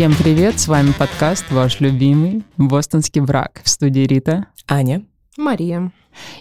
Всем привет, с вами подкаст «Ваш любимый бостонский брак» в студии Рита. Аня. Мария.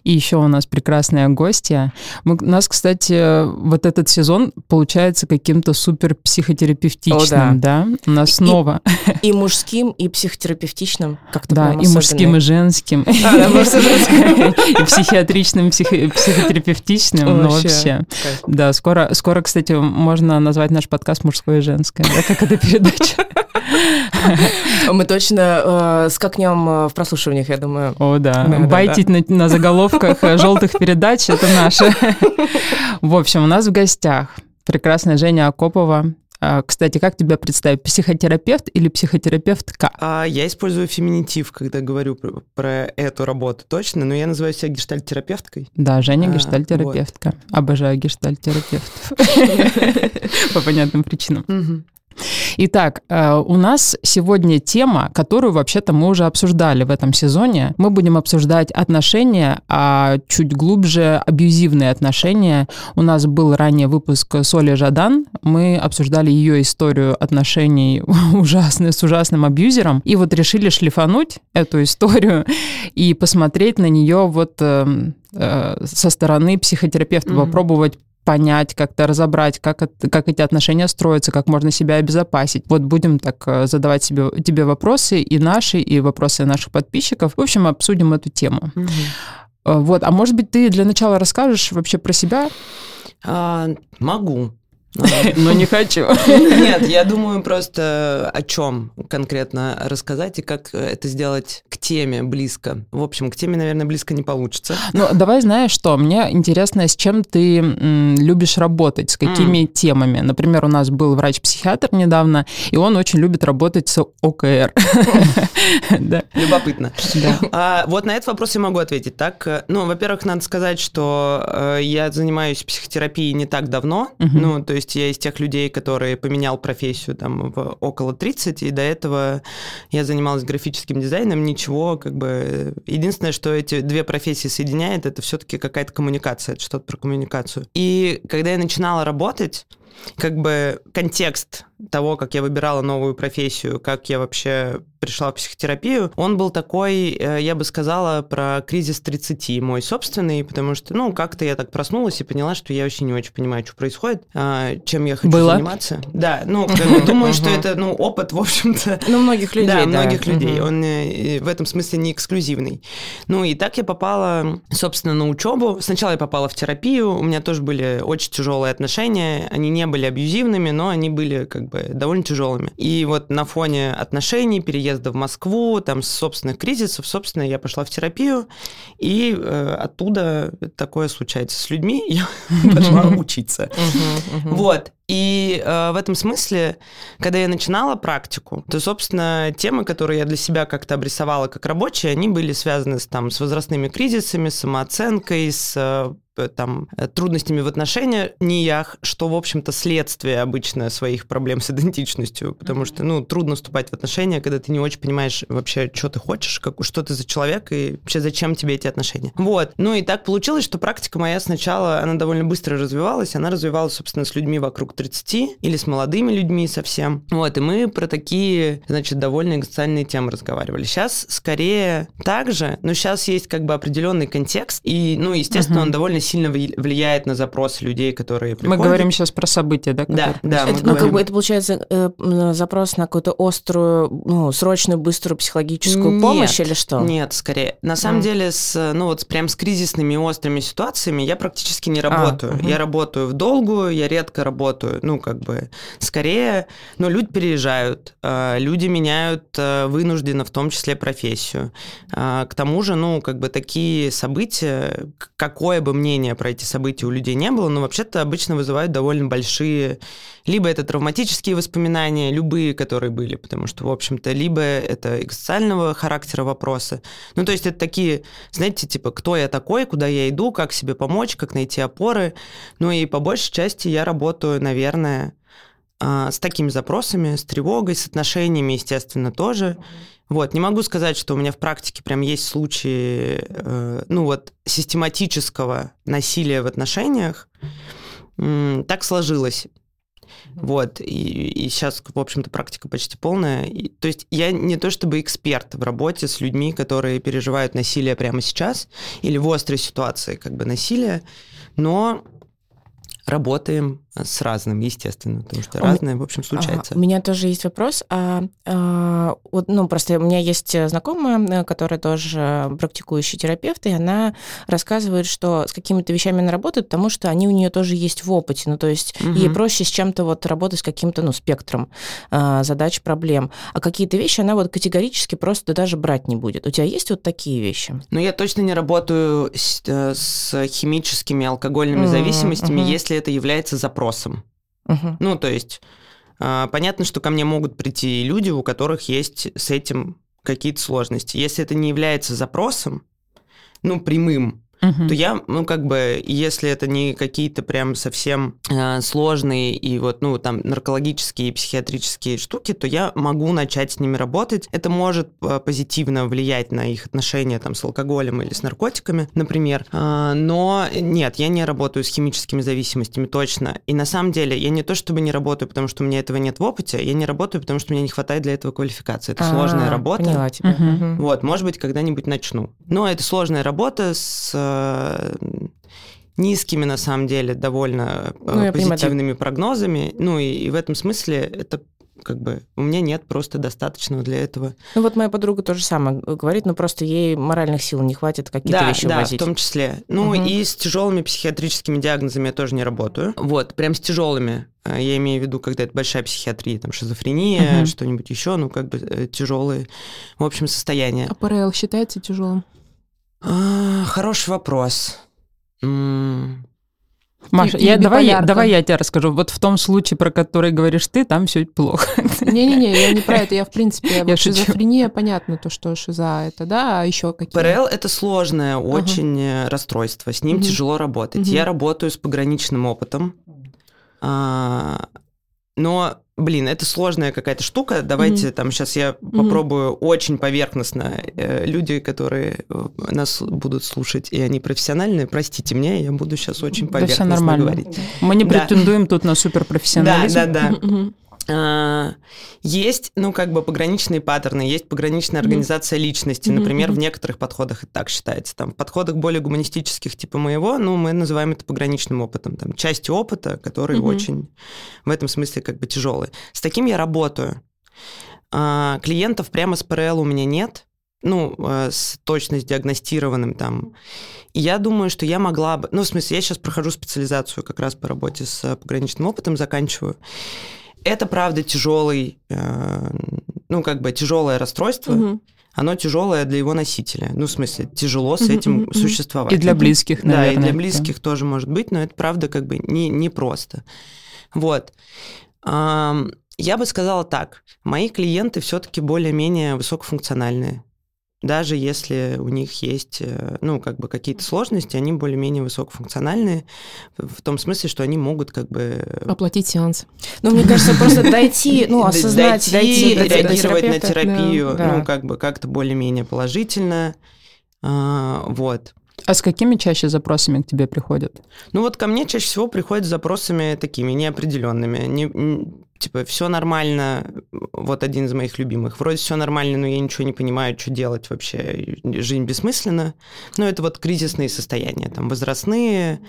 И еще у нас прекрасная гостья. Мы, у нас, кстати, вот этот сезон получается каким-то супер психотерапевтичным, О, да. да? У нас снова. И, и мужским, и психотерапевтичным. Как-то Да, и мужским, и женским. А, и. И психиатричным, психо- психотерапевтичным. Ну, вообще. Да, скоро, скоро, кстати, можно назвать наш подкаст «Мужское и женское», да, как эта передача. Мы точно э, скакнем э, в прослушиваниях, я думаю. О, да. Да, да, Байтить На, на заголовках желтых передач это наше. В общем, у нас в гостях прекрасная Женя Акопова. А, Кстати, как тебя представить? Психотерапевт или психотерапевтка? А, я использую феминитив, когда говорю про, про эту работу точно, но я называю себя гештальт-терапевткой. Да, Женя А, гештальтерапевтка. Обожаю гештальтерапевтов. По понятным причинам. Итак, э, у нас сегодня тема, которую вообще-то мы уже обсуждали в этом сезоне. Мы будем обсуждать отношения, а чуть глубже абьюзивные отношения. У нас был ранее выпуск с Олей Жадан. Мы обсуждали ее историю отношений ужасных с ужасным абьюзером. И вот решили шлифануть эту историю и посмотреть на нее вот э, э, со стороны психотерапевта, Мгм. попробовать понять, как-то разобрать, как, это- как эти отношения строятся, как можно себя обезопасить. Вот будем так э, задавать себе, тебе вопросы, и наши, и вопросы наших подписчиков. В общем, обсудим эту тему. Э, Вот, а может быть, ты для начала расскажешь вообще про себя? А, могу. Но не хочу. Нет, я думаю просто о чем конкретно рассказать и как это сделать к теме близко. В общем, к теме, наверное, близко не получится. Ну, давай знаешь что, мне интересно, с чем ты любишь работать, с какими темами. Например, у нас был врач-психиатр недавно, и он очень любит работать с ОКР. Любопытно. А, вот на этот вопрос я могу ответить. Так, ну, во-первых, надо сказать, что э, я занимаюсь психотерапией не так давно. Ну, то есть я из тех людей, которые поменял профессию там в около 30, и до этого я занималась графическим дизайном, ничего, как бы... Единственное, что эти две профессии соединяет, это все-таки какая-то коммуникация, это что-то про коммуникацию. И когда я начинала работать, как бы контекст того, как я выбирала новую профессию, как я вообще пришла в психотерапию, он был такой, э, я бы сказала, про кризис 30 мой собственный, потому что, ну, как-то я так проснулась и поняла, что я вообще не очень понимаю, что происходит, а, чем я хочу Было? заниматься. Да, ну, думаю, что это, ну, опыт, в общем-то, Ну, многих людей, да, многих людей. Он э, и в этом смысле не эксклюзивный. Ну и так я попала, собственно, на учебу. Сначала я попала в терапию. У меня тоже были очень тяжелые отношения. Они не были абьюзивными, но они были как бы довольно тяжелыми. И вот на фоне отношений, переезда в Москву, там собственных кризисов, собственно, я пошла в терапию, и э, оттуда такое случается с людьми. Я пошла учиться. Вот. И э, в этом смысле, когда я начинала практику, то, собственно, темы, которые я для себя как-то обрисовала как рабочие, они были связаны с, там, с возрастными кризисами, с самооценкой, с э, там, э, трудностями в отношениях, что, в общем-то, следствие обычно своих проблем с идентичностью, потому что, ну, трудно вступать в отношения, когда ты не очень понимаешь вообще, что ты хочешь, как, что ты за человек и вообще зачем тебе эти отношения. Вот. Ну и так получилось, что практика моя сначала, она довольно быстро развивалась, она развивалась, собственно, с людьми вокруг 30 или с молодыми людьми совсем. Вот, и мы про такие, значит, довольно экзистенциальные темы разговаривали. Сейчас скорее так же, но сейчас есть как бы определенный контекст, и, ну, естественно, Мгм. он довольно сильно вли- влияет на запросы людей, которые Мы приходят. говорим сейчас про события, да? Да, которые да, мы Это, ну, как бы это получается э, запрос на какую-то острую, ну, срочную, быструю психологическую Нет, помощь или что? Нет, скорее. На самом М. деле, с, ну вот прям с кризисными и острыми ситуациями я практически не А, работаю. мгм. Я работаю в долгую, я редко работаю, ну как бы, скорее, ну люди переезжают, э, люди меняют э, вынужденно, в том числе профессию. К тому же, ну как бы такие события, какое бы мнение про эти события у людей не было, но вообще-то обычно вызывают довольно большие, либо это травматические воспоминания, любые, которые были, потому что, в общем-то, либо это экзистенциального характера вопросы. Ну, то есть это такие, знаете, типа, кто я такой, куда я иду, как себе помочь, как найти опоры. Ну и по большей части я работаю, наверное, а, с такими запросами, с тревогой, с отношениями, естественно, тоже. Вот, не могу сказать, что у меня в практике прям есть случаи, э, ну вот, систематического насилия в отношениях. Так сложилось. Вот, и, и сейчас, в общем-то, практика почти полная. И, то есть я не то чтобы эксперт в работе с людьми, которые переживают насилие прямо сейчас или в острой ситуации как бы насилия, но работаем с разным, естественно, потому что у разное, в общем, случается. Ага. У меня тоже есть вопрос. А, а, вот, ну, просто у меня есть знакомая, которая тоже практикующий терапевт, и она рассказывает, что с какими-то вещами она работает, потому что они у нее тоже есть в опыте. Ну, то есть угу. ей проще с чем-то вот работать с каким-то, ну, спектром а, задач, проблем. А какие-то вещи она вот категорически просто даже брать не будет. У тебя есть вот такие вещи? Ну, я точно не работаю с, э, с химическими алкогольными угу, зависимостями, угу. если это является запросом. Угу. Ну, то есть а, понятно, что ко мне могут прийти люди, у которых есть с этим какие-то сложности. Если это не является запросом, ну, прямым, угу. то я, ну, как бы, если это не какие-то прям совсем э, сложные и вот, ну, там, наркологические и психиатрические штуки, то я могу начать с ними работать. Это может э, позитивно влиять на их отношения там с алкоголем или с наркотиками, например. Э, но нет, я не работаю с химическими зависимостями точно. И на самом деле я не то чтобы не работаю, потому что у меня этого нет в опыте, я не работаю, потому что мне не хватает для этого квалификации. Это А-а-а, сложная работа. Поняла тебя. Угу. Вот, может быть, когда-нибудь начну. Но это сложная работа с Э, низкими, на самом деле, довольно э, ну, позитивными понимаю, прогнозами. Ну и, и в этом смысле это как бы у меня нет просто достаточного для этого. Ну вот моя подруга тоже самое говорит, но просто ей моральных сил не хватит какие-то да, вещи да, ввозить. в том числе. Ну угу. и с тяжелыми психиатрическими диагнозами я тоже не работаю. Вот, прям с тяжелыми. Э, я имею в виду, когда это большая психиатрия, там шизофрения, угу. что-нибудь еще, ну как бы тяжелые, в общем, состояния. А ПРЛ считается тяжелым? А, хороший вопрос. Маша, я, давай, я, давай я тебе расскажу. Вот в том случае, про который говоришь ты, там все плохо. Не-не-не, я не про это. Я, в принципе, я вот шизофрения, понятно, то, что шиза это, да, а еще какие ПРЛ – это сложное очень uh расстройство. С ним uh тяжело работать. uh Я работаю с пограничным опытом. А, но Блин, это сложная какая-то штука. Давайте mm-hmm. там сейчас я mm-hmm. попробую очень поверхностно. Э, люди, которые э, нас будут слушать, и они профессиональные, простите меня, я буду сейчас очень поверхностно да, все нормально. говорить. Мы не да. претендуем тут на суперпрофессионализм. Да, да, да. А, есть, ну, как бы пограничные паттерны, есть пограничная организация mm-hmm. личности. Например, mm-hmm. в некоторых подходах это так считается. Там, в подходах более гуманистических, типа моего, ну, мы называем это пограничным опытом. Там, части опыта, которые mm-hmm. очень в этом смысле как бы тяжелые. С таким я работаю. А, клиентов прямо с ПРЛ у меня нет, ну, э, с точно диагностированным там. И я думаю, что я могла бы... Ну, в смысле, я сейчас прохожу специализацию как раз по работе с пограничным опытом, заканчиваю. Это, правда, тяжелый, э, ну, как бы тяжелое расстройство. Угу. Оно тяжелое для его носителя. Ну, в смысле, тяжело с этим угу, существовать. И для близких, наверное. Да, и для близких да. тоже может быть, но это, правда, как бы не, не просто. Вот. Я бы сказала так. Мои клиенты все-таки более-менее высокофункциональные даже если у них есть, э, ну, как бы какие-то сложности, они более-менее высокофункциональные, в том смысле, что они могут как бы... Оплатить сеанс. Ну, мне кажется, просто дойти, ну, осознать, дойти, реагировать на терапию, ну, как бы как-то более-менее положительно, а, вот. А с какими чаще запросами к тебе приходят? Ну вот ко мне чаще всего приходят с запросами такими неопределенными. Не, типа, все нормально, вот один из моих любимых. Вроде все нормально, но я ничего не понимаю, что делать вообще. Жизнь бессмысленна. Ну, это вот кризисные состояния, там, возрастные,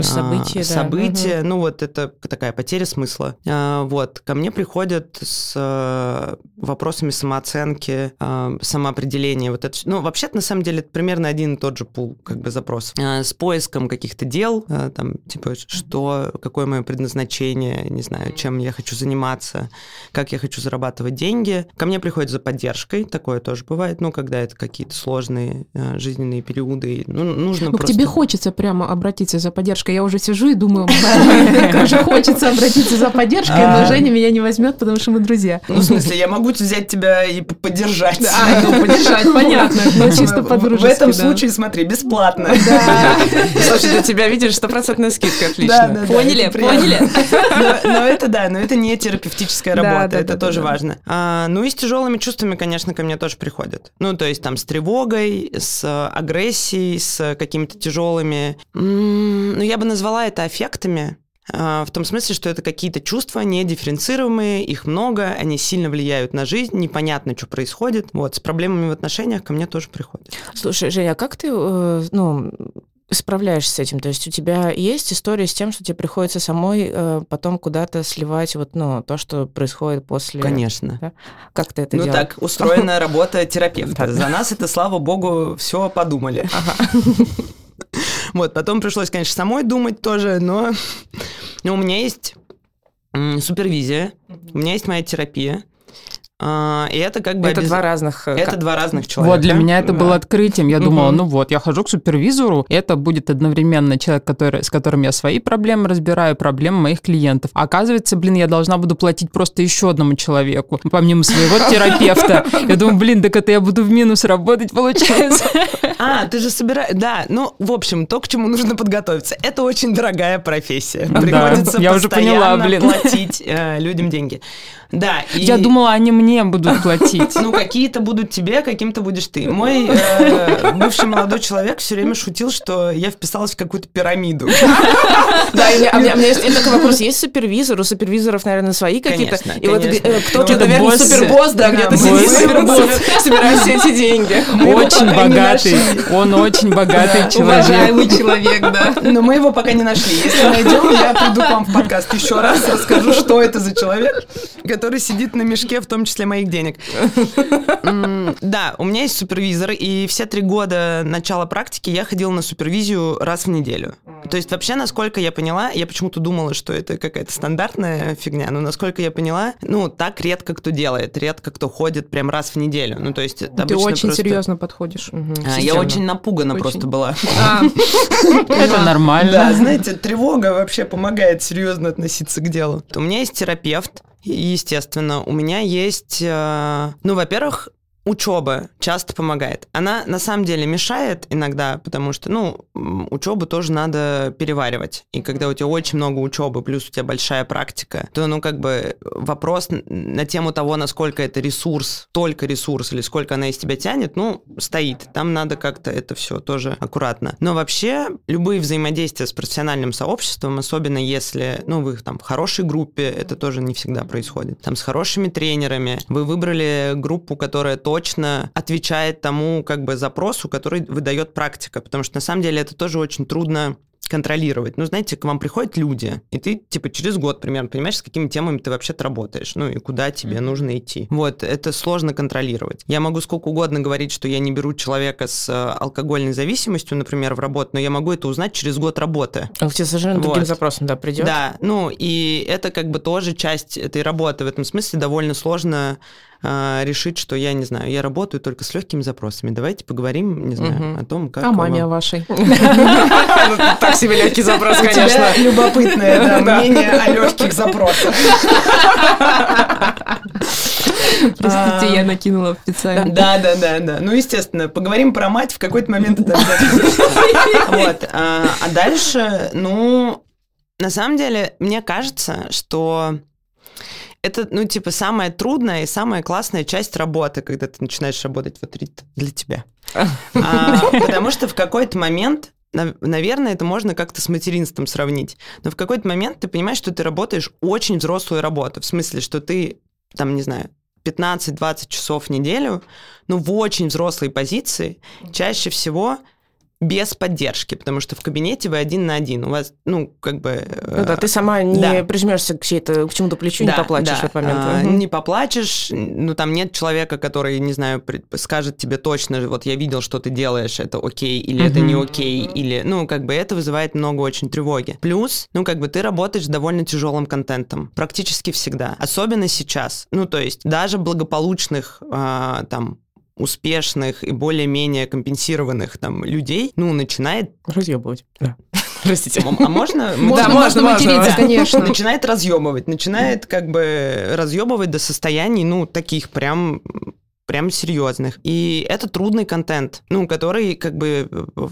События, а, да. События, угу. ну вот это такая потеря смысла. А, вот, ко мне приходят с а, вопросами самооценки, а, самоопределения, вот это, ну вообще-то на самом деле это примерно один и тот же пул как бы запрос. А, с поиском каких-то дел, а, там, типа, что, какое мое предназначение, не знаю, чем я хочу заниматься, как я хочу зарабатывать деньги. Ко мне приходят за поддержкой, такое тоже бывает, ну, когда это какие-то сложные а, жизненные периоды, ну, нужно ну, просто... Тебе хочется прямо обратиться за поддержкой поддержкой. Я уже сижу и думаю, как же хочется обратиться за поддержкой, но а. Женя меня не возьмет, потому что мы друзья. Ну, в смысле, я могу взять тебя и поддержать. А, ну, поддержать, понятно, но чисто по-дружески. В этом случае, смотри, бесплатно. Да. Слушай, для тебя, видишь, стопроцентная скидка, отлично. Поняли, поняли. Но это да, но это не терапевтическая работа, это тоже важно. А, ну и с тяжелыми чувствами, конечно, ко мне тоже приходят. Ну, то есть там с тревогой, с агрессией, с какими-то тяжелыми... Ну, я бы назвала это аффектами, а, в том смысле, что это какие-то чувства недифференцируемые, их много, они сильно влияют на жизнь, непонятно, что происходит. Вот, с проблемами в отношениях ко мне тоже приходят. Слушай, Женя, а как ты, э, ну, справляешься с этим? То есть у тебя есть история с тем, что тебе приходится самой э, потом куда-то сливать вот, ну, то, что происходит после... Конечно. Да? Как ты это ну, делаешь? Ну так, устроена работа терапевта. За нас это, слава богу, все подумали. Вот, потом пришлось, конечно, самой думать тоже, но у меня есть супервизия, у меня есть моя терапия, а, и это как бы... Это обез... два разных... Э, это два разных человека. Вот, для меня это да. было открытием. Я думала, ну вот, я хожу к супервизору, это будет одновременно человек, который, с которым я свои проблемы разбираю, проблемы моих клиентов. А оказывается, блин, я должна буду платить просто еще одному человеку, помимо своего терапевта. Я думаю, блин, так это я буду в минус работать, получается. А, ты же собираешь... Да, ну, в общем, то, к чему нужно подготовиться. Это очень дорогая профессия. Приходится я уже поняла, блин. платить э, людям деньги. Да. Я думала, они мне будут платить. Ну, какие-то будут тебе, каким-то будешь ты. Мой э, бывший молодой человек все время шутил, что я вписалась в какую-то пирамиду. Да, у меня есть такой вопрос. Есть супервизор? У супервизоров, наверное, свои какие-то. И вот э, кто-то, наверное, супербосс, да, где-то сидит супербосс, собирает все эти деньги. Очень богатый. Он очень богатый человек. Уважаемый человек, да. Но мы его пока не нашли. Если найдем, я приду к вам в подкаст еще раз, расскажу, что это за человек, который сидит на мешке, в том числе моих денег. Да, у меня есть супервизор, и все три года начала практики я ходила на супервизию раз в неделю. То есть вообще, насколько я поняла, я почему-то думала, что это какая-то стандартная фигня, но насколько я поняла, ну, так редко кто делает, редко кто ходит прям раз в неделю. Ну, то есть Ты очень просто... серьезно подходишь. Угу. А, я очень напугана очень. просто была. А. Это нормально. Да, знаете, тревога вообще помогает серьезно относиться к делу. У меня есть терапевт, Естественно, у меня есть, э, ну, во-первых, учеба часто помогает. Она на самом деле мешает иногда, потому что, ну, учебу тоже надо переваривать. И когда у тебя очень много учебы, плюс у тебя большая практика, то, ну, как бы вопрос на тему того, насколько это ресурс, только ресурс, или сколько она из тебя тянет, ну, стоит. Там надо как-то это все тоже аккуратно. Но вообще, любые взаимодействия с профессиональным сообществом, особенно если, ну, вы там в хорошей группе, это тоже не всегда происходит. Там с хорошими тренерами, вы выбрали группу, которая точно точно отвечает тому как бы запросу, который выдает практика, потому что на самом деле это тоже очень трудно контролировать. Ну, знаете, к вам приходят люди, и ты, типа, через год примерно понимаешь, с какими темами ты вообще работаешь, ну, и куда тебе mm-hmm. нужно идти. Вот, это сложно контролировать. Я могу сколько угодно говорить, что я не беру человека с э, алкогольной зависимостью, например, в работу, но я могу это узнать через год работы. А к тебе совершенно вот. другим запросом, да, придет? Да, ну, и это как бы тоже часть этой работы. В этом смысле довольно сложно а, решить, что я не знаю, я работаю только с легкими запросами. Давайте поговорим, не знаю, угу. о том, как. О маме о вашей. Так себе легкий запрос, конечно. Любопытное мнение о легких запросах. Простите, я накинула официально. Да, да, да, да. Ну, естественно, поговорим про мать в какой-то момент это Вот. А, а дальше, ну, на самом деле, мне кажется, что это, ну, типа, самая трудная и самая классная часть работы, когда ты начинаешь работать вот для тебя. А, потому что в какой-то момент Наверное, это можно как-то с материнством сравнить. Но в какой-то момент ты понимаешь, что ты работаешь очень взрослую работу. В смысле, что ты, там, не знаю, 15-20 часов в неделю, но в очень взрослой позиции, чаще всего без поддержки, потому что в кабинете вы один на один. У вас, ну, как бы... Ну да, ты сама не да. прижмешься к, к чему-то плечу, да, не поплачешь да. в этот момент. А, угу. Не поплачешь, ну, там нет человека, который, не знаю, скажет тебе точно, вот я видел, что ты делаешь, это окей, или угу. это не окей, или, ну, как бы это вызывает много очень тревоги. Плюс, ну, как бы ты работаешь с довольно тяжелым контентом, практически всегда, особенно сейчас. Ну, то есть даже благополучных, а, там, успешных и более-менее компенсированных там людей, ну, начинает... Разъебывать, да. Простите, а можно? Можно, Да, можно материться, конечно. Начинает разъебывать, начинает как бы разъебывать до состояний, ну, таких прям прям серьезных. И это трудный контент, ну, который как бы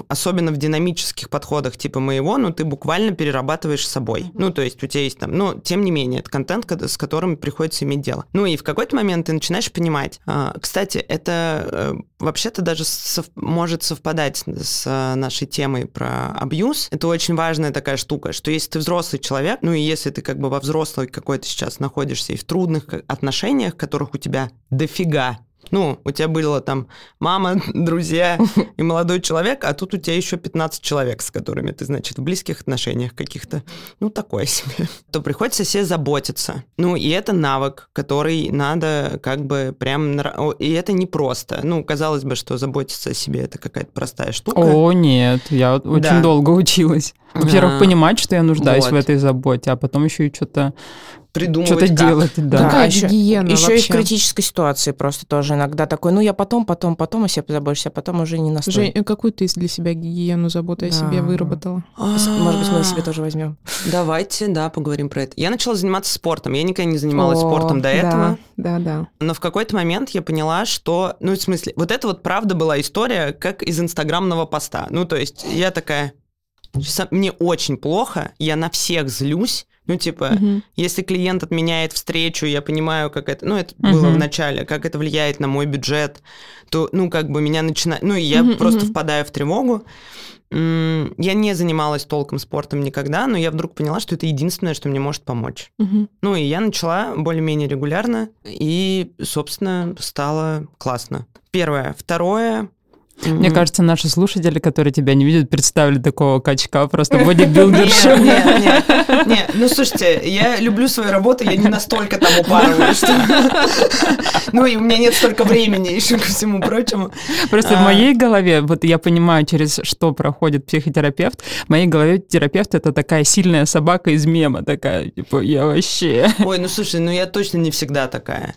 особенно в динамических подходах типа моего, ну, ты буквально перерабатываешь собой. Ну, то есть у тебя есть там, но тем не менее, это контент, ко- с которым приходится иметь дело. Ну, и в какой-то момент ты начинаешь понимать. а, Кстати, это э, вообще-то даже сов- может совпадать с э, нашей темой про абьюз. Это очень важная такая штука, что если ты взрослый человек, ну, и если ты как бы во взрослой какой-то сейчас находишься и в трудных отношениях, которых у тебя дофига, ну, у тебя было там мама, друзья и молодой человек, а тут у тебя еще 15 человек, с которыми ты, значит, в близких отношениях каких-то, ну, такое себе. То приходится себе заботиться. Ну, и это навык, который надо как бы прям... И это непросто. Ну, казалось бы, что заботиться о себе это какая-то простая штука. О, нет, я очень Да. долго училась. Во-первых, А, понимать, что я нуждаюсь вот. в этой заботе, а потом еще и что-то Придумывать что-то делать, да. Какая а еще, гигиена еще и в критической ситуации просто тоже иногда такой, ну я потом, потом, потом о себе позабочусь, а потом уже не настой. Жень, какую ты для себя гигиену заботы о себе Да. выработала? Может быть, мы себе тоже возьмем. Давайте, да, поговорим про это. Я начала заниматься спортом. Я никогда не занималась О, спортом до да, этого. Да, да. Но в какой-то момент я поняла, что... Ну, в смысле, вот это вот правда была история, как из инстаграмного поста. Ну, то есть я такая... «Са- Мне очень плохо, я на всех злюсь. Ну, типа, Мгм. если клиент отменяет встречу, я понимаю, как это... Ну, это было Мгм. в начале, как это влияет на мой бюджет. То, ну, как бы меня начинает... Ну, и я Мгм, просто мгм. впадаю в тревогу. Я не занималась толком спортом никогда, но я вдруг поняла, что это единственное, что мне может помочь. Мгм. Ну, и я начала более-менее регулярно, и, собственно, стало классно. Первое. Второе. Мне м, кажется, наши слушатели, которые тебя не видят, представили такого качка, просто Нет, бодибилдершу. нет, нет, нет. Ну, слушайте, я люблю свою работу, я не настолько там упарываюсь, что... Ну, и у меня нет столько времени еще ко всему прочему. Просто в А. моей голове, вот я понимаю, через что проходит психотерапевт, в моей голове терапевт — это такая сильная собака из мема, такая, типа, я вообще... Ой, ну слушай, ну я точно не всегда такая.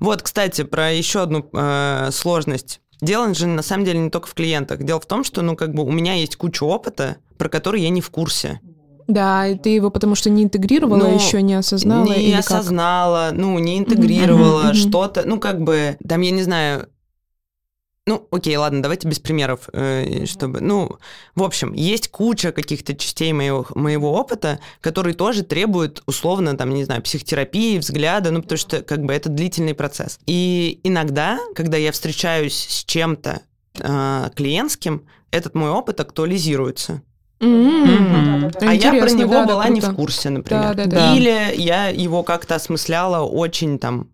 Вот, кстати, про еще одну э, сложность. Дело же на самом деле не только в клиентах. Дело в том, что, ну, как бы у меня есть куча опыта, про который я не в курсе. Да, и ты его потому что не интегрировала, Ну, еще не осознала не или как? осознала, ну, не интегрировала мгм. что-то. Ну, как бы, там, я не знаю... Ну, окей, ладно, давайте без примеров, э, чтобы... Ну, в общем, есть куча каких-то частей моего, моего опыта, которые тоже требуют, условно, там, не знаю, психотерапии, взгляда, ну, потому что, как бы, это длительный процесс. И иногда, когда я встречаюсь с чем-то э, клиентским, этот мой опыт актуализируется. М, Мгм. А я про него да, да, была не в курсе, например. Да, да, да. Или я его как-то осмысляла очень там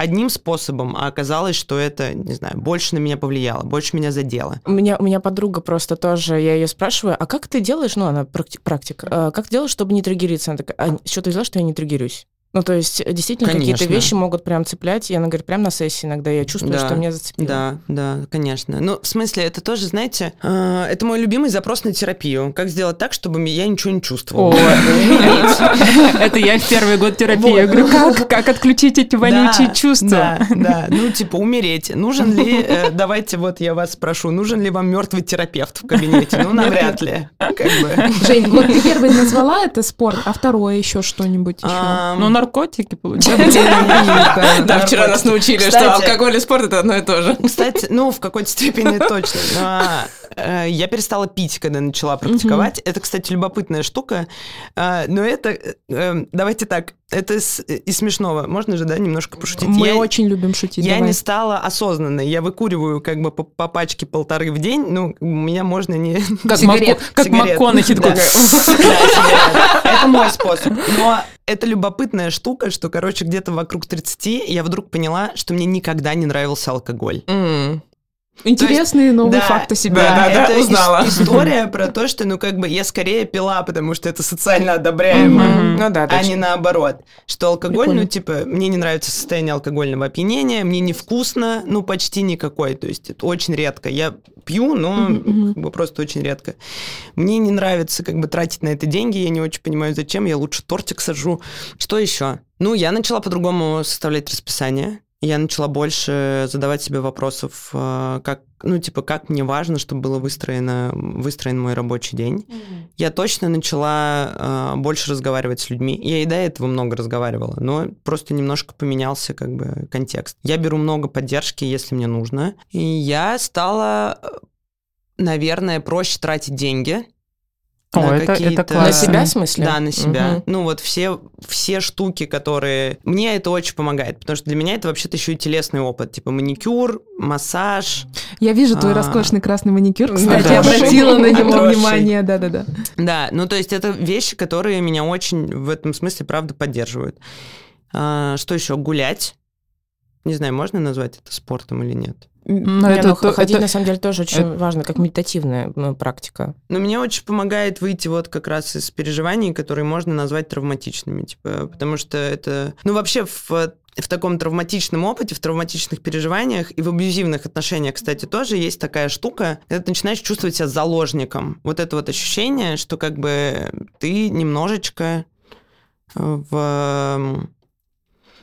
одним способом, а оказалось, что это, не знаю, больше на меня повлияло, больше меня задело. У меня, у меня подруга просто тоже, я ее спрашиваю, а как ты делаешь, ну, она практи- практик, а, как ты делаешь, чтобы не триггериться? Она такая, а чего ты взяла, что я не триггерюсь? Ну, то есть, действительно, какие-то вещи могут прям цеплять, и она говорит, прям на сессии иногда я чувствую, Да, что меня зацепило. Да, да, конечно. Ну, в смысле, это тоже, знаете, э, это мой любимый запрос на терапию. Как сделать так, чтобы я ничего не чувствовала? О, это я в первый год терапии. Я говорю, как, отключить эти вонючие чувства? Да, да, ну типа умереть. Нужен ли, э, давайте вот я вас спрошу, нужен ли вам мертвый терапевт в кабинете? Ну, навряд ли. Жень, вот ты первый назвала это спорт, а второе еще что-нибудь еще? Ну, наркотики, получается. Да, вчера нас научили, что алкоголь и спорт это одно и то же. Кстати, ну, в какой-то степени точно. Но, э, я перестала пить, когда начала практиковать. Это, кстати, любопытная штука. А, Но это, э, э, давайте так, это с- из смешного. Можно же, да, немножко пошутить? Мы Я- очень любим шутить. Я давай. не стала осознанной. Я выкуриваю как бы по, по пачке полторы в день. Ну, у меня можно не... Как, Мако- как. МакКонахи такой. Это мой способ. Но это любопытная штука, что, короче, где-то вокруг 30 я вдруг поняла, что мне никогда не нравился алкоголь. Интересные новые Да, факты себя. Да, Да, да, это ис- узнала. история про то, что, ну, как бы я скорее пила, потому что это социально одобряемо, Мгм. Ну да, а не наоборот. Что алкоголь, Прикольно. ну, типа, мне не нравится состояние алкогольного опьянения, мне невкусно, ну, почти никакой. То есть это очень редко. Я пью, но мгм. как бы просто очень редко. Мне не нравится как бы тратить на это деньги, я не очень понимаю, зачем, я лучше тортик сажу. Что еще? Ну, я начала по-другому составлять расписание. Я начала больше задавать себе вопросов, э, как, ну, типа, как мне важно, чтобы было выстроено, выстроен мой рабочий день. Mm-hmm. Я точно начала э, больше разговаривать с людьми. Я и до этого много разговаривала, но просто немножко поменялся как бы контекст. Я беру много поддержки, если мне нужно. И я стала, наверное, проще тратить деньги о, это, это классно. На себя, в смысле? Да, на себя. Угу. Ну, вот все, все штуки, которые... Мне это очень помогает, потому что для меня это вообще-то еще и телесный опыт. Типа маникюр, массаж. Я вижу твой а... роскошный красный маникюр, кстати, да, обратила на него внимание. Да-да-да. Да, ну, то есть это вещи, которые меня очень в этом смысле, правда, поддерживают. А, что еще? Гулять. Не знаю, можно назвать это спортом или нет? Но не, это, ну, ходить, это, на самом деле, тоже очень это, важно, как медитативная ну, практика. Но мне очень помогает выйти вот как раз из переживаний, которые можно назвать травматичными, типа, потому что это... Ну, вообще, в, в таком травматичном опыте, в травматичных переживаниях и в абьюзивных отношениях, кстати, тоже есть такая штука, когда ты начинаешь чувствовать себя заложником. Вот это вот ощущение, что как бы ты немножечко в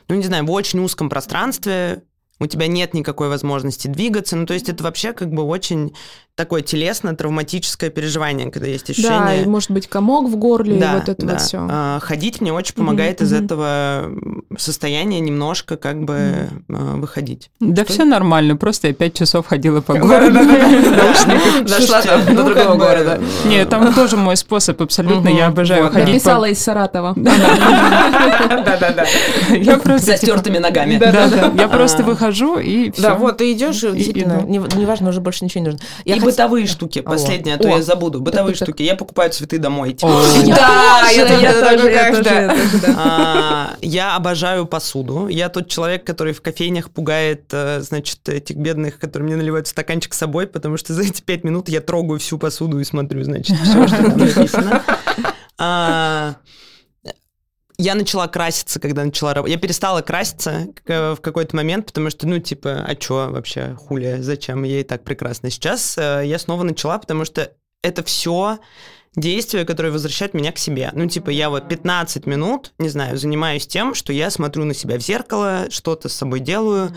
ну, не знаю, в очень узком пространстве, у тебя нет никакой возможности двигаться. Ну, то есть это вообще как бы очень такое телесно-травматическое переживание, когда есть ощущение... Да, и может быть комок в горле, да, и вот это да. вот все. А, ходить мне очень помогает mm-hmm. из этого состояния немножко как бы mm-hmm. выходить. Да все нормально, просто я пять часов ходила по городу. Дошла до ну, другого города. Нет, там тоже мой способ абсолютно, я обожаю ходить. Написала из Саратова. Да-да-да. За стертыми ногами. Да-да-да. Я просто а. выхожу и все. Да, вот ты идешь, действительно, неважно, уже больше ничего не нужно бытовые штуки. Последнее, а то я забуду. Бытовые штуки. Я покупаю цветы домой. Да, я тоже. Я обожаю посуду. Я тот человек, который в кофейнях пугает, э, значит, этих бедных, которые мне наливают стаканчик с собой, потому что за эти пять минут я трогаю всю посуду и смотрю, значит, все, что там написано. Я начала краситься, когда начала работать. Я перестала краситься в какой-то момент, потому что, ну, типа, а чё вообще, хуля, зачем? И так прекрасно. Сейчас э, я снова начала, потому что это все действия, которые возвращают меня к себе. Ну, типа, я вот 15 минут, не знаю, занимаюсь тем, что я смотрю на себя в зеркало, что-то с собой делаю,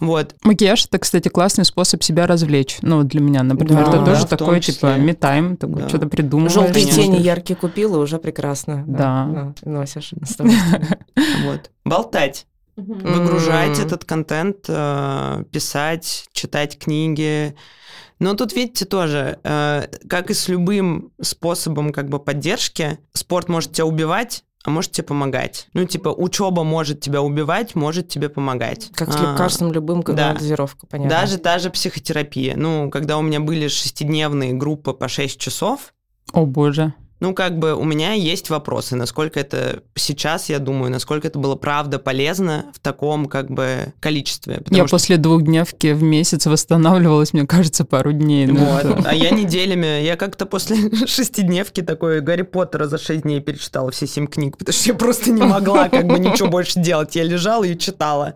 вот. Макияж это, кстати, классный способ себя развлечь. Ну, для меня, например, да, это тоже да, такой, типа, метайм, такой, да. что-то придумываешь. Желтые тени яркие купила, уже прекрасно. Да. да. носишь. Вот. Болтать. Выгружать этот контент, э, писать, читать книги. Но тут, видите, тоже, э, как и с любым способом как бы поддержки, спорт может тебя убивать, а может тебе помогать. Ну, типа, учеба может тебя убивать, может тебе помогать. Как с лекарством а, любым, когда да. дозировка, понятно. Даже та же психотерапия. Ну, когда у меня были шестидневные группы по 6 часов. О, боже. Ну, как бы у меня есть вопросы, насколько это сейчас, я думаю, насколько это было правда полезно в таком как бы количестве. Я что... после двухдневки в месяц восстанавливалась, мне кажется, пару дней. Вот. А я неделями, я как-то после шестидневки такой Гарри Поттера за шесть дней перечитала все семь книг, потому что я просто не могла как бы ничего больше делать. Я лежала и читала.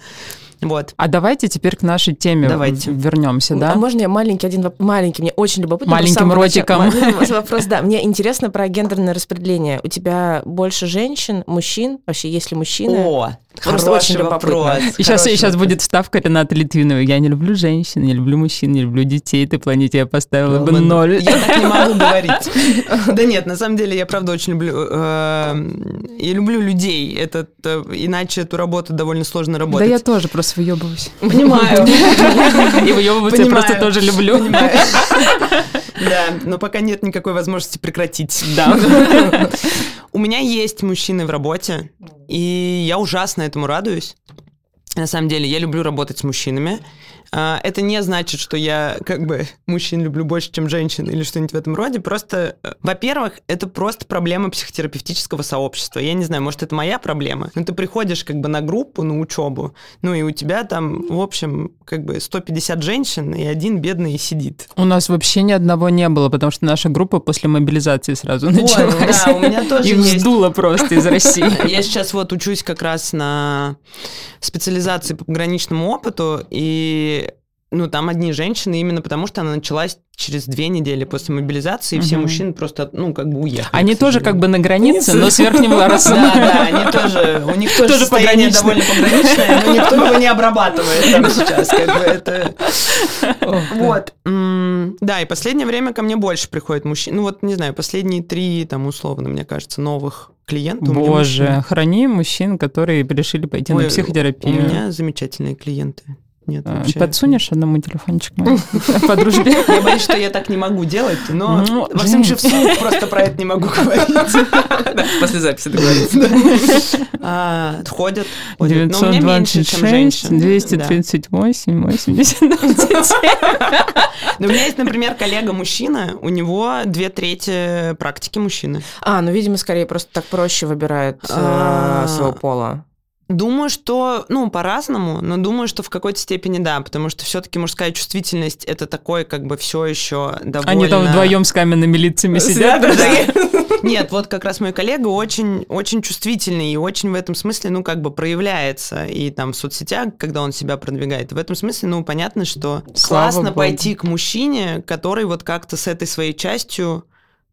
Вот. А давайте теперь к нашей теме давайте. вернемся, да? А можно я маленький один маленький, мне очень любопытно. Маленьким ротиком. Вопрос, да. Мне интересно про гендерное распределение. У тебя больше женщин, мужчин? Вообще, есть ли мужчины? О, Просто очень вопрос. И сейчас, и сейчас будет вставка Рената Литвиновой. Я не люблю женщин, не люблю мужчин, не люблю детей. Ты планете я поставила бы ноль. Я так не могу говорить. Да нет, на самом деле я правда очень люблю... Э, я люблю людей. Это Иначе эту работу довольно сложно работать. Да я тоже просто выебываюсь. Понимаю. И выебываться я просто тоже люблю. Да, но пока нет никакой возможности прекратить. Да. У меня есть мужчины в работе, и я ужасно этому радуюсь. На самом деле, я люблю работать с мужчинами. А, это не значит, что я как бы мужчин люблю больше, чем женщин или что-нибудь в этом роде. Просто, э, во-первых, это просто проблема психотерапевтического сообщества. Я не знаю, может, это моя проблема. Но ты приходишь как бы на группу, на учебу, ну и у тебя там, в общем, как бы 150 женщин, и один бедный сидит. У нас вообще ни одного не было, потому что наша группа после мобилизации сразу вот, началась. Да, у меня тоже Их есть. сдуло просто из России. Я сейчас вот учусь как раз на специализации по пограничному опыту, и ну, там одни женщины, именно потому что она началась через две недели после мобилизации, и все мужчины просто, ну, как бы уехали. Они тоже как бы на границе, но с Верхним Ларосом. Да, да, они тоже, у них тоже состояние довольно пограничное, но никто его не обрабатывает там сейчас, как бы это... Вот. Да, и последнее время ко мне больше приходит мужчин. Ну, вот, не знаю, последние три, там, условно, мне кажется, новых клиентов. Боже, храни мужчин, которые решили пойти на психотерапию. У меня замечательные клиенты. Нет, а, вообще. Подсунешь одному телефончик по дружбе? Я боюсь, что я так не могу делать, но ну, во всем же вслух просто про это не могу говорить. После записи договориться. А, ходят. 926, 238, 80, Но у меня есть, например, коллега-мужчина, у него две трети практики мужчины. А, ну, видимо, скорее просто так проще выбирают э, своего пола. Думаю, что, ну, по-разному, но думаю, что в какой-то степени да, потому что все-таки мужская чувствительность это такое, как бы все еще довольно. Они там вдвоем с каменными лицами сидят. Нет, вот как раз мой коллега очень, очень чувствительный и очень в этом смысле, ну, как бы проявляется и там в соцсетях, когда он себя продвигает. В этом смысле, ну, понятно, что классно пойти к мужчине, который вот как-то с этой своей частью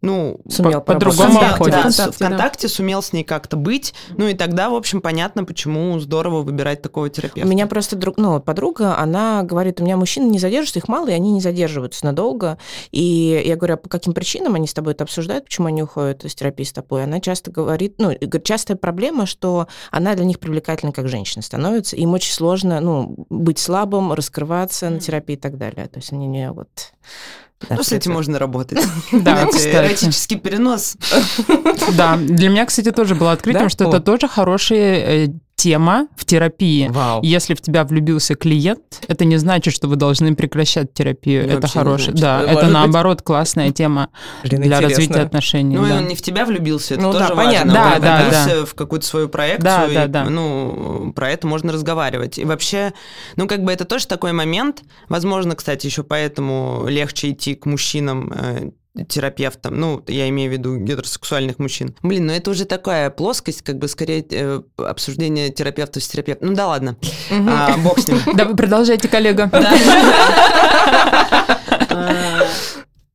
ну, сумел по-другому по да, ВКонтакте, ВКонтакте да. сумел с ней как-то быть, ну и тогда, в общем, понятно, почему здорово выбирать такого терапевта. У меня просто друг, ну, подруга, она говорит, у меня мужчины не задерживаются, их мало, и они не задерживаются надолго, и я говорю, а по каким причинам они с тобой это обсуждают, почему они уходят из терапии с тобой? Она часто говорит, ну, частая проблема, что она для них привлекательна как женщина становится, им очень сложно, ну, быть слабым, раскрываться на терапии и так далее, то есть они не вот да, ну, с этим можно работать. Да. Эротический перенос. Да, для меня, кстати, тоже было открытием, что это тоже хорошие э, тема в терапии. Вау. Если в тебя влюбился клиент, это не значит, что вы должны прекращать терапию. Ну, это хорошее. Да, это быть... наоборот классная тема Блин, для интересно. развития отношений. Ну, да. он не в тебя влюбился, это ну, тоже да, важно. понятно. Да, да, да. в какую-то свою проекцию, да, да, да. И, ну, про это можно разговаривать. И вообще, ну, как бы это тоже такой момент, возможно, кстати, еще поэтому легче идти к мужчинам э, терапевтом, ну, я имею в виду гетеросексуальных мужчин. Блин, ну это уже такая плоскость, как бы скорее э, обсуждение терапевта с терапевтом. Ну да ладно, а, бог с ним. Да, вы продолжайте, коллега. А,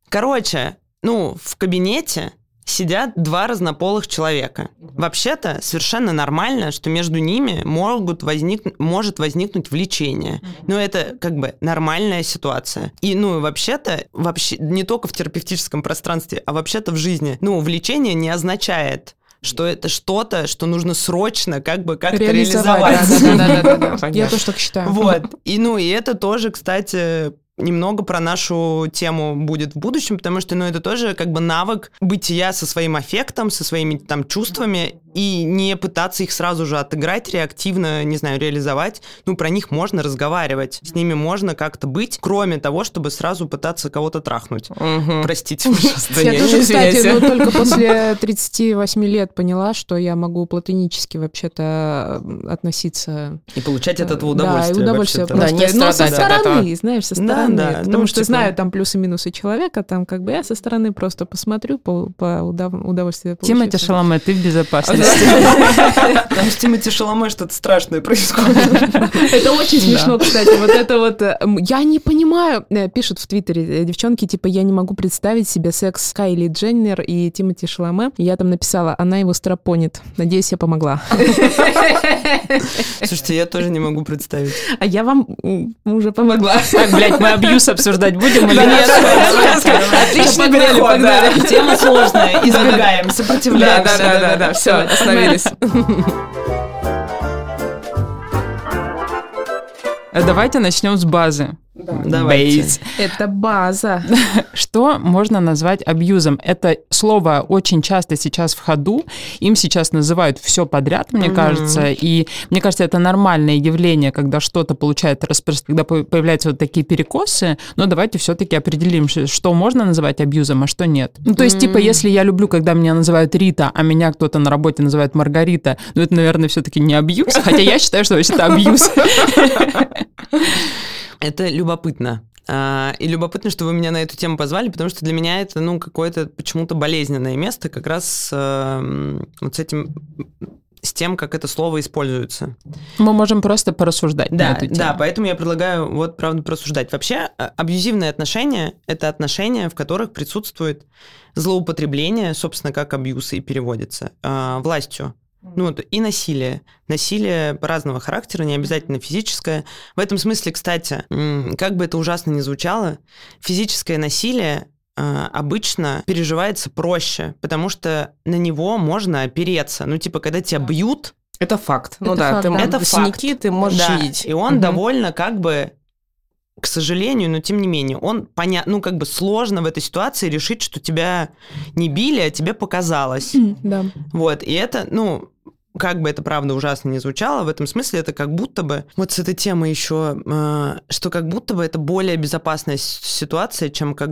короче, ну, в кабинете сидят два разнополых человека. Вообще-то совершенно нормально, что между ними могут возникнуть, может возникнуть влечение. Но это как бы нормальная ситуация. И, ну, вообще-то, вообще не только в терапевтическом пространстве, а вообще-то в жизни. Ну, влечение не означает что это что-то, что нужно срочно как бы как-то реализовать. Да, да, да, Я тоже так считаю. Вот. И ну и это тоже, кстати, немного про нашу тему будет в будущем, потому что, ну, это тоже как бы навык бытия со своим аффектом, со своими там чувствами, и не пытаться их сразу же отыграть, реактивно, не знаю, реализовать. Ну, про них можно разговаривать, с ними можно как-то быть, кроме того, чтобы сразу пытаться кого-то трахнуть. Угу. Простите, пожалуйста. Я тоже, кстати, ну, только после 38 лет поняла, что я могу платонически вообще-то относиться... И получать от этого удовольствие. Да, и удовольствие. Да, не ну, со стороны, знаешь, со стороны стороны. Да, потому ну, что типа... знаю там плюсы и минусы человека, там как бы я со стороны просто посмотрю по, по удов... удовольствию. Тимати Шаломе, ты в безопасности. Там с Тимати Шаломе что-то страшное происходит. Это очень смешно, кстати. Вот это вот... Э, я не понимаю, э, пишут в Твиттере э, девчонки, типа, я не могу представить себе секс Кайли Дженнер и Тимати Шаломе. Я там написала, она его стропонит. Надеюсь, я помогла. Слушайте, я тоже не могу представить. А я вам уже помогла. Так, блядь, мы абьюз обсуждать будем или нет? Отличный переход, да. Тема сложная. Избегаем, сопротивляемся. Да, да, да, да, все, остановились. Давайте начнем с базы. Давайте. Base. Это база. Что можно назвать абьюзом? Это слово очень часто сейчас в ходу. Им сейчас называют все подряд, мне mm-hmm. кажется. И мне кажется, это нормальное явление, когда что-то получает распространение, когда появляются вот такие перекосы. Но давайте все-таки определим, что можно называть абьюзом, а что нет. Ну, то есть, mm-hmm. типа, если я люблю, когда меня называют Рита, а меня кто-то на работе называет Маргарита, ну, это, наверное, все-таки не абьюз. Хотя я считаю, что вообще это абьюз. Это любопытно. А, и любопытно, что вы меня на эту тему позвали, потому что для меня это, ну, какое-то почему-то болезненное место, как раз э, вот с этим с тем, как это слово используется. Мы можем просто порассуждать да, на эту тему. Да, поэтому я предлагаю вот, правда, порассуждать. Вообще, а, абьюзивные отношения – это отношения, в которых присутствует злоупотребление, собственно, как абьюз и переводится, э, властью. Ну, вот, и насилие. Насилие разного характера, не обязательно физическое. В этом смысле, кстати, как бы это ужасно ни звучало, физическое насилие э, обычно переживается проще, потому что на него можно опереться. Ну, типа, когда тебя бьют, это факт. Ну Это да, факт, ты да. это синяки факт. ты можешь да, видеть. и он Мгм. довольно как бы к сожалению, но тем не менее, он понятно, ну как бы сложно в этой ситуации решить, что тебя не били, а тебе показалось. Да. Вот, и это, ну, как бы это правда ужасно не звучало, в этом смысле это как будто бы, вот с этой темой еще, э, что как будто бы это более безопасная ситуация, чем как,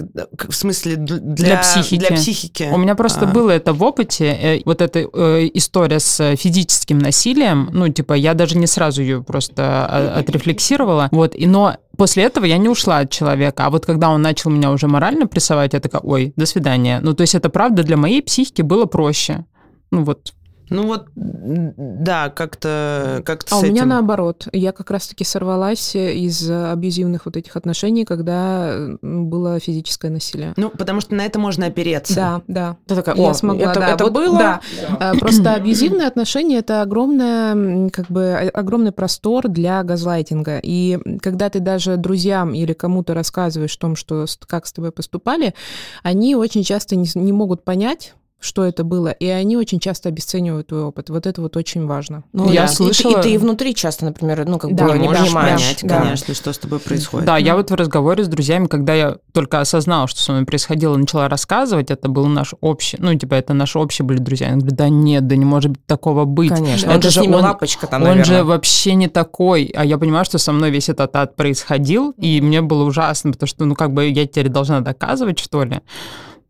в смысле для, Для психики. Для психики. У меня просто А, было это в опыте, э, вот эта э, история с физическим насилием, ну, типа, я даже не сразу ее просто а, отрефлексировала, вот, и, но после этого я не ушла от человека, а вот когда он начал меня уже морально прессовать, я такая, ой, до свидания. Ну, то есть это правда для моей психики было проще. Ну, вот, Ну вот, да, как-то как А с у меня этим. наоборот. Я как раз-таки сорвалась из абьюзивных вот этих отношений, когда э, было физическое насилие. Ну, потому что на это можно опереться. Да, да. Ты такая, Я «О, смогла, это, да. это Вот, было? да. А, Просто абьюзивные отношения это огромное, как бы о- огромный простор для газлайтинга. И когда ты даже друзьям или кому-то рассказываешь о том, что как с тобой поступали, они очень часто не, не могут понять, что это было, и они очень часто обесценивают твой опыт. Вот это вот очень важно. Ну, Я да. И ты- слышала- И, ты и внутри часто, например, ну, как Да, бы Не можешь понимаешь. понять, Да. конечно, что с тобой происходит. Да, я вот в разговоре с друзьями, когда я только осознала, что со мной происходило, начала рассказывать, это был наш общий, ну, типа, это наши общие были друзья. Я говорю, да нет, да не может быть такого быть. Конечно. Это Он же с же ними он- лапочка там, Он наверное. же вообще не такой. А я понимаю, что со мной весь этот ад происходил, и мне было ужасно, потому что, ну, как бы я теперь должна доказывать, что ли.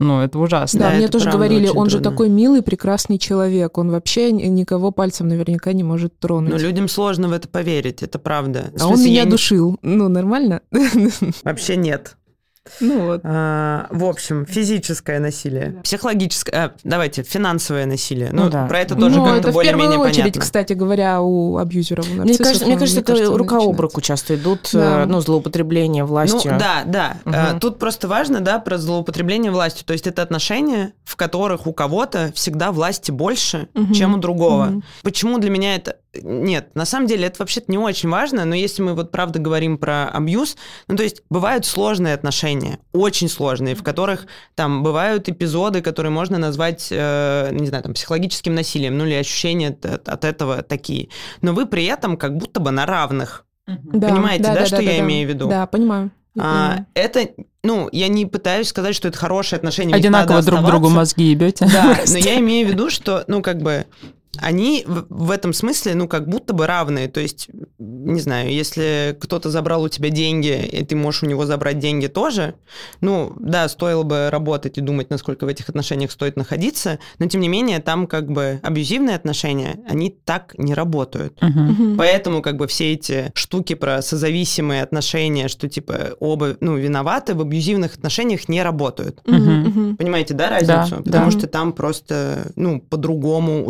Ну, это ужасно. Да, Да, мне тоже говорили, он же трудно. такой милый, прекрасный человек. Он вообще ни- никого пальцем наверняка не может тронуть. Но людям сложно в это поверить, это правда. В а он смысле, я меня не- душил. Ну, нормально? Вообще нет. Ну вот. А, в общем, физическое насилие. Психологическое, а, давайте, финансовое насилие. Ну, Ну да. про это тоже Ну, как-то более-менее первую очередь, понятно. кстати говоря, у абьюзеров, у Мне кажется, мне кажется, это рука об руку часто идут, Да. э, ну, злоупотребление Ну, властью. да, да. Мгм. А, Тут просто важно, да, про злоупотребление властью. То есть это отношения, в которых у кого-то всегда власти больше, Мгм. чем у другого. Мгм. Почему для меня это... Нет, на самом деле это вообще-то не очень важно, но если мы вот правда говорим про абьюз, ну то есть бывают сложные отношения, очень сложные, в которых там бывают эпизоды, которые можно назвать, э, не знаю, там психологическим насилием, ну или ощущения от, от этого такие. Но вы при этом как будто бы на равных. Да, Понимаете, да, что я имею в виду? Да, понимаю. А, это, ну, я не пытаюсь сказать, что это хорошие отношения. Одинаково друг другу мозги ебете. Да, но я имею в виду, что, ну, как бы, они в, этом смысле, ну, как будто бы равные. То есть, не знаю, если кто-то забрал у тебя деньги, и ты можешь у него забрать деньги тоже, ну, да, стоило бы работать и думать, насколько в этих отношениях стоит находиться, но, тем не менее, там, как бы, абьюзивные отношения, они так не работают. Мгм. Поэтому как бы все эти штуки про созависимые отношения, что типа оба ну, виноваты, в абьюзивных отношениях не работают. Мгм. Понимаете, да, разницу? Да, Потому да. что там просто, ну, по-другому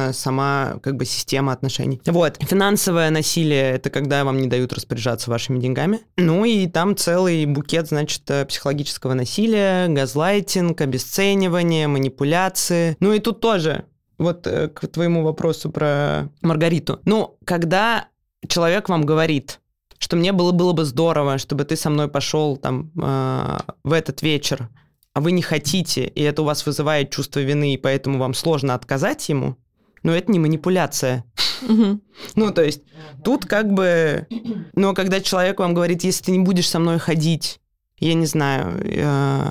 устроена сама, как бы, система отношений. Вот. Финансовое насилие — это когда вам не дают распоряжаться вашими деньгами. Ну, и там целый букет, значит, э, психологического насилия, газлайтинг, обесценивание, манипуляции. Ну, и тут тоже, вот э, к твоему вопросу про Маргариту. Ну, когда человек вам говорит, что мне было, было бы здорово, чтобы ты со мной пошел там э, в этот вечер, а вы не хотите, и это у вас вызывает чувство вины, и поэтому вам сложно отказать ему, ну, это не манипуляция. Ну, то есть тут как бы... Но когда человек вам говорит, если ты не будешь со мной ходить, я не знаю, э,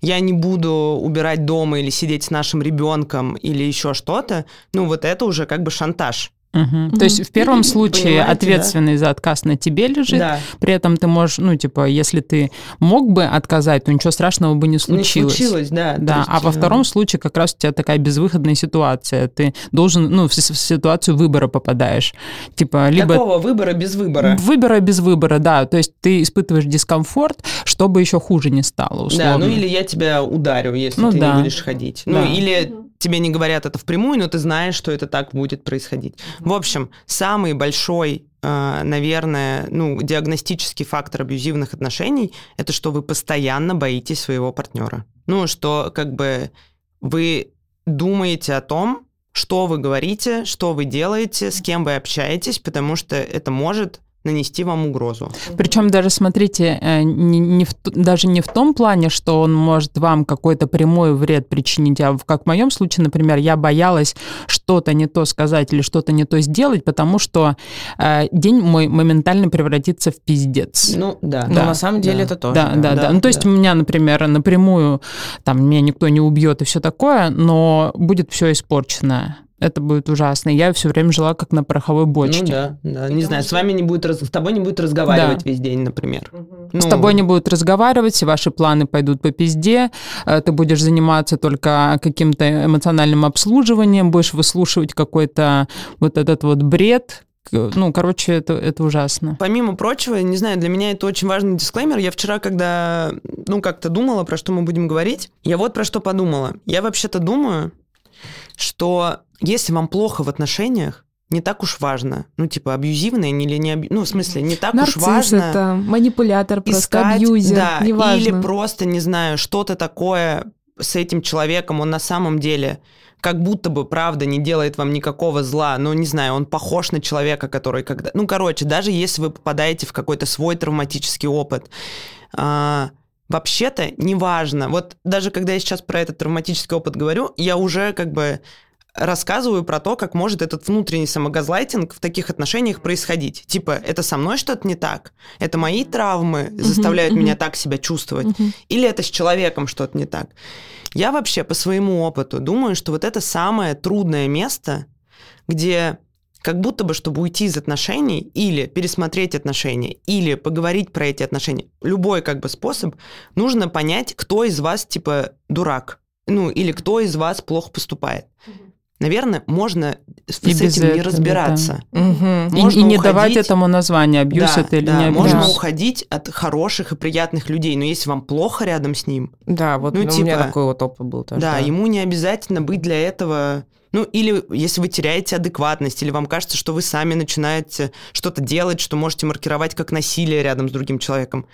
я не буду убирать дома или сидеть с нашим ребенком или еще что-то, ну, вот это уже как бы шантаж. Мгм. То есть в первом случае Понимаете, да? ответственность за отказ на тебе лежит, Да. при этом ты можешь, ну, типа, если ты мог бы отказать, то ничего страшного бы не Не случилось. случилось, да. Да, есть, а во э, втором случае как раз у тебя такая безвыходная ситуация. Ты должен, ну, в, ситуацию выбора попадаешь. Типа, либо Такого выбора без выбора. выбора без выбора, да. То есть ты испытываешь дискомфорт, чтобы еще хуже не стало, условно. Да, ну или я тебя ударю, если Ну ты да. не будешь ходить. Ну Да. или тебе не говорят это впрямую, но ты знаешь, что это так будет происходить. В общем, самый большой, э, наверное, ну, диагностический фактор абьюзивных отношений – это что вы постоянно боитесь своего партнера. Ну, что как бы вы думаете о том, что вы говорите, что вы делаете, с кем вы общаетесь, потому что это может нанести вам угрозу. Причем даже, смотрите, э, не, не в, даже не в том плане, что он может вам какой-то прямой вред причинить, а как в моем случае, например, я боялась что-то не то сказать или что-то не то сделать, потому что э, день мой моментально превратится в пиздец. Ну, да. Но да, на самом деле да. это тоже. Да, да, да. да. Ну, то есть да. у меня, например, напрямую, там, меня никто не убьет и все такое, но будет все испорчено это будет ужасно. Я все время жила как на пороховой бочке. Ну да, да. Не знаю, с вами не будет, с тобой не будет разговаривать да. весь день, например. Угу. Ну... С тобой не будут разговаривать, все ваши планы пойдут по пизде, э, ты будешь заниматься только каким-то эмоциональным обслуживанием, будешь выслушивать какой-то вот этот вот бред, ну, короче, это, это ужасно. Помимо прочего, не знаю, для меня это очень важный дисклеймер. Я вчера, когда, ну, как-то думала, про что мы будем говорить, я вот про что подумала. Я вообще-то думаю, что если вам плохо в отношениях, не так уж важно. Ну, типа, абьюзивные или не абью... Ну, в смысле, не так Нарцисс уж важно... это манипулятор, просто искать, абьюзер, да, неважно. Или просто, не знаю, что-то такое с этим человеком, он на самом деле как будто бы, правда, не делает вам никакого зла, но, не знаю, он похож на человека, который когда... Ну, короче, даже если вы попадаете в какой-то свой травматический опыт, а, вообще-то неважно. Вот даже когда я сейчас про этот травматический опыт говорю, я уже как бы рассказываю про то, как может этот внутренний самогазлайтинг в таких отношениях происходить. Типа, это со мной что-то не так? Это мои травмы заставляют uh-huh, меня так себя чувствовать? Uh-huh. Или это с человеком что-то не так? Я вообще по своему опыту думаю, что вот это самое трудное место, где как будто бы, чтобы уйти из отношений или пересмотреть отношения, или поговорить про эти отношения, любой как бы способ, нужно понять, кто из вас типа дурак, ну или кто из вас плохо поступает наверное, можно с, и с этим этого, не разбираться. Да. Угу. Можно и, и не уходить... давать этому название, абьюз да, это или да, не абьюз. Можно уходить от хороших и приятных людей, но если вам плохо рядом с ним... Да, вот ну, ну, типа, у меня такой вот опыт был тоже. Да, да, ему не обязательно быть для этого... Ну, или если вы теряете адекватность, или вам кажется, что вы сами начинаете что-то делать, что можете маркировать как насилие рядом с другим человеком,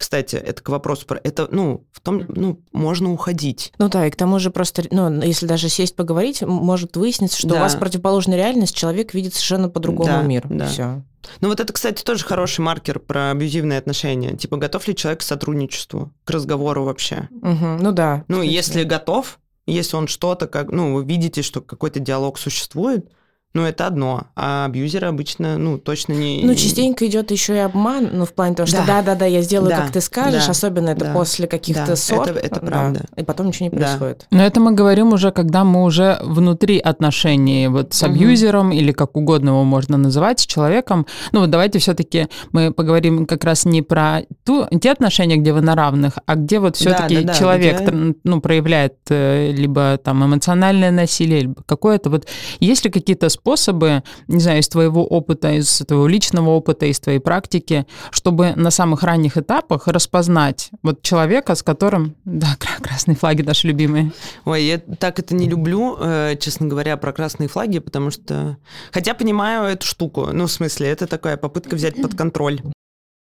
кстати, это к вопросу про это, ну, в том, ну, можно уходить. Ну да, и к тому же просто, ну, если даже сесть поговорить, может выясниться, что да. у вас противоположная реальность, человек видит совершенно по-другому да, мир. Да. Все. Ну вот это, кстати, тоже хороший маркер про абьюзивные отношения. Типа, готов ли человек к сотрудничеству, к разговору вообще? Угу, ну да. Ну, кстати. если готов, если он что-то, как, ну, вы видите, что какой-то диалог существует, ну, это одно, а абьюзеры обычно, ну, точно не... Ну, частенько идет еще и обман, ну, в плане того, что да-да-да, я сделаю, да, как ты скажешь, да, особенно это да, после каких-то да, ссор. Это, это правда. Да, и потом ничего не происходит. Но это мы говорим уже, когда мы уже внутри отношений, вот с абьюзером угу. или как угодно его можно называть, с человеком. Ну, вот давайте все-таки мы поговорим как раз не про ту, те отношения, где вы на равных, а где вот все-таки да, да, человек, где... ну, проявляет э, либо там эмоциональное насилие, либо какое-то вот... Есть ли какие-то способы, не знаю, из твоего опыта, из твоего личного опыта, из твоей практики, чтобы на самых ранних этапах распознать вот человека, с которым, да, красные флаги наши любимые. Ой, я так это не люблю, э, честно говоря, про красные флаги, потому что... Хотя понимаю эту штуку, ну, в смысле, это такая попытка взять под контроль.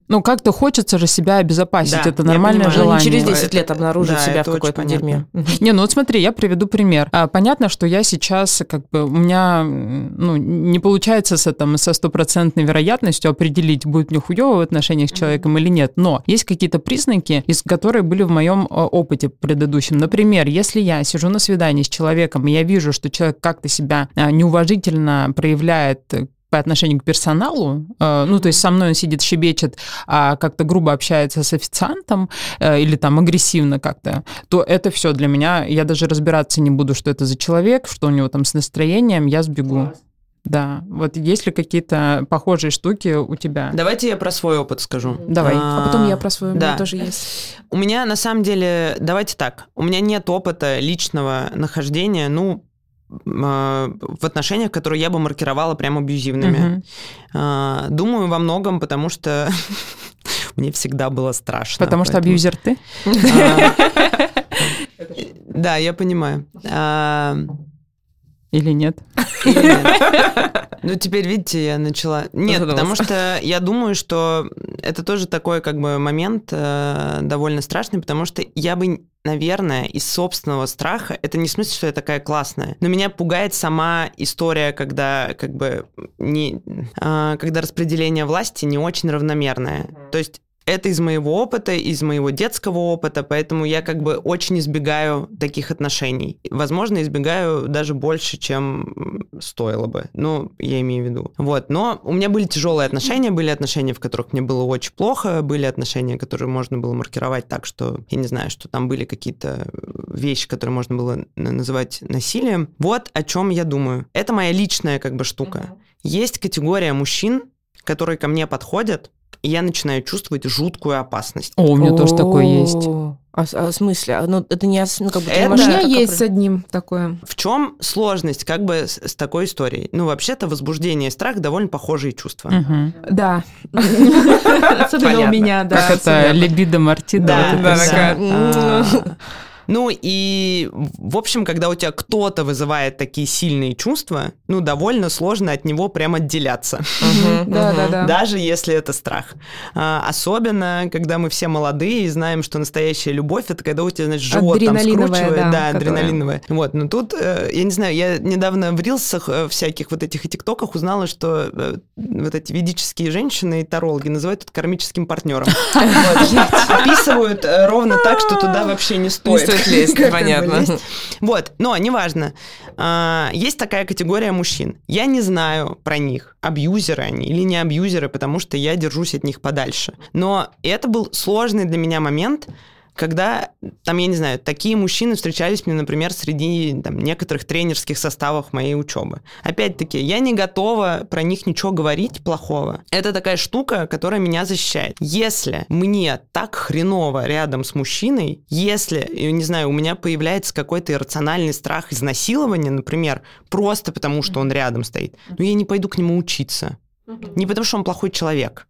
Ну, как-то хочется же себя обезопасить. Да, это нормальное желание. Не через 10 лет обнаружить да, себя в какой-то дерьме. Не, ну вот смотри, я приведу пример. А, понятно, что я сейчас, как бы, у меня ну, не получается с этим со стопроцентной вероятностью определить, будет мне хуёво в отношениях с человеком или нет. Но есть какие-то признаки, из которые были в моем а, опыте предыдущем. Например, если я сижу на свидании с человеком, и я вижу, что человек как-то себя а, неуважительно проявляет по отношению к персоналу, э, ну, то есть со мной он сидит, щебечет, а как-то грубо общается с официантом э, или там агрессивно как-то, то это все для меня, я даже разбираться не буду, что это за человек, что у него там с настроением, я сбегу. Да, вот есть ли какие-то похожие штуки у тебя? Давайте я про свой опыт скажу. Давай. А, а потом я про свой, да. тоже есть. У меня на самом деле, давайте так, у меня нет опыта личного нахождения, ну, в отношениях, которые я бы маркировала прям абьюзивными. Uh-huh. Думаю, во многом, потому что мне всегда было страшно. Потому поэтому... что абьюзер ты? А, Да, я понимаю. Или нет? нет? Ну, теперь, видите, я начала... Нет, Задумалась. потому что я думаю, что это тоже такой как бы момент э, довольно страшный, потому что я бы, наверное, из собственного страха, это не в смысле, что я такая классная, но меня пугает сама история, когда как бы не, а, когда распределение власти не очень равномерное. То есть это из моего опыта, из моего детского опыта, поэтому я как бы очень избегаю таких отношений. Возможно, избегаю даже больше, чем стоило бы. Ну, я имею в виду. Вот. Но у меня были тяжелые отношения, были отношения, в которых мне было очень плохо, были отношения, которые можно было маркировать так, что, я не знаю, что там были какие-то вещи, которые можно было называть насилием. Вот о чем я думаю. Это моя личная как бы штука. Есть категория мужчин, которые ко мне подходят, и я начинаю чувствовать жуткую опасность. О, у меня тоже такое есть. А, а в смысле? А, Ну, это не... Ну, как бы, Это- У меня есть с одним такое. В чем сложность как бы с, с такой историей? Ну, вообще-то возбуждение и страх довольно похожие чувства. Мгм. Да. Особенно у меня, да. Как это либидо мартида. Да. Ну и, в общем, когда у тебя кто-то вызывает такие сильные чувства, ну, довольно сложно от него прям отделяться. Даже если это страх. А, особенно, когда мы все молодые и знаем, что настоящая любовь это когда у тебя, значит, живот там скручивает. да, адреналиновая. Вот, но тут, э, я не знаю, я недавно в рилсах э, всяких вот этих и тиктоках узнала, что э, вот эти ведические женщины и тарологи называют это кармическим партнером. Описывают ровно так, что туда вообще не стоит. Стоит лезть, понятно. Вот, но неважно. А, Есть такая категория мужчин. Я не знаю про них, абьюзеры они или не абьюзеры, потому что я держусь от них подальше. Но это был сложный для меня момент, когда, там, я не знаю, такие мужчины встречались мне, например, среди там, некоторых тренерских составов моей учебы. Опять-таки, я не готова про них ничего говорить плохого. Это такая штука, которая меня защищает. Если мне так хреново рядом с мужчиной, если, я не знаю, у меня появляется какой-то иррациональный страх изнасилования, например, просто потому, что он рядом стоит, ну я не пойду к нему учиться. Не потому, что он плохой человек.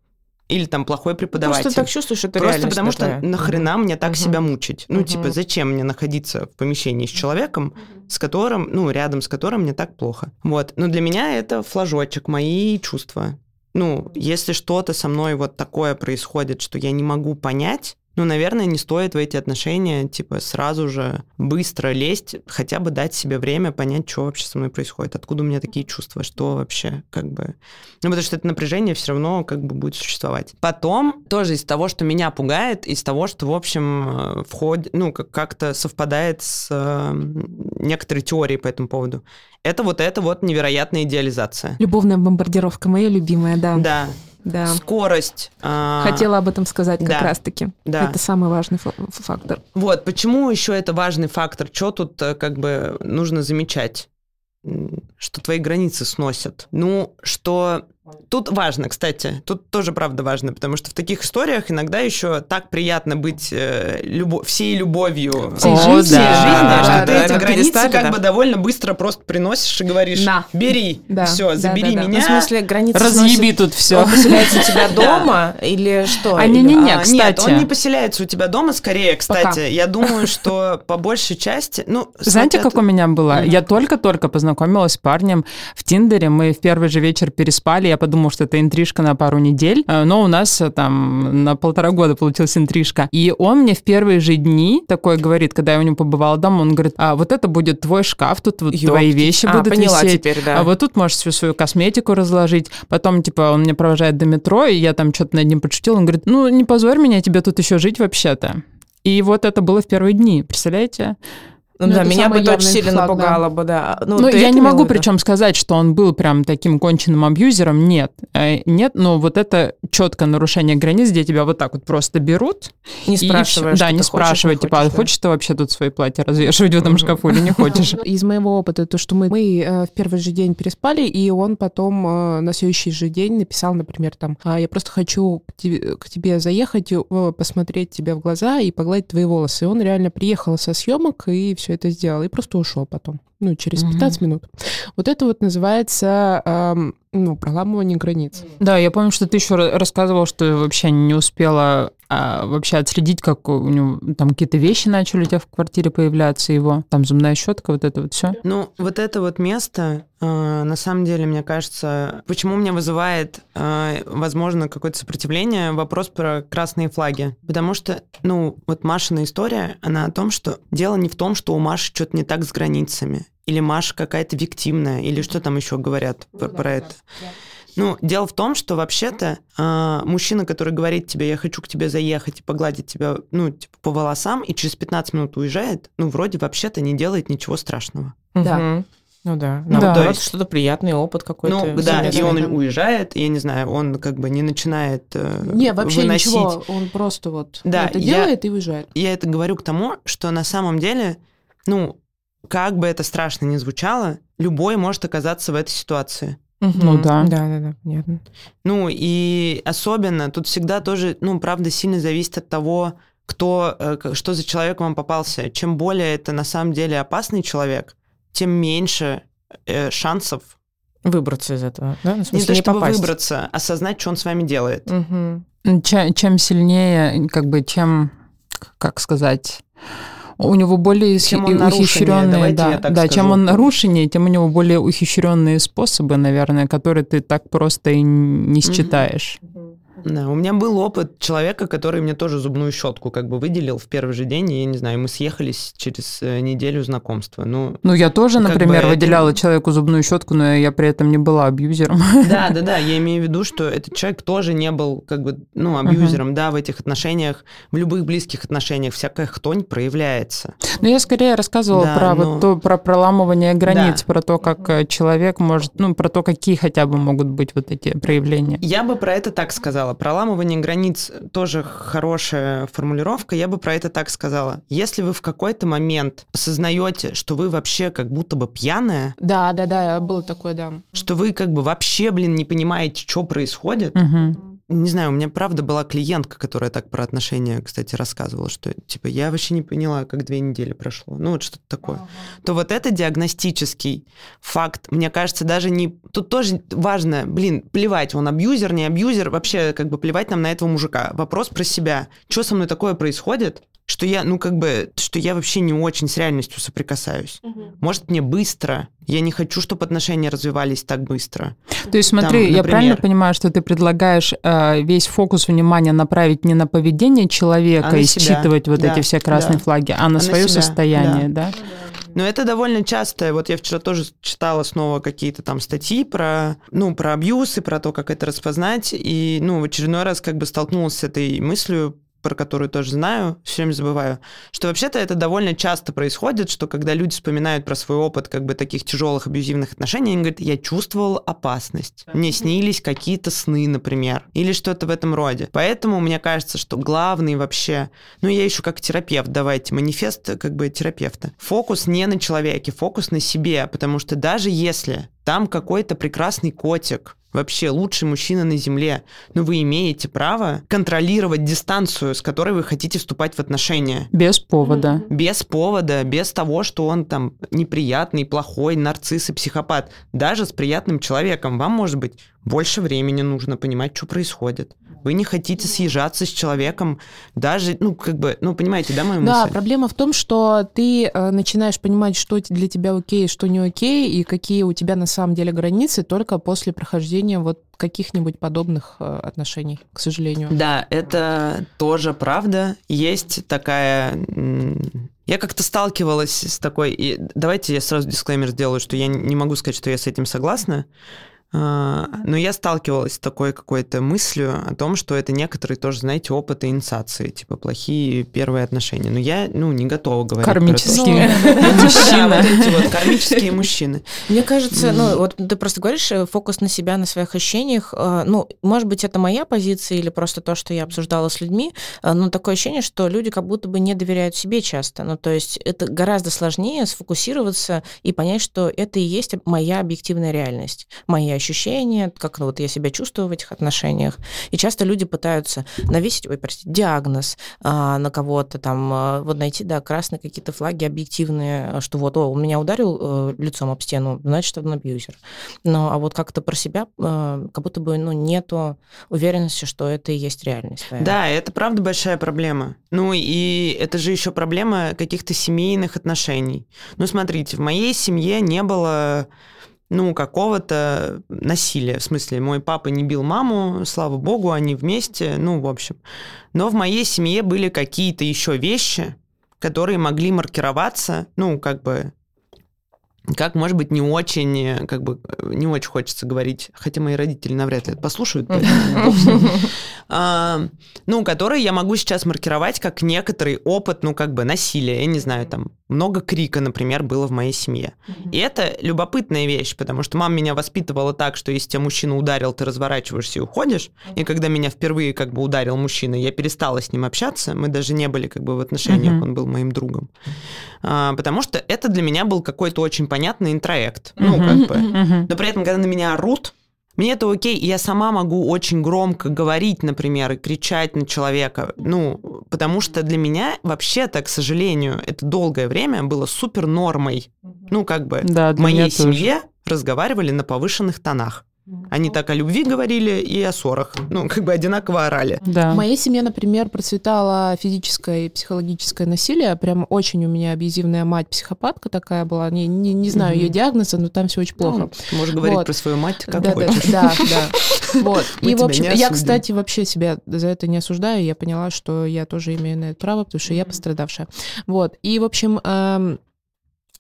Или там плохой преподаватель. Просто так чувствуешь, это Просто потому что такая. нахрена мне так Мгм. себя мучить? Ну, Мгм. типа, зачем мне находиться в помещении с человеком, с которым, ну, рядом с которым мне так плохо? Вот. Но для меня это флажочек, мои чувства. Ну, если что-то со мной вот такое происходит, что я не могу понять, ну, наверное, не стоит в эти отношения, типа, сразу же быстро лезть, хотя бы дать себе время понять, что вообще со мной происходит, откуда у меня такие чувства, что вообще, как бы... Ну, потому что это напряжение все равно как бы будет существовать. Потом, тоже из того, что меня пугает, из того, что, в общем, входит, ну, как- как-то совпадает с э, некоторой теорией по этому поводу, это вот эта вот невероятная идеализация. Любовная бомбардировка, моя любимая, да. Да, Да. скорость. а, Хотела об этом сказать как да. раз-таки. Да. Это самый важный фа- фактор. Вот, почему еще это важный фактор? Что тут э, как бы нужно замечать? Что твои границы сносят. Ну, что... Тут важно, кстати, тут тоже правда важно, потому что в таких историях иногда еще так приятно быть э, любо- всей любовью Всей О, жизнью. всей да. жизни, Да, что да, ты да, эти на границы пьедестале, как да. бы довольно быстро просто приносишь и говоришь, На. бери, Да, все, да, забери да, да. Ну, меня. в смысле, границы Разъеби сносит- тут все. Он поселяется у тебя дома или что? А, не-не-не. Кстати. Нет, он не поселяется у тебя дома, скорее, кстати. Я думаю, что по большей части... Ну, Знаете, как у меня было? Я только-только познакомилась с парнем в Тиндере. Мы в первый же вечер переспали. Я подумала, что это интрижка на пару недель. Э, Но у нас э, там на полтора года получилась интрижка. И он мне в первые же дни такой говорит, когда я у него побывала дома, он говорит, а вот это будет твой шкаф, тут вот твои вещи А, будут поняла висеть. теперь, да. А вот тут можешь всю свою косметику разложить. Потом, типа, он меня провожает до метро, и я там что-то над ним подшутила. Он говорит, ну, не позорь меня, тебе тут еще жить вообще-то. И вот это было в первые дни, представляете? Ну, Ну, да, это меня бы это очень явный сильно да. напугало бы, да. Ну, Ну, я это не могу виду? причем сказать, что он был прям таким конченным абьюзером. Нет. Э, Нет, но вот это четкое нарушение границ, где тебя вот так вот просто берут. Не и спрашивая, что Да, не хочешь, спрашивать, типа, а хочешь, да. хочешь ты вообще тут свои платья развешивать в этом шкафу или не хочешь? Из моего опыта, то, что мы, мы э, в первый же день переспали, и он потом э, на следующий же день написал, например, там, «А, я просто хочу к тебе, к тебе заехать, э, посмотреть тебя в глаза и погладить твои волосы. И он реально приехал со съемок и все это сделал, и просто ушел потом, ну, через Мгм. 15 минут. Вот это вот называется, эм, ну, проламывание границ. Да, я помню, что ты еще рассказывал, что вообще не успела а, вообще отследить, как у него там какие-то вещи начали у тебя в квартире появляться его, там зубная щетка, вот это вот все. Ну, вот это вот место, э, на самом деле, мне кажется, почему меня вызывает, э, возможно, какое-то сопротивление, вопрос про красные флаги. Потому что, ну, вот Машина история, она о том, что дело не в том, что у Маши что-то не так с границами, или Маша какая-то виктимная, или что там еще говорят про, про это. Ну, дело в том, что вообще-то э, мужчина, который говорит тебе, я хочу к тебе заехать и погладить тебя, ну, типа, по волосам, и через 15 минут уезжает, ну, вроде вообще-то не делает ничего страшного. Да. Ну да, Да. да. Есть- что-то приятный опыт какой-то. Ну, да, и он уезжает, я не знаю, он как бы не начинает э, Не, вообще выносить. ничего, он просто вот Да, это я- делает и уезжает. Я это говорю к тому, что на самом деле, ну, как бы это страшно ни звучало, любой может оказаться в этой ситуации. Ну да. Да, да, да, понятно. Ну, и особенно тут всегда тоже, ну, правда, сильно зависит от того, кто, э, что за человек вам попался. Чем более это на самом деле опасный человек, тем меньше э, шансов Выбраться из этого, да? Ну, в не смысле, то не чтобы попасть. выбраться, осознать, что он с вами делает. Мгм. Чем, чем сильнее, как бы, чем, как сказать, у него более Чем он ухищренные, да, да, скажу. чем он нарушеннее, тем у него более ухищренные способы, наверное, которые ты так просто и не считаешь. Да, у меня был опыт человека, который мне тоже зубную щетку как бы выделил в первый же день, и я не знаю, мы съехались через э, неделю знакомства. Ну, Ну, я тоже, например, бы это- выделяла человеку зубную щетку, но я при этом не была абьюзером. да, да, да, я имею в виду, что этот человек тоже не был как бы, ну, абьюзером, да, в этих отношениях, в любых близких отношениях всякая хтонь проявляется. Но я скорее рассказывала Да, про но- вот то, про проламывание границ, Да. про то, как э, человек может, ну, про то, какие хотя бы могут быть вот эти проявления. Я бы про это так сказала. Проламывание границ тоже хорошая формулировка. Я бы про это так сказала. Если вы в какой-то момент осознаете, что вы вообще как будто бы пьяная, Да, да, да, было такое, да. что вы как бы вообще, блин, не понимаете, что происходит, Мгм. Не знаю, у меня правда была клиентка, которая так про отношения, кстати, рассказывала, что типа я вообще не поняла, как две недели прошло. Ну вот что-то такое. То вот это диагностический факт, мне кажется, даже не... Тут тоже важно, блин, плевать, он абьюзер, не абьюзер, вообще как бы плевать нам на этого мужика. Вопрос про себя. Что со мной такое происходит, что я, ну как бы, что я вообще не очень с реальностью соприкасаюсь. Может, мне быстро. Я не хочу, чтобы отношения развивались так быстро. То есть смотри, Там, я правильно например. понимаю, что ты предлагаешь э, весь фокус внимания направить не на поведение человека А на и себя. считывать вот Да, эти все красные да. флаги, а на А на свое себя, состояние, да? Но это довольно часто. Вот я вчера тоже читала снова какие-то там статьи про, ну, про абьюз и про то, как это распознать. И, ну, в очередной раз как бы столкнулась с этой мыслью, про которую тоже знаю, все время забываю, что вообще-то это довольно часто происходит, что когда люди вспоминают про свой опыт как бы таких тяжелых абьюзивных отношений, они говорят, я чувствовал опасность. Мне снились какие-то сны, например, или что-то в этом роде. Поэтому мне кажется, что главный вообще, ну я еще как терапевт, давайте, манифест как бы терапевта. Фокус не на человеке, фокус на себе, потому что даже если там какой-то прекрасный котик, вообще лучший мужчина на Земле, но вы имеете право контролировать дистанцию, с которой вы хотите вступать в отношения. Без повода. Без повода, без того, что он там неприятный, плохой, нарцисс и психопат. Даже с приятным человеком вам, может быть, больше времени нужно понимать, что происходит. Вы не хотите съезжаться с человеком, даже, ну, как бы, ну, понимаете, да, мою Да, мысль? проблема в том, что ты э, начинаешь понимать, что для тебя окей, что не окей, и какие у тебя на самом деле границы только после прохождения вот каких-нибудь подобных э, отношений, к сожалению. Да, это тоже правда. Есть такая... Я как-то сталкивалась с такой... и давайте я сразу дисклеймер сделаю, что я не могу сказать, что я с этим согласна. А, Но я сталкивалась с такой какой-то мыслью о том, что это некоторые тоже, знаете, опыты инициации, типа плохие первые отношения. Но я, ну, не готова говорить Кармические мужчины. вот эти вот кармические мужчины. Мне кажется, ну, вот ты просто говоришь, э, фокус на себя, на своих ощущениях. э, Ну, может быть, это моя позиция или просто то, что я обсуждала с людьми, э, но такое ощущение, что люди как будто бы не доверяют себе часто. Ну, то есть это гораздо сложнее сфокусироваться и понять, что это и есть моя объективная реальность, мои ощущения, как вот я себя чувствую в этих отношениях. И часто люди пытаются навесить, ой, простите, диагноз а, на кого-то, там, а, вот найти, да, красные какие-то флаги объективные, что вот, о, он меня ударил э, лицом об стену, значит, он абьюзер. Но, а вот как-то про себя э, как будто бы, ну, нету уверенности, что это и есть реальность. Твоя. Да, это правда большая проблема. Ну, и это же еще проблема каких-то семейных отношений. Ну, смотрите, в моей семье не было ну, какого-то насилия. В смысле, мой папа не бил маму, слава богу, они вместе, ну, в общем. Но в моей семье были какие-то еще вещи, которые могли маркироваться, ну, как бы как, может быть, не очень, как бы, не очень хочется говорить, хотя мои родители навряд ли это послушают, а, ну, которые я могу сейчас маркировать как некоторый опыт, ну, как бы, насилия, я не знаю, там, много крика, например, было в моей семье. И это любопытная вещь, потому что мама меня воспитывала так, что если тебя мужчина ударил, ты разворачиваешься и уходишь. И когда меня впервые, как бы, ударил мужчина, я перестала с ним общаться, мы даже не были, как бы, в отношениях, он был моим другом. А, потому что это для меня был какой-то очень понятный интроект. Ну, как бы. Но при этом, когда на меня орут, мне это окей, я сама могу очень громко говорить, например, и кричать на человека. Ну, потому что для меня вообще-то, к сожалению, это долгое время было супер нормой. Ну, как бы да, в моей семье тоже. разговаривали на повышенных тонах. Они так о любви говорили и о ссорах. Ну, как бы одинаково орали. Да. В моей семье, например, процветало физическое и психологическое насилие. Прям очень у меня абьюзивная мать психопатка такая была. Не, не, не знаю угу. ее диагноза, но там все очень плохо. Ну, можешь говорить вот. про свою мать, как да, хочешь. Да, да, да. Вот. И, в общем, я, кстати, вообще себя за это не осуждаю. Я поняла, что я тоже имею на это право, потому что я пострадавшая. Вот. И, в общем, эм,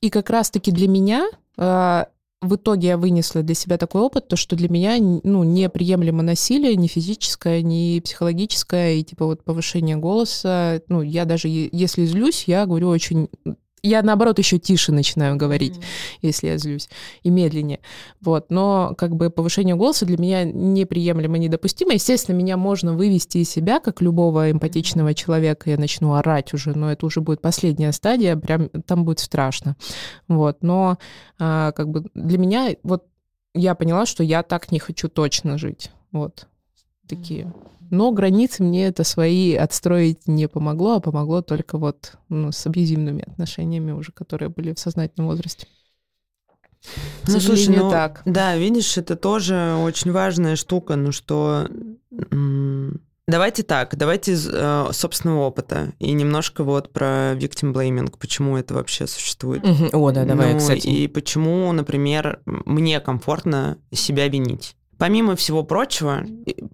и как раз-таки для меня э, в итоге я вынесла для себя такой опыт, то что для меня ну, неприемлемо насилие, ни физическое, ни психологическое, и типа вот повышение голоса. Ну, я даже, если злюсь, я говорю очень я, наоборот, еще тише начинаю говорить, mm-hmm. если я злюсь, и медленнее. Вот. Но как бы повышение голоса для меня неприемлемо, недопустимо. Естественно, меня можно вывести из себя, как любого эмпатичного человека. Я начну орать уже, но это уже будет последняя стадия, прям там будет страшно. Вот. Но а, как бы для меня вот я поняла, что я так не хочу точно жить. Вот. Такие. Но границы мне это свои отстроить не помогло, а помогло только вот ну, с абьюзивными отношениями уже, которые были в сознательном возрасте. ну, слушай, ну, так. Да, видишь, это тоже очень важная штука, ну что... Давайте так, давайте из э, собственного опыта и немножко вот про victim blaming, почему это вообще существует. О, да, давай, ну, кстати. И почему, например, мне комфортно себя винить. Помимо всего прочего,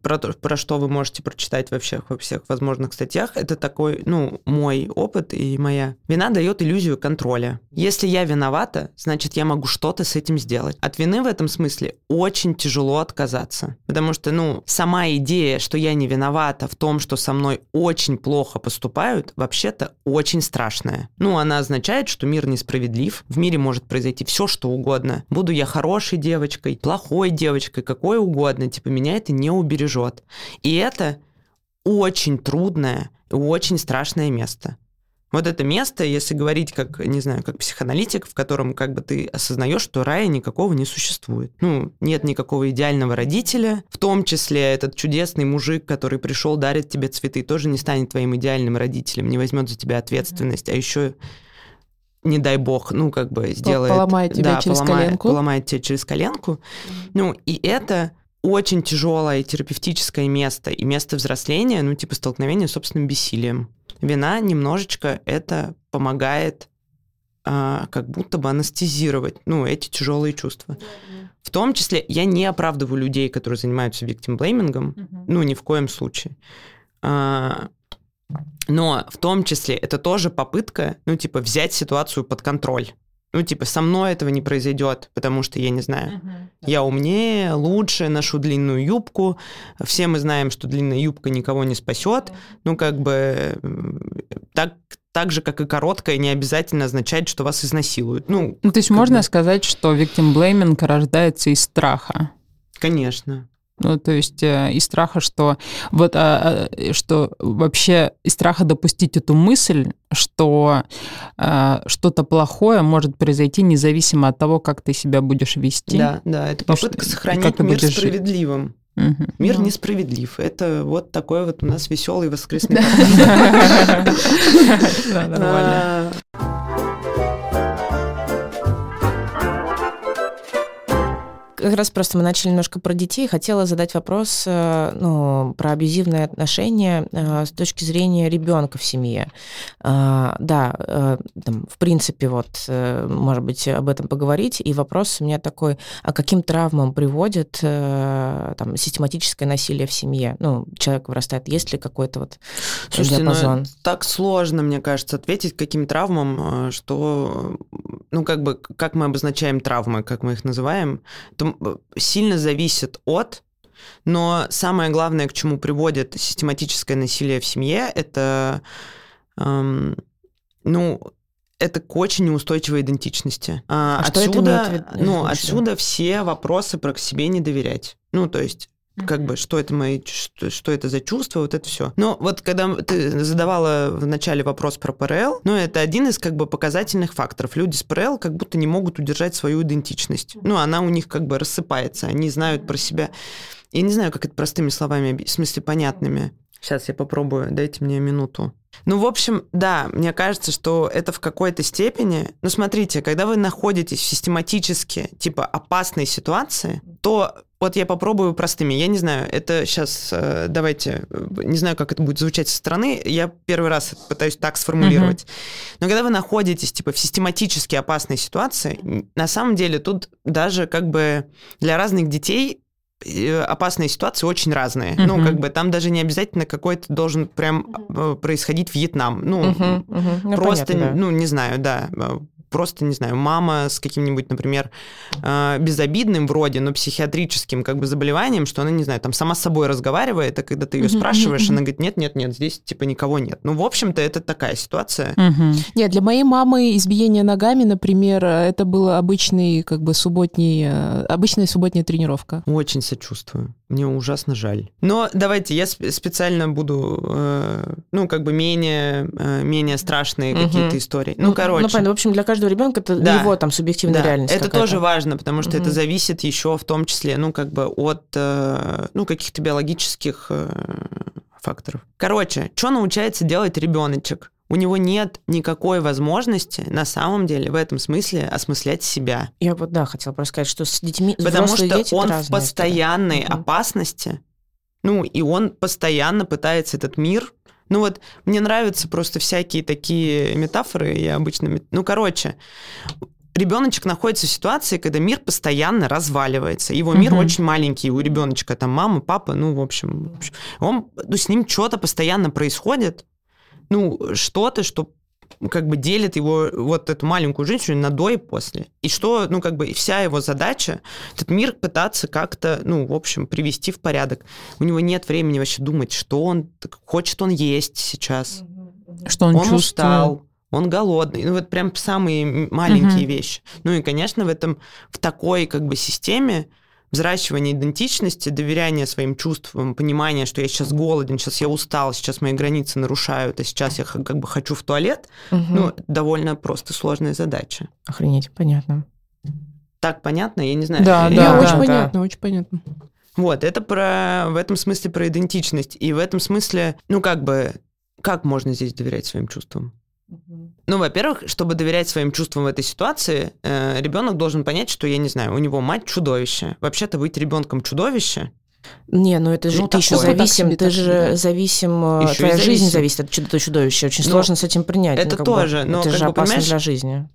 про, то, про что вы можете прочитать во всех, во всех возможных статьях, это такой, ну, мой опыт и моя. Вина дает иллюзию контроля. Если я виновата, значит, я могу что-то с этим сделать. От вины в этом смысле очень тяжело отказаться. Потому что, ну, сама идея, что я не виновата в том, что со мной очень плохо поступают, вообще-то очень страшная. Ну, она означает, что мир несправедлив, в мире может произойти все, что угодно. Буду я хорошей девочкой, плохой девочкой, какой какое угодно, типа меня это не убережет. И это очень трудное, очень страшное место. Вот это место, если говорить как, не знаю, как психоаналитик, в котором как бы ты осознаешь, что рая никакого не существует. Ну, нет никакого идеального родителя, в том числе этот чудесный мужик, который пришел, дарит тебе цветы, тоже не станет твоим идеальным родителем, не возьмет за тебя ответственность, а еще не дай бог, ну, как бы сделает... Поломает тебя да, через поломает, коленку. Поломает тебя через коленку. Mm-hmm. Ну, и это очень тяжелое терапевтическое место и место взросления, ну, типа столкновения с собственным бессилием. Вина немножечко это помогает а, как будто бы анестезировать, ну, эти тяжелые чувства. Mm-hmm. В том числе я не оправдываю людей, которые занимаются виктимблеймингом, mm-hmm. ну, ни в коем случае. А, но в том числе это тоже попытка, ну, типа, взять ситуацию под контроль. Ну, типа, со мной этого не произойдет, потому что, я не знаю, uh-huh. я умнее, лучше, ношу длинную юбку. Все мы знаем, что длинная юбка никого не спасет. Uh-huh. Ну, как бы, так, так же, как и короткая, не обязательно означает, что вас изнасилуют. Ну, ну то есть можно бы... сказать, что victim blaming рождается из страха? Конечно. Ну, то есть э, из страха, что вот а, а, что вообще из страха допустить эту мысль, что а, что-то плохое может произойти независимо от того, как ты себя будешь вести. Да, да, это попытка сохранить мир справедливым. Угу. Мир ну. несправедлив. Это вот такой вот у нас веселый воскресный. Нормально. Как раз просто мы начали немножко про детей. Хотела задать вопрос э, ну, про абьюзивные отношения э, с точки зрения ребенка в семье. Э, да, там, в принципе, вот, может быть, об этом поговорить. И вопрос у меня такой, а каким травмам приводит там, систематическое насилие в семье? Ну, человек вырастает, есть ли какой-то вот Слушайте, ну, диапазон? Ну, так сложно, мне кажется, ответить, каким травмам, что, ну, как бы, как мы обозначаем травмы, как мы их называем, то сильно зависит от, но самое главное, к чему приводит систематическое насилие в семье, это, эм, ну, это к очень неустойчивой идентичности. А, а отсюда, что это ну, отсюда все вопросы про к себе не доверять. Ну, то есть как бы, что это мои, что, что это за чувство, вот это все. Но вот когда ты задавала в начале вопрос про ПРЛ, ну, это один из как бы показательных факторов. Люди с ПРЛ как будто не могут удержать свою идентичность. Ну, она у них как бы рассыпается, они знают про себя. Я не знаю, как это простыми словами, в смысле понятными. Сейчас я попробую, дайте мне минуту. Ну, в общем, да, мне кажется, что это в какой-то степени... Ну, смотрите, когда вы находитесь в систематически, типа, опасной ситуации, то вот я попробую простыми. Я не знаю, это сейчас, э, давайте, не знаю, как это будет звучать со стороны, я первый раз пытаюсь так сформулировать. Uh-huh. Но когда вы находитесь, типа, в систематически опасной ситуации, на самом деле тут даже как бы для разных детей Э, опасные ситуации очень разные. Uh-huh. Ну, как бы там даже не обязательно какой-то должен прям происходить Вьетнам. Ну, uh-huh. Uh-huh. Ну, просто, понятно, да. ну, не знаю, да просто, не знаю, мама с каким-нибудь, например, э, безобидным вроде, но психиатрическим как бы заболеванием, что она, не знаю, там сама с собой разговаривает, а когда ты ее спрашиваешь, она говорит, нет, нет, нет, здесь типа никого нет. Ну, в общем-то, это такая ситуация. Нет, для моей мамы избиение ногами, например, это было обычный, как бы, субботний, э, обычная субботняя тренировка. Очень сочувствую. Мне ужасно жаль. Но давайте, я специально буду, э, ну, как бы менее, менее страшные какие-то истории. Ну, ну короче. Ну, понятно. В общем, для каждого каждого ребенка это да. его там субъективная да. реальность. Это тоже важно, потому что угу. это зависит еще в том числе, ну, как бы от, э, ну, каких-то биологических э, факторов. Короче, что научается делать ребеночек? У него нет никакой возможности на самом деле в этом смысле осмыслять себя. Я вот, да, хотела просто сказать, что с детьми, Потому что дети он в постоянной история. опасности, ну, и он постоянно пытается этот мир ну вот мне нравятся просто всякие такие метафоры, я обычно... Ну, короче, ребеночек находится в ситуации, когда мир постоянно разваливается. Его мир угу. очень маленький, у ребеночка там мама, папа, ну, в общем, в общем он, ну, с ним что-то постоянно происходит, ну, что-то, что как бы делит его, вот эту маленькую женщину на до и после. И что, ну, как бы вся его задача, этот мир пытаться как-то, ну, в общем, привести в порядок. У него нет времени вообще думать, что он, хочет он есть сейчас. Что он, он чувствует. устал он голодный. Ну, вот прям самые маленькие uh вещи. Ну и, конечно, в этом, в такой как бы системе взращивание идентичности, доверяние своим чувствам, понимание, что я сейчас голоден, сейчас я устал, сейчас мои границы нарушают, а сейчас я как бы хочу в туалет, угу. ну, довольно просто сложная задача. Охренеть, понятно. Так понятно? Я не знаю. Да, да, очень да. понятно, очень понятно. Вот, это про, в этом смысле про идентичность. И в этом смысле, ну, как бы, как можно здесь доверять своим чувствам? Ну, во-первых, чтобы доверять своим чувствам в этой ситуации, э, ребенок должен понять, что, я не знаю, у него мать чудовище. Вообще-то быть ребенком чудовище не, ну это же ну, ты еще зависим, ты же зависим, еще твоя жизнь зависим. зависит от чудо чудовища. Очень ну, сложно с этим принять. Это ну, тоже, бы, но это же бы, опасно для жизни.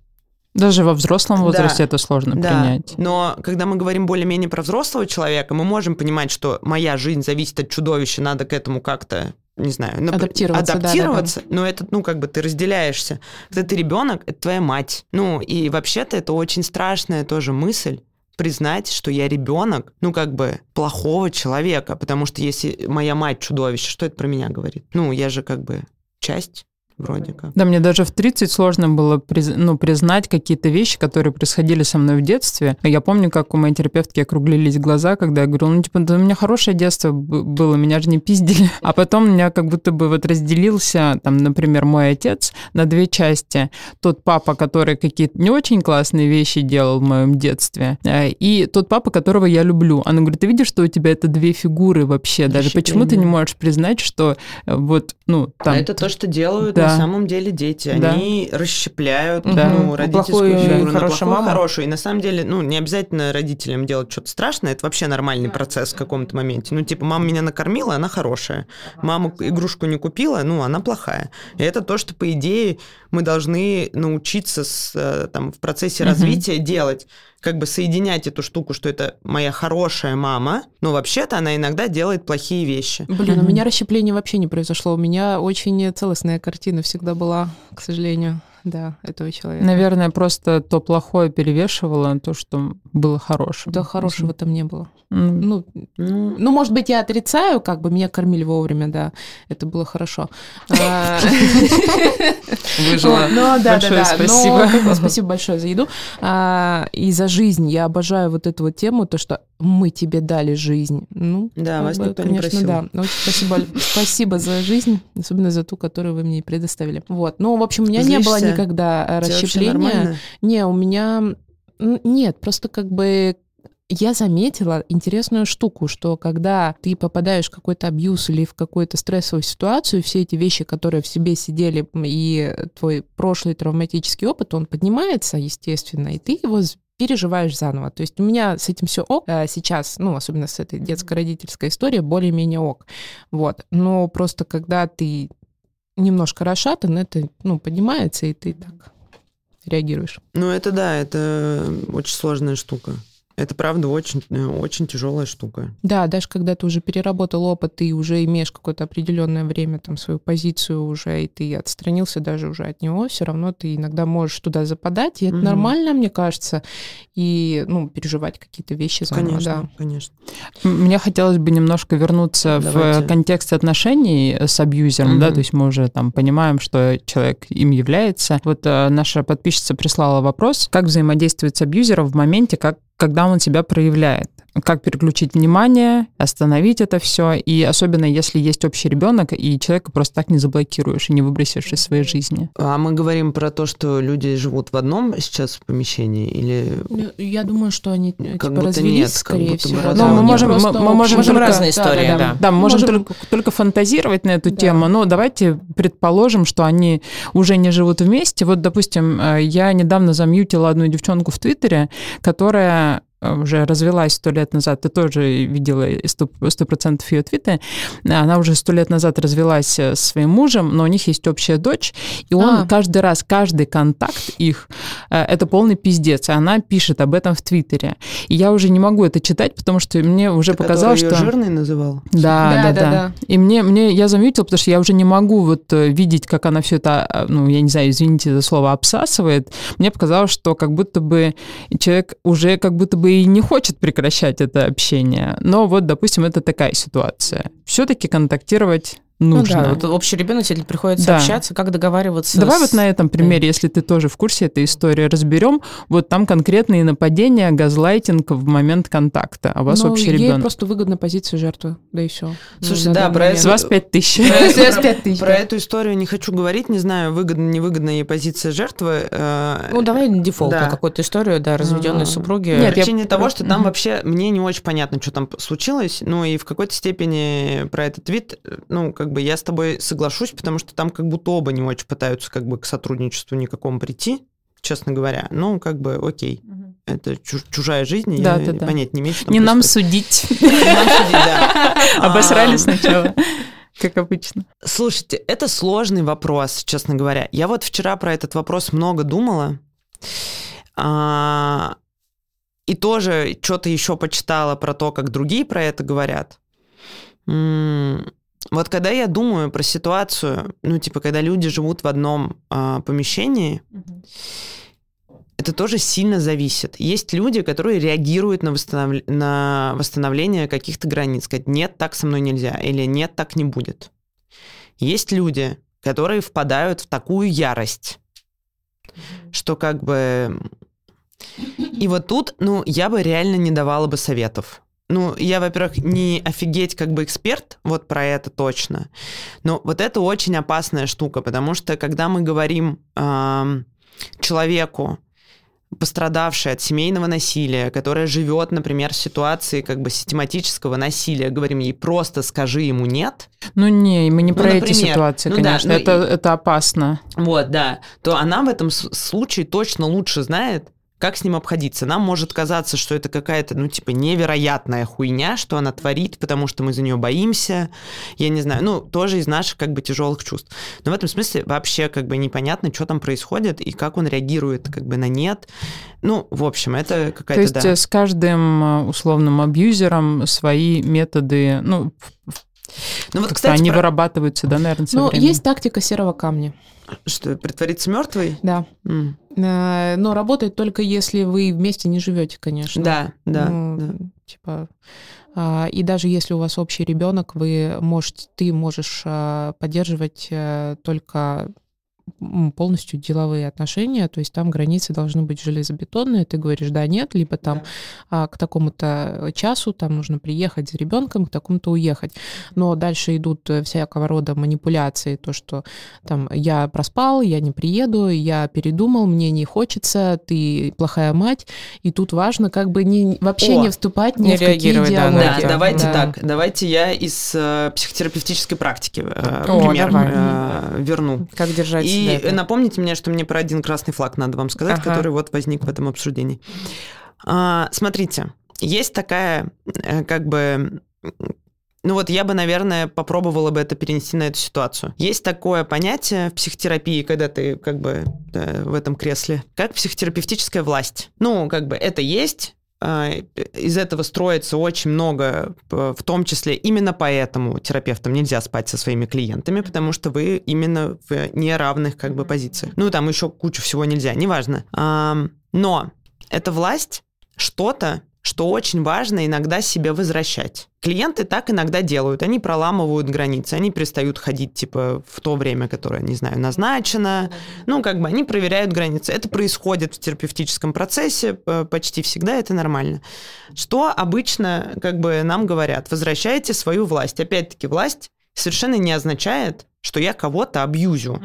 Даже во взрослом возрасте да, это сложно да. принять. Но когда мы говорим более-менее про взрослого человека, мы можем понимать, что моя жизнь зависит от чудовища, надо к этому как-то не знаю, нап... адаптироваться, адаптироваться да, да, да. но это, ну, как бы ты разделяешься. Когда ты ребенок, это твоя мать. Ну, и вообще-то это очень страшная тоже мысль, признать, что я ребенок, ну, как бы, плохого человека, потому что если моя мать чудовище, что это про меня говорит? Ну, я же как бы часть вроде как. Да, мне даже в 30 сложно было приз- ну, признать какие-то вещи, которые происходили со мной в детстве. Я помню, как у моей терапевтки округлились глаза, когда я говорю, ну, типа, да у меня хорошее детство было, меня же не пиздили. А потом у меня как будто бы вот разделился, там, например, мой отец на две части. Тот папа, который какие-то не очень классные вещи делал в моем детстве, э, и тот папа, которого я люблю. Она говорит, ты видишь, что у тебя это две фигуры вообще? Даже почему ты не можешь признать, что э, вот, ну, там... А это то, что делают да. На самом деле дети. Да. Они расщепляют да. ну, родительскую плохую, фигуру на плохую, маму. хорошую. И на самом деле, ну, не обязательно родителям делать что-то страшное, это вообще нормальный процесс в каком-то моменте. Ну, типа, мама меня накормила, она хорошая. Мама игрушку не купила, ну, она плохая. И это то, что, по идее, мы должны научиться с, э, там, в процессе развития делать как бы соединять эту штуку, что это моя хорошая мама, но вообще-то она иногда делает плохие вещи. Блин, у меня расщепление вообще не произошло. У меня очень целостная картина всегда была, к сожалению да, этого человека. Наверное, просто то плохое перевешивало то, что было хорошим. Да, хорошего там не было. Mm. Ну, mm. ну, может быть, я отрицаю, как бы меня кормили вовремя, да, это было хорошо. А, Выжила. Ну, да, да, да. Спасибо. Спасибо большое за еду. А, и за жизнь. Я обожаю вот эту вот тему, то, что мы тебе дали жизнь. Ну, да, вас никто не просил. Да. Очень спасибо, спасибо за жизнь, особенно за ту, которую вы мне предоставили. Вот. Ну, в общем, у меня не было никогда э, расщепления. Не, у меня нет, просто как бы я заметила интересную штуку, что когда ты попадаешь в какой-то абьюз или в какую-то стрессовую ситуацию, все эти вещи, которые в себе сидели, и твой прошлый травматический опыт, он поднимается, естественно, и ты его переживаешь заново. То есть у меня с этим все ок а сейчас, ну, особенно с этой детско-родительской историей, более-менее ок. Вот. Но просто когда ты немножко расшатан, это, ну, поднимается, и ты так реагируешь. Ну, это да, это очень сложная штука. Это правда очень, э, очень тяжелая штука. Да, даже когда ты уже переработал опыт, ты уже имеешь какое-то определенное время, там, свою позицию уже, и ты отстранился даже уже от него, все равно ты иногда можешь туда западать, и это угу. нормально, мне кажется, и, ну, переживать какие-то вещи заново. Конечно, да. конечно. Мне хотелось бы немножко вернуться Давайте. в контекст отношений с абьюзером, угу. да, то есть мы уже там понимаем, что человек им является. Вот э, наша подписчица прислала вопрос, как взаимодействовать с абьюзером в моменте, как когда он себя проявляет. Как переключить внимание, остановить это все. И особенно если есть общий ребенок, и человека просто так не заблокируешь и не выбросишь из своей жизни. А мы говорим про то, что люди живут в одном сейчас помещении или... Я думаю, что они как типа, развелись, нет, скорее всего. Но мы можем, мы, мы можем, можем только, разные истории. Да, да, да. да мы можем, можем только, только фантазировать на эту да. тему, но давайте предположим, что они уже не живут вместе. Вот, допустим, э, я недавно замьютила одну девчонку в Твиттере, которая уже развелась сто лет назад, ты тоже видела сто процентов ее твиты, она уже сто лет назад развелась э, с своим мужем, но у них есть общая дочь, и он а. каждый раз, каждый контакт их, э, это полный пиздец, и она пишет об этом в Твиттере. И я уже не могу это читать, потому что мне уже ты показалось, что... жирный называл? Да, да, да, да, да. И мне, мне, я заметила, потому что я уже не могу вот видеть, как она все это, ну, я не знаю, извините за слово, обсасывает. Мне показалось, что как будто бы человек уже как будто бы и не хочет прекращать это общение. Но вот, допустим, это такая ситуация. Все-таки контактировать нужно. Ну да, вот общий ребенок, если приходится да. общаться, как договариваться. Давай с... вот на этом примере, если ты тоже в курсе этой истории, разберем. Вот там конкретные нападения, газлайтинг в момент контакта, а у вас ну, общий ей ребенок. просто выгодна позиция жертвы, да и все. Слушай, ну, да, про это... С вас пять тысяч. Про эту историю не хочу говорить, не знаю, выгодна, невыгодна ей позиция жертвы. Э, ну, давай дефолт какую-то историю, да, разведенной супруги. Нет, причине того, что там вообще мне не очень понятно, что там случилось, ну и в какой-то степени про этот вид, ну, как как бы я с тобой соглашусь, потому что там как будто оба не очень пытаются как бы к сотрудничеству никакому прийти, честно говоря. Ну, как бы окей. Угу. Это чужая жизнь, да, я да, понять не имею, что Не нам судить. Обосрали сначала как обычно. Слушайте, это сложный вопрос, честно говоря. Я вот вчера про этот вопрос много думала. А, и тоже что-то еще почитала про то, как другие про это говорят. Вот когда я думаю про ситуацию, ну, типа, когда люди живут в одном а, помещении, угу. это тоже сильно зависит. Есть люди, которые реагируют на, восстанов... на восстановление каких-то границ, сказать, нет, так со мной нельзя, или нет, так не будет. Есть люди, которые впадают в такую ярость, что как бы... И вот тут, ну, я бы реально не давала бы советов. Ну, я, во-первых, не офигеть как бы эксперт, вот про это точно. Но вот это очень опасная штука, потому что когда мы говорим э, человеку, пострадавшая от семейного насилия, которая живет, например, в ситуации как бы систематического насилия, говорим ей просто скажи ему нет. Ну не, мы не ну, про например, эти ситуации, ну, конечно, да, ну, это, и... это опасно. Вот, да. То она в этом случае точно лучше знает, как с ним обходиться? Нам может казаться, что это какая-то, ну, типа, невероятная хуйня, что она творит, потому что мы за нее боимся. Я не знаю, ну, тоже из наших, как бы, тяжелых чувств. Но в этом смысле вообще, как бы, непонятно, что там происходит и как он реагирует, как бы, на нет. Ну, в общем, это какая-то, То есть да. с каждым э, условным абьюзером свои методы, ну, ну вот, кстати, они про... вырабатываются, да, наверное, со Ну, временем. есть тактика серого камня. Что, притвориться мертвой? Да. Mm. Но работает только если вы вместе не живете, конечно. Да, да. Ну, да. Типа. А, и даже если у вас общий ребенок, вы можете, ты можешь а, поддерживать э, только полностью деловые отношения, то есть там границы должны быть железобетонные, ты говоришь да, нет, либо там да. а, к такому-то часу там нужно приехать за ребенком, к такому-то уехать. Но дальше идут э, всякого рода манипуляции, то, что там я проспал, я не приеду, я передумал, мне не хочется, ты плохая мать, и тут важно как бы не, вообще О, не вступать ни не в какие диалоги. Да, да, давайте да. так, давайте я из э, психотерапевтической практики э, О, пример э, верну. Как держать и и напомните мне, что мне про один красный флаг надо вам сказать, ага. который вот возник в этом обсуждении. А, смотрите, есть такая, э, как бы, ну вот я бы, наверное, попробовала бы это перенести на эту ситуацию. Есть такое понятие в психотерапии, когда ты как бы да, в этом кресле, как психотерапевтическая власть. Ну, как бы это есть, из этого строится очень много, в том числе именно поэтому терапевтам нельзя спать со своими клиентами, потому что вы именно в неравных как бы позициях. Ну, там еще кучу всего нельзя, неважно. Но эта власть что-то что очень важно иногда себе возвращать. Клиенты так иногда делают, они проламывают границы, они перестают ходить, типа, в то время, которое, не знаю, назначено, ну, как бы они проверяют границы. Это происходит в терапевтическом процессе, почти всегда это нормально. Что обычно, как бы, нам говорят? Возвращайте свою власть. Опять-таки, власть совершенно не означает, что я кого-то абьюзю.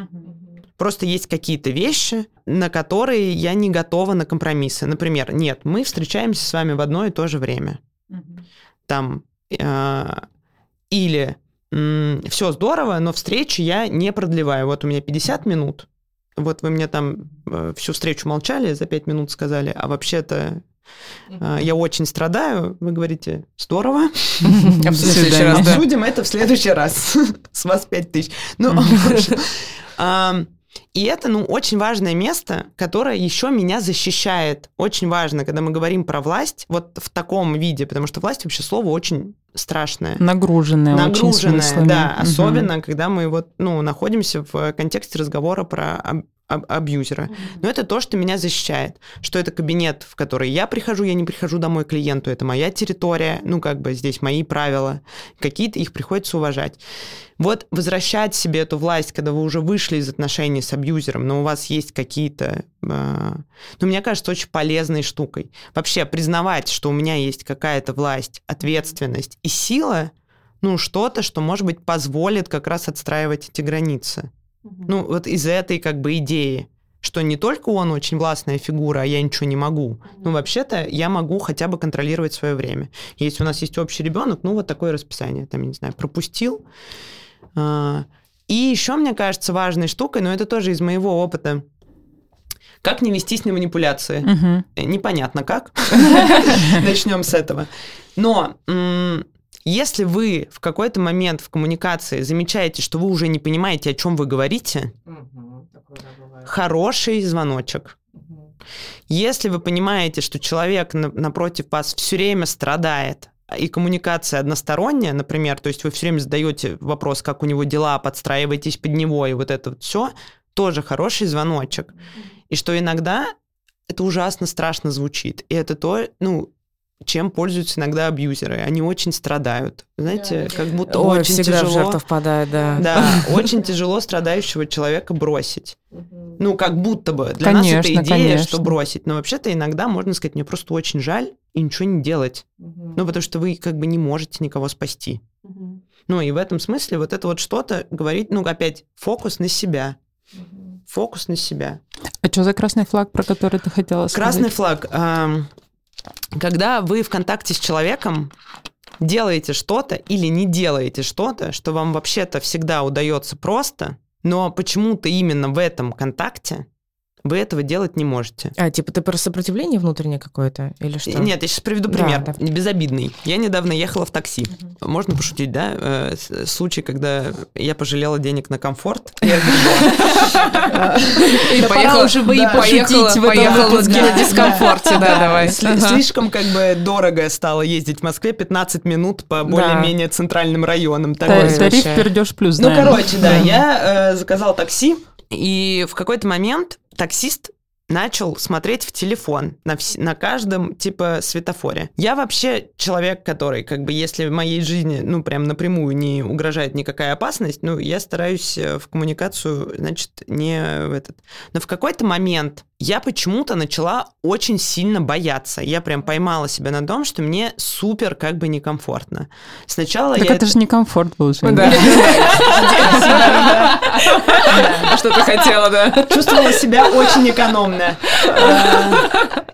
Просто есть какие-то вещи, на которые я не готова на компромиссы. Например, нет, мы встречаемся с вами в одно и то же время. Там э, или э, все здорово, но встречи я не продлеваю. Вот у меня 50 минут. Вот вы мне там э, всю встречу молчали, за 5 минут сказали, а вообще-то э, я очень страдаю. Вы говорите, здорово. Обсудим это в следующий раз. С вас 5 тысяч. Ну, и это, ну, очень важное место, которое еще меня защищает. Очень важно, когда мы говорим про власть, вот в таком виде, потому что власть вообще слово очень страшное. Нагруженное. Нагруженное, да. Угу. Особенно, когда мы вот, ну, находимся в контексте разговора про аб- абьюзера. Но это то, что меня защищает. Что это кабинет, в который я прихожу, я не прихожу домой клиенту, это моя территория, ну, как бы здесь мои правила. Какие-то их приходится уважать. Вот возвращать себе эту власть, когда вы уже вышли из отношений с абьюзером, но у вас есть какие-то... Э, ну, мне кажется, очень полезной штукой. Вообще признавать, что у меня есть какая-то власть, ответственность и сила, ну, что-то, что, может быть, позволит как раз отстраивать эти границы. Ну, вот из этой как бы идеи, что не только он очень властная фигура, а я ничего не могу. Ну, вообще-то я могу хотя бы контролировать свое время. Если у нас есть общий ребенок, ну, вот такое расписание, там, я не знаю, пропустил. А, и еще, мне кажется, важной штукой, но это тоже из моего опыта, как не вестись на манипуляции? Угу. Непонятно как. Начнем с этого. Но если вы в какой-то момент в коммуникации замечаете, что вы уже не понимаете, о чем вы говорите, угу, хороший звоночек. Угу. Если вы понимаете, что человек напротив вас все время страдает, и коммуникация односторонняя, например, то есть вы все время задаете вопрос, как у него дела, подстраиваетесь под него, и вот это вот все, тоже хороший звоночек. И что иногда это ужасно страшно звучит. И это то, ну, чем пользуются иногда абьюзеры. Они очень страдают. Знаете, как будто Ой, очень всегда тяжело. жертву впадает, да. Да, очень тяжело страдающего человека бросить. Ну, как будто бы. Для нас Конечно, это идея, конечно. что бросить. Но вообще-то иногда можно сказать, мне просто очень жаль и ничего не делать. Ну, потому что вы как бы не можете никого спасти. Ну, и в этом смысле вот это вот что-то говорить, ну, опять, фокус на себя. Фокус на себя. А что за красный флаг, про который ты хотела сказать? Красный флаг. ам, Когда вы в контакте с человеком делаете что-то или не делаете что-то, что вам вообще-то всегда удается просто, но почему-то именно в этом контакте вы этого делать не можете. А, типа ты про сопротивление внутреннее какое-то? Или что? Нет, я сейчас приведу Да, пример, да. не безобидный. Я недавно ехала в такси. Можно пошутить, да? Э, с- Случай, когда я пожалела денег на комфорт. И Да поехала- пора уже бы и да, пошутить в этом выпуске. на дискомфорте, да, давай. Слишком как бы дорого стало ездить в Москве 15 минут по более-менее центральным районам. Тариф пердеж плюс, Ну, короче, да, я э, заказал такси, и в какой-то момент таксист начал смотреть в телефон на, вс- на каждом, типа, светофоре. Я вообще человек, который, как бы, если в моей жизни, ну, прям напрямую не угрожает никакая опасность, ну, я стараюсь э, в коммуникацию, значит, не в этот... Но в какой-то момент я почему-то начала очень сильно бояться. Я прям поймала себя на том, что мне супер как бы некомфортно. Сначала Так я... это же не комфорт был. Да. Что ты хотела, да? Чувствовала себя очень экономно. Э,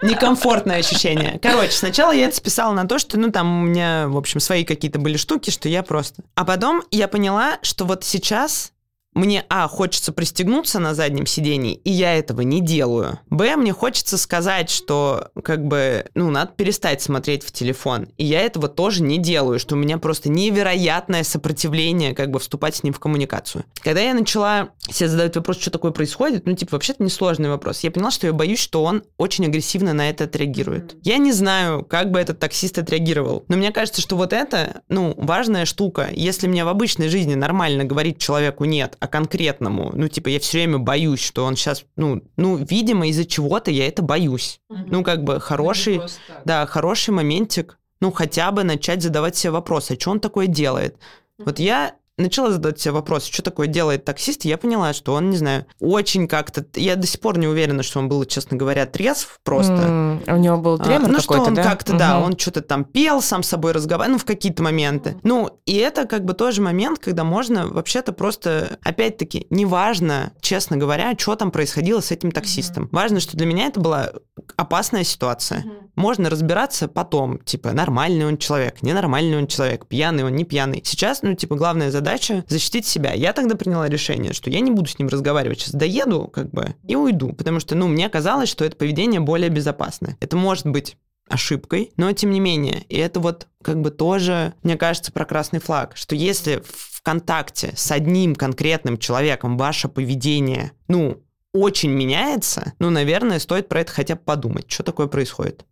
Некомфортное ощущение. Короче, сначала я это списала на то, что, ну, там у меня, в общем, свои какие-то были штуки, что я просто... А потом я поняла, что вот сейчас мне, а, хочется пристегнуться на заднем сидении, и я этого не делаю. Б, мне хочется сказать, что, как бы, ну, надо перестать смотреть в телефон. И я этого тоже не делаю, что у меня просто невероятное сопротивление, как бы, вступать с ним в коммуникацию. Когда я начала себе задавать вопрос, что такое происходит, ну, типа, вообще-то несложный вопрос. Я поняла, что я боюсь, что он очень агрессивно на это отреагирует. Я не знаю, как бы этот таксист отреагировал, но мне кажется, что вот это, ну, важная штука. Если мне в обычной жизни нормально говорить человеку нет, а конкретному, ну, типа, я все время боюсь, что он сейчас, ну, ну, видимо, из-за чего-то я это боюсь. Ну, как бы, хороший, да, хороший моментик, ну, хотя бы начать задавать себе вопросы, а что он такое делает? Вот я начала задавать себе вопрос, что такое делает таксист, и я поняла, что он, не знаю, очень как-то... Я до сих пор не уверена, что он был, честно говоря, трезв просто. М, У него был А, тремор ну, что он да? как-то, да, Мгм. он что-то там пел, сам с собой разговаривал, ну, в какие-то моменты. Ну, и это как бы тоже момент, когда можно вообще-то просто, опять-таки, неважно, честно говоря, что там происходило с этим таксистом. Важно, что для меня это была опасная ситуация. Можно разбираться потом, типа, нормальный он человек, ненормальный он человек, пьяный он, не пьяный. Сейчас, ну, типа, главная задача защитить себя. Я тогда приняла решение, что я не буду с ним разговаривать. Сейчас доеду, как бы, и уйду. Потому что, ну, мне казалось, что это поведение более безопасное. Это может быть ошибкой, но тем не менее. И это вот как бы тоже, мне кажется, про красный флаг, что если в контакте с одним конкретным человеком ваше поведение, ну, очень меняется, ну, наверное, стоит про это хотя бы подумать, что такое происходит.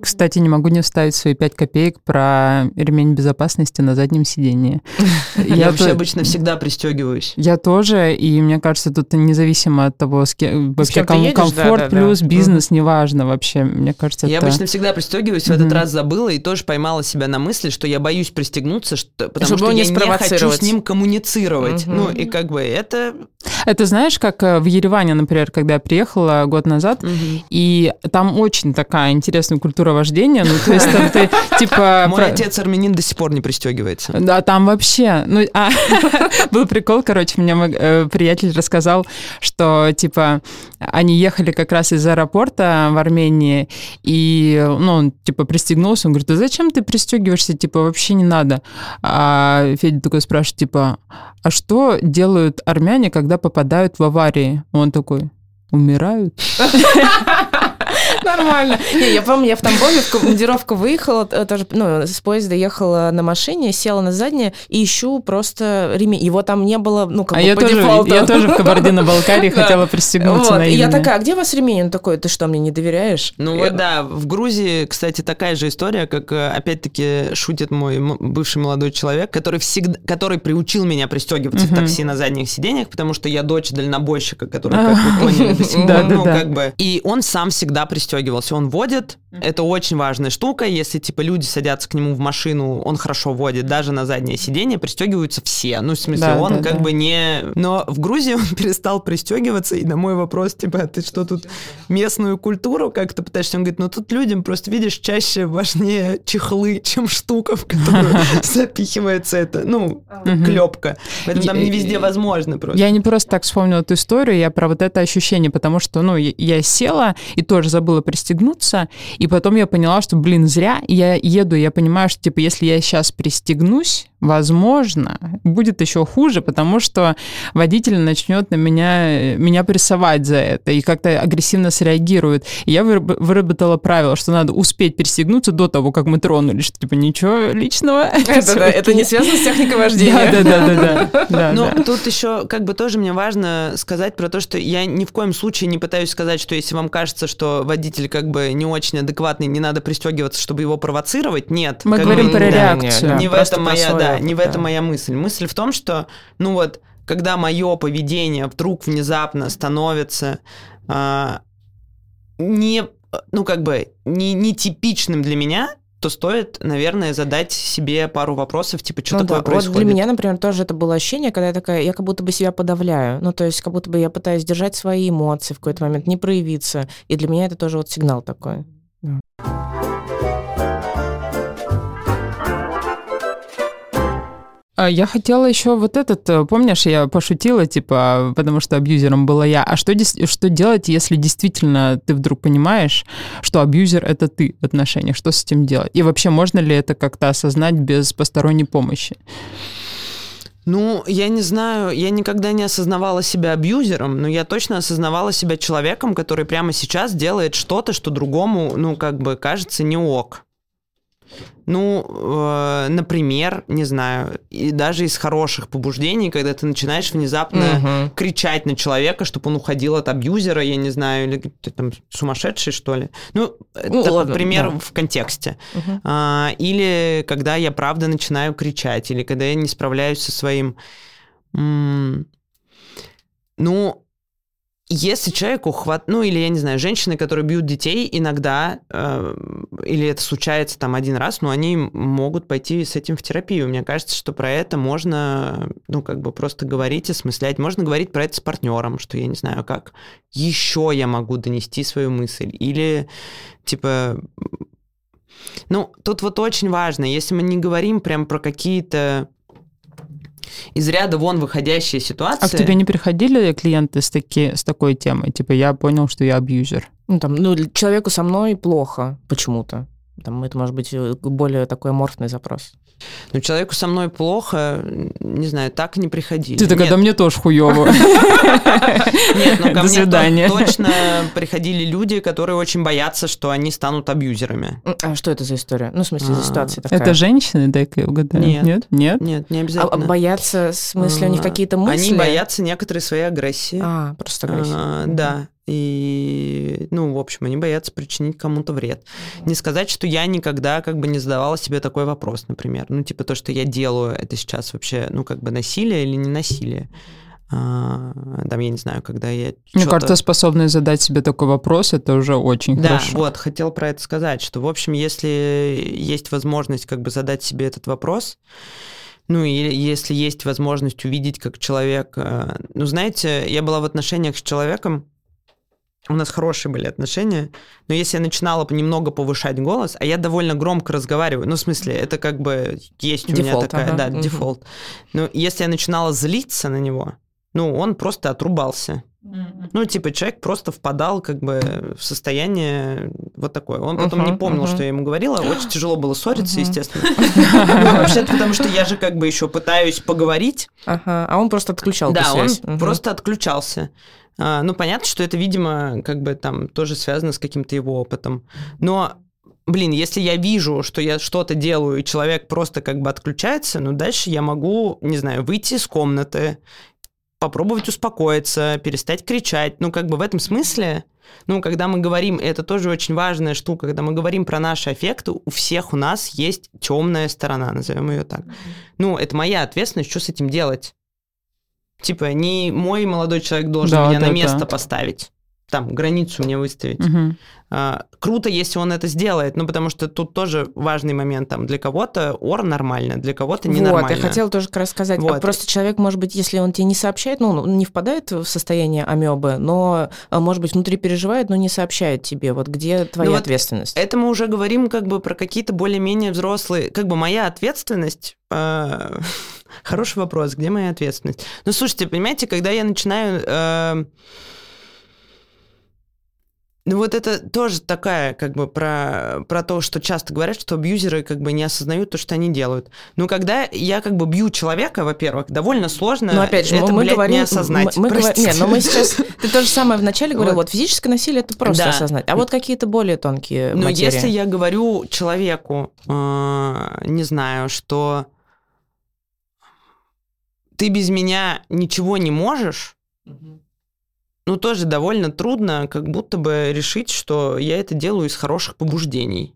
Кстати, не могу не вставить свои пять копеек про ремень безопасности на заднем сидении. Я, вообще обычно всегда пристегиваюсь. Я тоже, и мне кажется, тут независимо от того, с кем вообще кем ты ком- едешь, комфорт плюс бизнес, неважно вообще. Мне кажется, Я обычно всегда пристегиваюсь, в этот раз забыла и тоже поймала себя на мысли, что я боюсь пристегнуться, потому что я не хочу с ним коммуницировать. Ну, и как бы это... Это знаешь, как э, в Ереване, например, когда я приехала год назад, и там очень такая интересная культура вождения. Ну, то есть там ты, типа... Мой про- отец армянин до сих пор не пристегивается. Да, там вообще, ну, а, был прикол, короче, мне мой, э, приятель рассказал, что, типа, они ехали как раз из аэропорта в Армении, и, ну, он, типа, пристегнулся, он говорит, да зачем ты пристегиваешься, типа, вообще не надо. А Федя такой спрашивает, типа, а что делают армяне, когда попадают в аварии? Он такой, умирают. Нормально. Не, я помню, я в Тамбове в командировку выехала, э, тоже, ну, с поезда ехала на машине, села на заднее и ищу просто ремень. Его там не было, ну, как А бы я по тоже, дефолту. я тоже в Кабардино-Балкарии хотела пристегнуться Вот, на и я имя. такая, а где у вас ремень? Он такой, ты что, мне не доверяешь? Ну вот да, в Грузии, кстати, такая же история, как э, опять-таки шутит мой бывший молодой человек, который всегда, который приучил меня пристегиваться в такси на задних сиденьях, потому что я дочь дальнобойщика, который, как вы поняли, до сих пор, Да, да, ну как бы. И он сам всегда пристегивался. Он водит, Это очень важная штука. Если, типа, люди садятся к нему в машину, он хорошо водит, даже на заднее сиденье пристегиваются все. Ну, в смысле, Да, он да, как да. бы не... Но в Грузии он перестал пристегиваться, и на мой вопрос, типа, «А ты что тут местную культуру как-то пытаешься? Он говорит, ну, тут людям просто, видишь, чаще важнее чехлы, чем штука, в которую запихивается это, ну, Мгм. клепка. Поэтому там не везде возможно просто. Я не просто так вспомнила эту историю, я про вот это ощущение, потому что, ну, я, я села и тоже забыла пристегнуться, и потом я поняла, что, блин, зря я еду, я понимаю, что, типа, если я сейчас пристегнусь, возможно, будет еще хуже, потому что водитель начнет на меня, меня прессовать за это и как-то агрессивно среагирует. И я выраб- выработала правило, что надо успеть пристегнуться до того, как мы тронулись, что, типа, ничего личного. Это, да, это не связано с техникой вождения. Да, да, да, да, да. да, Но да. тут еще как бы тоже мне важно сказать про то, что я ни в коем случае не пытаюсь сказать, что если вам кажется, что водитель как бы не очень адекватный, не надо пристегиваться, чтобы его провоцировать, нет. Мы говорим бы про не- реакцию. Да, не в этом моя, да, опыт, не в да. этом моя мысль. Мысль в том, что, ну вот, когда мое поведение вдруг внезапно становится а, не, ну как бы не нетипичным для меня, то стоит, наверное, задать себе пару вопросов, типа, что Ну такое да, происходит. Вот для меня, например, тоже это было ощущение, когда я такая, я как будто бы себя подавляю. Ну, то есть, как будто бы я пытаюсь держать свои эмоции в какой-то момент, не проявиться. И для меня это тоже вот сигнал такой. А Я хотела еще вот этот, э, помнишь, я пошутила, типа, потому что абьюзером была я. А что, что делать, если действительно ты вдруг понимаешь, что абьюзер — это ты в отношениях? Что с этим делать? И вообще, можно ли это как-то осознать без посторонней помощи? Ну, я не знаю, я никогда не осознавала себя абьюзером, но я точно осознавала себя человеком, который прямо сейчас делает что-то, что другому, ну, как бы кажется не ок. Ну, э, например, не знаю, и даже из хороших побуждений, когда ты начинаешь внезапно Мгм. кричать на человека, чтобы он уходил от абьюзера, я не знаю, или ты там сумасшедший, что ли. Ну, Ну, это ладно, пример да. в контексте. Мгм. А, или когда я правда начинаю кричать, или когда я не справляюсь со своим... Ну, если человеку хват... Ну, или, я не знаю, женщины, которые бьют детей, иногда, э, или это случается там один раз, но они могут пойти с этим в терапию. Мне кажется, что про это можно, ну, как бы просто говорить, осмыслять. Можно говорить про это с партнером, что я не знаю, как еще я могу донести свою мысль. Или, типа, ну, тут вот очень важно, если мы не говорим прям про какие-то из ряда вон выходящие ситуации. А к тебе не приходили клиенты с, таки, с такой темой? Типа, я понял, что я абьюзер. Ну, там, ну, человеку со мной плохо почему-то. Там, это может быть э, более такой аморфный запрос. Ну, человеку со мной плохо, не знаю, так не приходили. Ты такая, да мне тоже хуёво. Нет, ну ко мне точно приходили люди, которые очень боятся, что они станут абьюзерами. А что это за история? Ну, в смысле, за ситуация такая. Это женщины, дай-ка я угадаю. Нет. Нет? Нет? Нет, не А, обязательно. а боятся, в смысле, у них А, какие-то мысли? Они боятся некоторой своей агрессии. А, просто агрессия. А, Да. И, ну, в общем, они боятся причинить кому-то вред. Не сказать, что я никогда как бы не задавала себе такой вопрос, например. Ну, типа то, что я делаю, это сейчас вообще, ну, как бы насилие или не насилие. А, там, я не знаю, когда я Мне кажется, способность задать себе такой вопрос, это уже очень Да, хорошо. вот, хотел про это сказать, что, в общем, если есть возможность как бы задать себе этот вопрос, ну, и если есть возможность увидеть, как человек... э, Ну, знаете, я была в отношениях с человеком, у нас хорошие были отношения, но если я начинала немного повышать голос, а я довольно громко разговариваю, ну, в смысле, это как бы есть у меня Дефолт, такая, ага, да, дефолт. Но если я начинала злиться на него, ну, он просто отрубался. Ну, типа, человек просто впадал как бы в состояние вот такое. Он потом Мгм, не помнил, мгм. что я ему говорила. Очень тяжело было ссориться, Мгм. естественно. Ну, Вообще-то потому, что я же как бы еще пытаюсь поговорить. Ага, а он просто отключал Да, он просто отключался. А, Ну, понятно, что это, видимо, как бы там тоже связано с каким-то его опытом. Но Блин, если я вижу, что я что-то делаю, и человек просто как бы отключается, ну дальше я могу, не знаю, выйти из комнаты, попробовать успокоиться, перестать кричать. Ну, как бы в этом смысле, ну, когда мы говорим, это тоже очень важная штука, когда мы говорим про наши аффекты, у всех у нас есть темная сторона, назовем ее так. Ну, это моя ответственность, что с этим делать. Типа, не мой молодой человек должен Да, меня да, на место да. поставить. Там границу мне выставить. Мгм. А, Круто, если он это сделает, ну, потому что тут тоже важный момент, там, для кого-то ор нормально, для кого-то ненормально. Вот, я хотела тоже как раз сказать. Вот. Просто человек, может быть, если он тебе не сообщает, ну, он не впадает в состояние амебы, но, а, может быть, внутри переживает, но не сообщает тебе. Вот где твоя Ну вот ответственность? Это мы уже говорим как бы про какие-то более-менее взрослые... Как бы моя ответственность... э, Хороший вопрос, где моя ответственность? Ну, слушайте, понимаете, когда я начинаю... э, Ну, вот это тоже такая, как бы, про, про то, что часто говорят, что абьюзеры, как бы, не осознают то, что они делают. Но когда я, как бы, бью человека, во-первых, довольно сложно Но опять же, это, мы блядь, говорим, не осознать. Мы, мы говорим- нет, но мы сейчас, ты то же самое вначале говорил, Вот. вот физическое насилие это просто Да. осознать, а вот какие-то более тонкие материи. если я говорю человеку, э, не знаю, что ты без меня ничего не можешь, ну тоже довольно трудно, как будто бы решить, что я это делаю из хороших побуждений.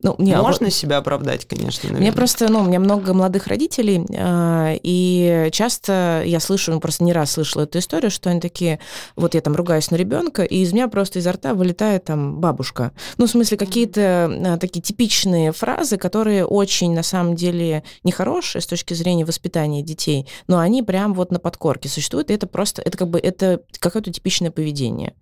Ну, не, а Можно себя оправдать, конечно, наверное. Мне просто, ну, у меня много молодых родителей, э, и часто я слышу, ну, просто не раз слышала эту историю, что они такие, вот я там ругаюсь на ребенка, и из меня просто изо рта вылетает там бабушка. Ну, в смысле, какие-то э, такие типичные фразы, которые очень, на самом деле, нехорошие с точки зрения воспитания детей, но они прям вот на подкорке существуют, и это просто, это как бы, это какое-то типичное поведение.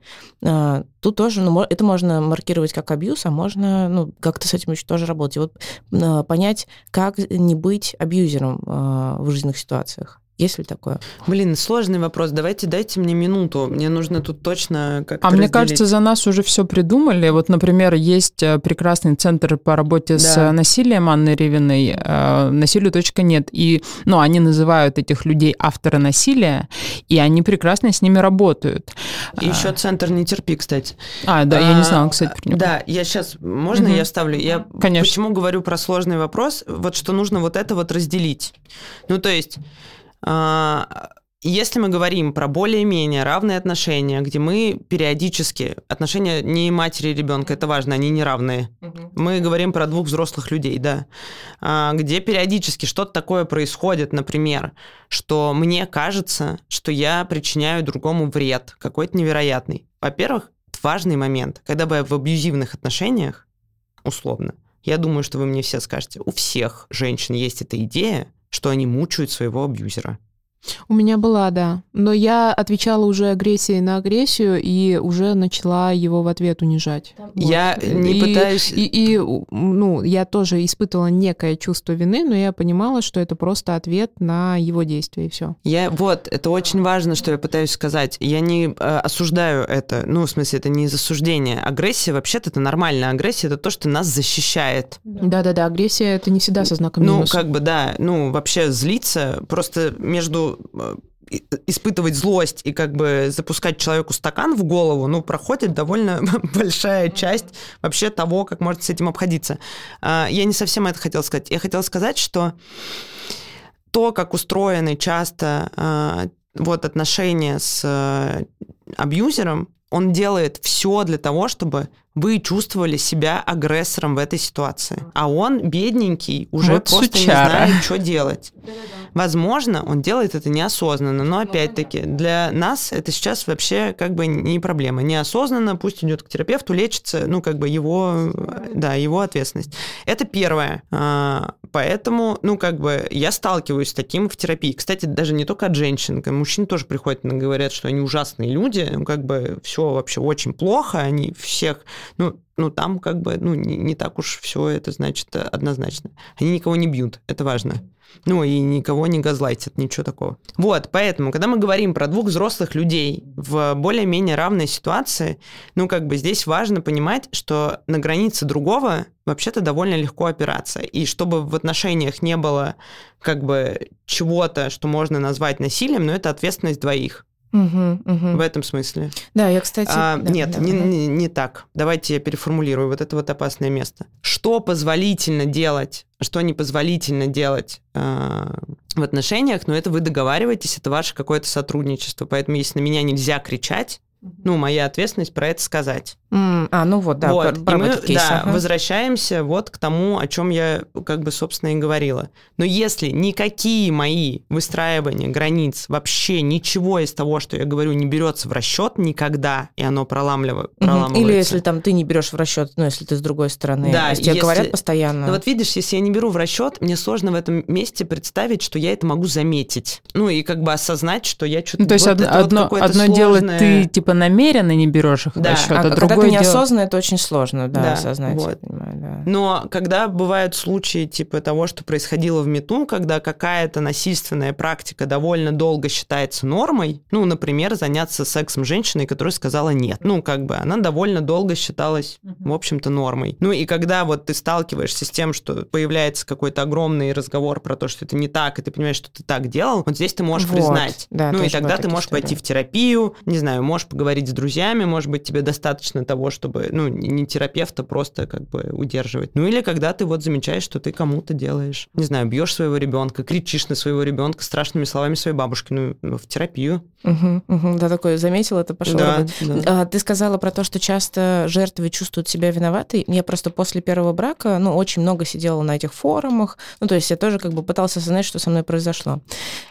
Тут тоже, ну, это можно маркировать как абьюз, а можно, ну, как-то с этим еще тоже работать. И Вот а, понять, как не быть абьюзером а, в жизненных ситуациях. Есть ли такое? Блин, сложный вопрос. Давайте дайте мне минуту. Мне нужно тут точно как-то А мне разделить. кажется, за нас уже все придумали. Вот, например, есть э, прекрасный центр по работе с Да. э, насилием Анны Ревиной, э, насилию.нет. И, ну, они называют этих людей авторы насилия, и они прекрасно с ними работают. И еще центр «Не терпи», кстати. А, да, я не А, знала, кстати, про него. Да, я сейчас, можно Мгм. я ставлю? Я Конечно. почему говорю про сложный вопрос? Вот что нужно вот это вот разделить. Ну, то есть, а, если мы говорим про более-менее равные отношения, где мы периодически, отношения не матери и ребенка, это важно, они не равные. Мы говорим про двух взрослых людей, да, А, где периодически что-то такое происходит, например, что мне кажется, что я причиняю другому вред, какой-то невероятный. Во-первых, важный момент, когда бы в абьюзивных отношениях, условно, я думаю, что вы мне все скажете, у всех женщин есть эта идея, что они мучают своего абьюзера. У меня была, да. Но я отвечала уже агрессией на агрессию и уже начала его в ответ унижать. Я Вот. не И- пытаюсь... И, и, ну, я тоже испытывала некое чувство вины, но я понимала, что это просто ответ на его действия, и все. Я вот, это очень важно, что я пытаюсь сказать. Я не э, осуждаю это, ну, в смысле, это не из осуждения. Агрессия, вообще-то, это нормальная агрессия, это то, что нас защищает. Да-да-да, агрессия это не всегда со знаком Ну, минус. как бы, да, ну, вообще злиться, просто между испытывать злость и как бы запускать человеку стакан в голову, ну, проходит довольно большая часть вообще того, как можно с этим обходиться. А, Я не совсем это хотела сказать. Я хотела сказать, что то, как устроены часто а, вот отношения с э, абьюзером, он делает все для того, чтобы вы чувствовали себя агрессором в этой ситуации. А он, бедненький, уже Вот просто сучара. не знает, что делать. Возможно, он делает это неосознанно, но опять-таки для нас это сейчас вообще как бы не проблема. Неосознанно, пусть идет к терапевту, лечится, ну как бы его, да, его ответственность. Это первое. А, Поэтому, ну как бы я сталкиваюсь с таким в терапии. Кстати, даже не только от женщин, мужчин тоже приходят и говорят, что они ужасные люди, ну, как бы все вообще очень плохо, они всех, ну, ну там как бы, ну не, не так уж все это значит э, однозначно. Они никого не бьют, это важно. Ну и никого не газлайтят, ничего такого. Вот, поэтому, когда мы говорим про двух взрослых людей в более-менее равной ситуации, ну как бы здесь важно понимать, что на границе другого вообще-то довольно легко опираться. И чтобы в отношениях не было как бы чего-то, что можно назвать насилием, но это ответственность двоих Мгм, мгм. в этом смысле. Да, я, кстати... А, да, нет, да, не, да. не- не так. Давайте я переформулирую. Вот это вот опасное место. Что позволительно делать, что непозволительно делать э, в отношениях, но это вы договариваетесь, это ваше какое-то сотрудничество. Поэтому если на меня нельзя кричать, Ну, моя ответственность про это сказать. Mm, а, ну вот, да, вот. про, про и мы, кейс. да, ага. возвращаемся вот к тому, о чем я, как бы, собственно, и говорила. Но если никакие мои выстраивания границ, вообще ничего из того, что я говорю, не берется в расчет никогда, и оно проламливает, проламывается. Или если там ты не берешь в расчет, ну, если ты с другой стороны, Да, если тебе если- говорят постоянно. Ну вот видишь, если я не беру в расчет, мне сложно в этом месте представить, что я это могу заметить. Ну и как бы осознать, что я что-то... Ну, то есть вот одно, вот одно, одно дело сложное- ты типа намеренно не берешь их в Да, расчет, а а, когда ты другое дело... неосознанно, это очень сложно, да, Да, осознать. я вот. понимаю, да. Но когда бывают случаи типа того, что происходило в МИТУ, когда какая-то насильственная практика довольно долго считается нормой, ну, например, заняться сексом женщиной, которая сказала нет. Ну, как бы она довольно долго считалась, в общем-то, нормой. Ну, и когда вот ты сталкиваешься с тем, что появляется какой-то огромный разговор про то, что это не так, и ты понимаешь, что ты так делал, вот здесь ты можешь Вот, признать. да, ну, и тогда ты можешь истории. пойти в терапию, не знаю, можешь поговорить с друзьями, может быть, тебе достаточно того, чтобы, ну, не терапевта просто как бы удерживать. Ну, или когда ты вот замечаешь, что ты кому-то делаешь, не знаю, бьешь своего ребенка, кричишь на своего ребенка страшными словами своей бабушки, ну, ну, в терапию. Мгм, мгм, да, такой заметил это, пошел. Да, да. А, Ты сказала про то, что часто жертвы чувствуют себя виноватой. Я просто после первого брака, ну, очень много сидела на этих форумах. Ну, то есть я тоже как бы пыталась осознать, что со мной произошло.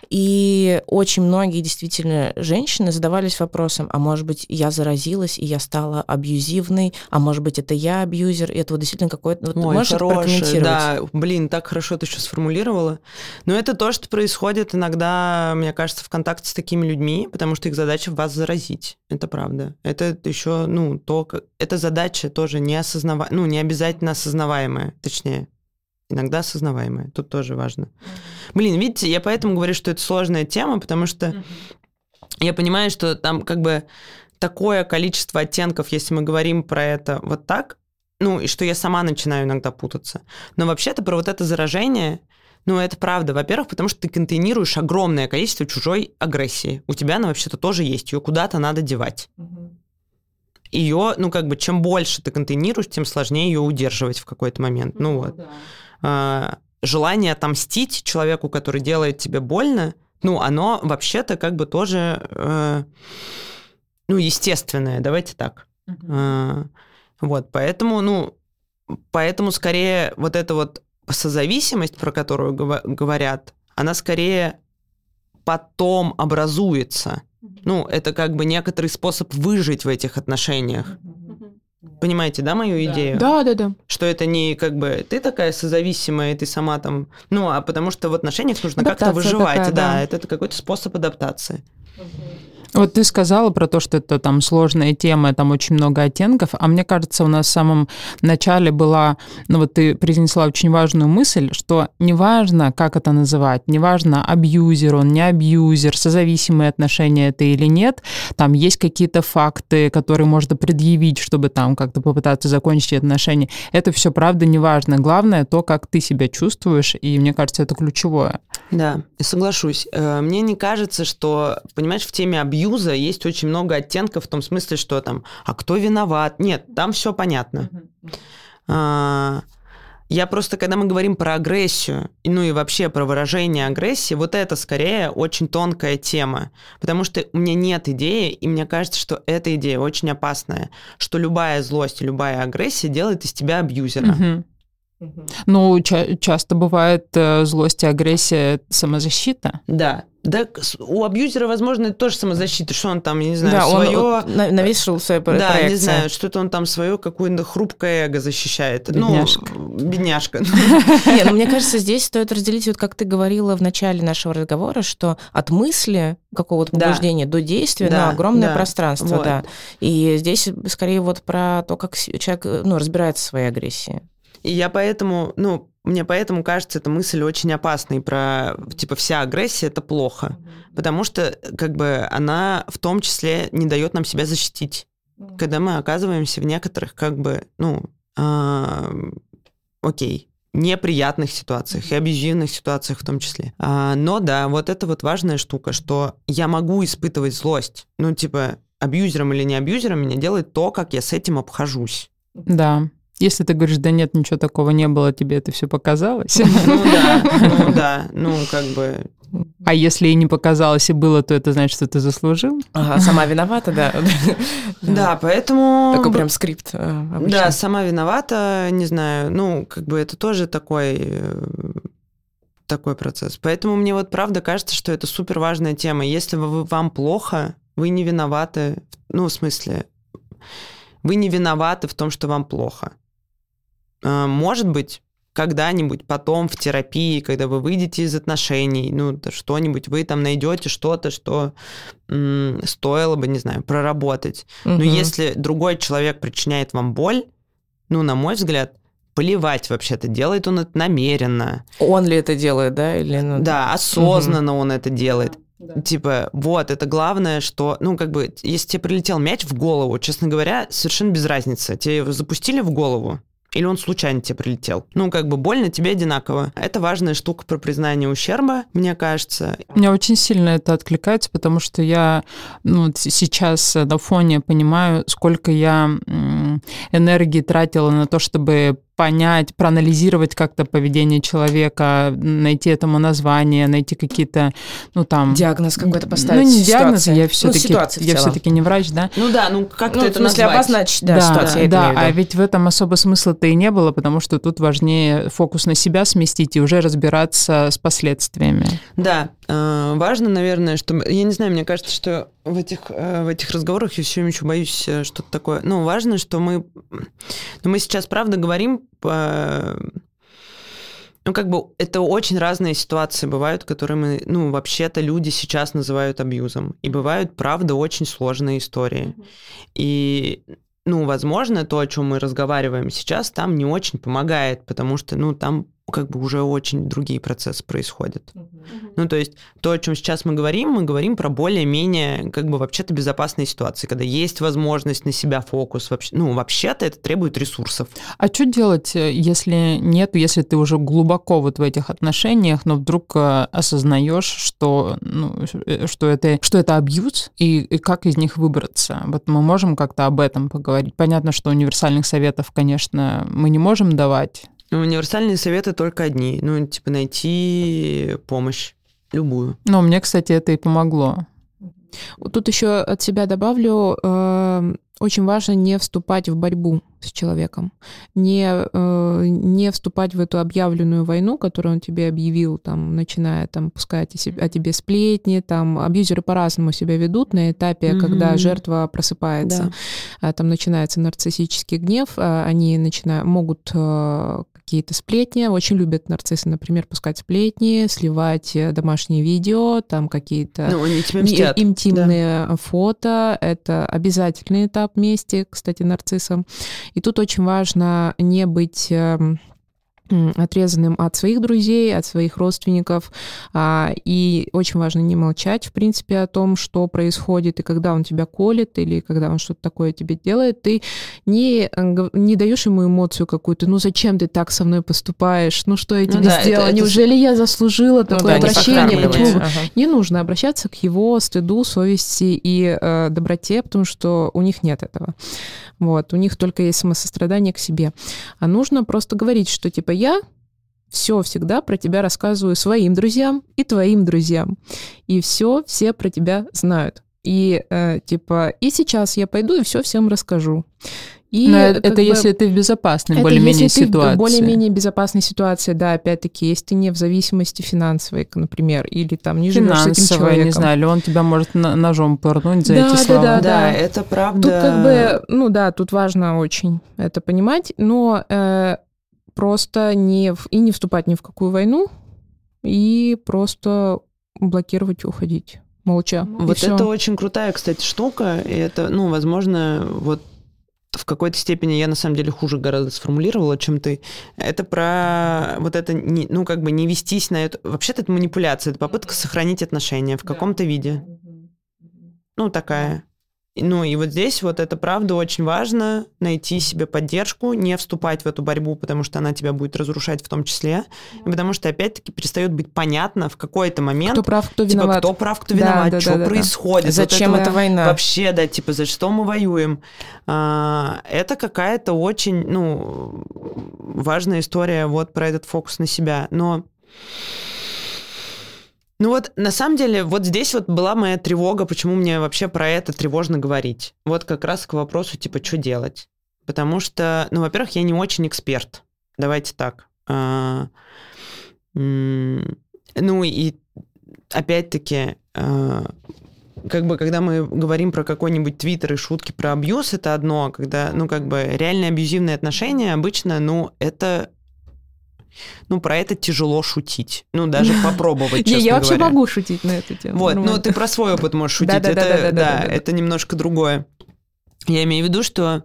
И очень многие действительно женщины задавались вопросом, а может быть, я заразилась, и я стала абьюзивной, а может быть, это я абьюзер, и это вот действительно какой-то... Вот, Ой, можешь это хорошее, прокомментировать? да, блин, так хорошо ты еще сформулировала. Но это то, что происходит иногда, мне кажется, в контакте с такими людьми, потому что их задача вас заразить. Это правда. Это еще, ну, то, как... эта задача тоже не осознава... ну, не обязательно осознаваемая, точнее, иногда осознаваемая. Тут тоже важно. Блин, видите, я поэтому говорю, что это сложная тема, потому что я понимаю, что там как бы такое количество оттенков, если мы говорим про это вот так, ну, и что я сама начинаю иногда путаться. Но вообще-то про вот это заражение, ну, это правда. Во-первых, потому что ты контейнируешь огромное количество чужой агрессии. У тебя она вообще-то тоже есть, ее куда-то надо девать. Ее, ну, как бы, чем больше ты контейнируешь, тем сложнее ее удерживать в какой-то момент. Ну, вот. А, желание отомстить человеку, который делает тебе больно, ну, оно вообще-то как бы тоже, э, ну, естественное, давайте так. А, Вот, поэтому, ну, поэтому скорее вот эта вот созависимость, про которую гова- говорят, она скорее потом образуется. Ну, это как бы некоторый способ выжить в этих отношениях. Понимаете, да, мою идею? Да, да, да. Что это не как бы ты такая созависимая, и ты сама там... Ну, а потому что в отношениях нужно как-то выживать. такая, да, да. это, это какой-то способ адаптации. Вот ты сказала про то, что это там сложная тема, там очень много оттенков, а мне кажется, у нас в самом начале была, ну вот ты произнесла очень важную мысль, что неважно, как это называть, неважно, абьюзер он, не абьюзер, созависимые отношения это или нет, там есть какие-то факты, которые можно предъявить, чтобы там как-то попытаться закончить отношения. Это все правда неважно. Главное то, как ты себя чувствуешь, и мне кажется, это ключевое. Да, соглашусь. Э, Мне не кажется, что, понимаешь, в теме абьюза есть очень много оттенков в том смысле, что там, а кто виноват? Нет, там все понятно. А, Я просто, когда мы говорим про агрессию, ну и вообще про выражение агрессии, вот это скорее очень тонкая тема, потому что у меня нет идеи, и мне кажется, что эта идея очень опасная, что любая злость любая агрессия делает из тебя абьюзера. Мгм. Ну, ча- часто бывает э, злость и агрессия самозащита. Да. Да, у абьюзера, возможно, это тоже самозащита, что он там, я не знаю, да, он свое... на- навесил свою Да, не проекцию. знаю, что-то он там свое какое-то хрупкое эго защищает. Бедняжка. Ну, бедняжка. Не, ну, мне кажется, здесь стоит разделить, вот как ты говорила в начале нашего разговора, что от мысли какого-то Да. побуждения до действия, Да, ну, огромное да. пространство, Вот. да. И здесь скорее вот про то, как человек, э, ну, разбирается в своей агрессии. И я поэтому, ну, мне поэтому кажется эта мысль очень опасной про, типа, вся агрессия – это плохо. Потому что, как бы, она в том числе не дает нам себя защитить. Когда мы оказываемся в некоторых, как бы, ну, а, окей, неприятных ситуациях и абьюзивных ситуациях в том числе. А, но да, вот это вот важная штука, что я могу испытывать злость. Ну, типа, абьюзером или не абьюзером меня делает то, как я с этим обхожусь. Да. Если ты говоришь, да нет, ничего такого не было, тебе это все показалось. Ну да, ну да, ну как бы А если и не показалось, и было, то это значит, что ты заслужил? Ага, сама виновата, да. Да, поэтому... Такой прям скрипт э. Да, сама виновата, не знаю, ну, как бы это тоже такой э, такой процесс. Поэтому мне вот правда кажется, что это супер важная тема. Если вы, вам плохо, вы не виноваты, ну, в смысле, вы не виноваты в том, что вам плохо. А, может быть, когда-нибудь потом в терапии, когда вы выйдете из отношений, ну, что-нибудь, вы там найдете что-то, что м- стоило бы, не знаю, проработать. Угу. Но если другой человек причиняет вам боль, ну, на мой взгляд, поливать вообще-то, делает он это намеренно. Он ли это делает, да? Или, ну... Да, осознанно угу. он это делает. Да. Типа, вот, это главное, что, ну, как бы, если тебе прилетел мяч в голову, честно говоря, совершенно без разницы. Тебе его запустили в голову, или он случайно тебе прилетел. Ну, как бы больно тебе одинаково. Это важная штука про признание ущерба, мне кажется. Мне очень сильно это откликается, потому что я ну, сейчас на фоне понимаю, сколько я энергии тратила на то, чтобы понять, проанализировать как-то поведение человека, найти этому название, найти какие-то, ну там... Диагноз какой-то поставить. Ну, не диагноз, я все-таки ну, я все-таки не врач, да? Ну да, ну как ну, это назвать? обозначить, да, да ситуацию, Да, а ведь в этом особо смысла-то и не было, потому что тут важнее фокус на себя сместить и уже разбираться с последствиями. Да, э, важно, наверное, что... Я не знаю, мне кажется, что в этих, э, в этих разговорах я все еще боюсь э, что-то такое. Ну, важно, что мы... Ну, мы сейчас, правда, говорим. Ну, как бы это очень разные ситуации бывают, которые мы, ну, вообще-то люди сейчас называют абьюзом. И бывают, правда, очень сложные истории. И, ну, возможно, то, о чем мы разговариваем сейчас, там не очень помогает, потому что, ну, там как бы уже очень другие процессы происходят. Uh-huh. Ну, то есть то, о чем сейчас мы говорим, мы говорим про более-менее как бы вообще-то безопасные ситуации, когда есть возможность на себя фокус. Вообще, ну, вообще-то это требует ресурсов. А что делать, э, если нет, если ты уже глубоко вот в этих отношениях, но вдруг э, осознаешь, что, ну, э, что, это, что это абьюз, и, и как из них выбраться? Вот мы можем как-то об этом поговорить. Понятно, что универсальных советов, конечно, мы не можем давать, универсальные советы только одни. Ну, типа найти помощь. Любую. Ну, мне, кстати, это и помогло. Тут еще от себя добавлю, э, очень важно не вступать в борьбу с человеком, не, э, не вступать в эту объявленную войну, которую он тебе объявил, там, начиная там, пускать о тебе сплетни, там, абьюзеры по-разному себя ведут на этапе, mm-hmm. когда жертва просыпается, да. там начинается нарциссический гнев, а они начинают, могут э, какие-то сплетни. Очень любят нарциссы, например, пускать сплетни, сливать э, домашние видео, там какие-то ну, интимные да. фото. Это обязательный этап вместе, кстати, нарциссам. И тут очень важно не быть эм, отрезанным от своих друзей, от своих родственников. А, и очень важно не молчать, в принципе, о том, что происходит, и когда он тебя колет, или когда он что-то такое тебе делает, ты не, не даешь ему эмоцию какую-то, ну зачем ты так со мной поступаешь, ну что я ну тебе ну, да, сделала, это, неужели это... я заслужила ну, такое да, обращение, почему? Ага. Не нужно обращаться к его стыду, совести и э, доброте, потому что у них нет этого. Вот, у них только есть самосострадание к себе. А нужно просто говорить, что типа я все всегда про тебя рассказываю своим друзьям и твоим друзьям. И все все про тебя знают. И э, типа, и сейчас я пойду и все всем расскажу. И Но это бы, если ты в безопасной более-менее ситуации. более-менее безопасной ситуации, да, опять-таки, если ты не в зависимости финансовой, например, или там не живешь с этим человеком. не знаю, или он тебя может ножом пырнуть за да, эти слова. Да, да, да, это правда. Тут как бы, ну да, тут важно очень это понимать, но э, просто не в, и не вступать ни в какую войну, и просто блокировать и уходить молча. Вот это все. очень крутая, кстати, штука, и это, ну, возможно, вот в какой-то степени я на самом деле хуже гораздо сформулировала, чем ты. Это про вот это, не, ну, как бы не вестись на это. Вообще-то это манипуляция, это попытка сохранить отношения в каком-то виде. Ну, такая. Ну и вот здесь вот это правда очень важно, найти себе поддержку, не вступать в эту борьбу, потому что она тебя будет разрушать в том числе, и потому что опять-таки перестает быть понятно в какой-то момент, кто прав, кто типа, виноват, кто прав, кто виноват, да, что да, происходит, зачем вот это, эта война, вообще, да, типа за что мы воюем, а, это какая-то очень, ну важная история вот про этот фокус на себя, но Ну вот, на самом деле, вот здесь вот была моя тревога, почему мне вообще про это тревожно говорить. Вот как раз к вопросу, типа, что делать. Потому что, ну, во-первых, я не очень эксперт. Давайте так. А, ну и опять-таки, а, как бы, когда мы говорим про какой-нибудь твиттер и шутки про абьюз, это одно, когда, ну, как бы, реальные абьюзивные отношения обычно, ну, это ну, про это тяжело шутить. Ну, даже попробовать, честно Я вообще могу шутить на эту тему. Вот, ну, ты про свой опыт можешь шутить. Да, это немножко другое. Я имею в виду, что,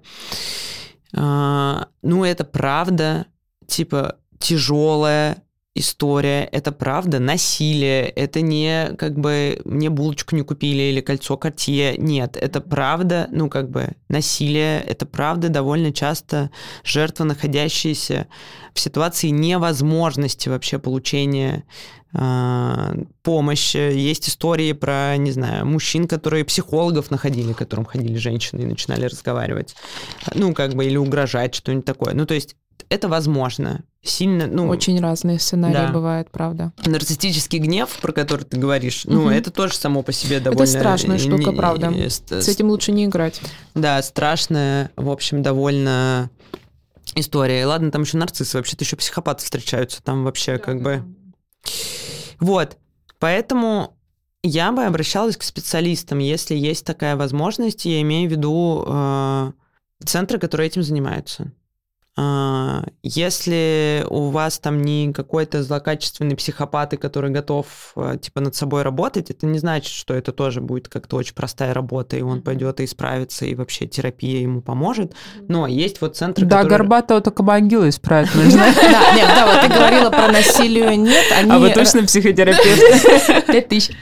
а, ну, это правда, типа, тяжелая, история, это правда насилие, это не как бы мне булочку не купили или кольцо Кортье, нет, это правда, ну как бы насилие, это правда довольно часто жертва, находящаяся в ситуации невозможности вообще получения э, помощи. Есть истории про, не знаю, мужчин, которые психологов находили, к которым ходили женщины и начинали разговаривать, ну как бы или угрожать, что-нибудь такое. Ну то есть это возможно. Сильно, ну... Очень разные сценарии да. бывают, правда. Нарциссический гнев, про который ты говоришь, угу. ну, это тоже само по себе довольно... Это страшная штука, правда. С этим лучше не играть. Да, страшная, в общем, довольно история. И ладно, там еще нарциссы, вообще-то еще психопаты встречаются, там вообще как бы... Вот, поэтому я бы обращалась к специалистам, если есть такая возможность, я имею в виду э, центры, которые этим занимаются. А, если у вас там не какой-то злокачественный психопат, который готов а, типа над собой работать, это не значит, что это тоже будет как-то очень простая работа, и он пойдет и исправится, и вообще терапия ему поможет. Но есть вот центры, Да, которые... Горбатого только могилу исправить нужно. Да, нет, да, вот ты говорила про насилие нет. А вы точно психотерапевт? Пять тысяч.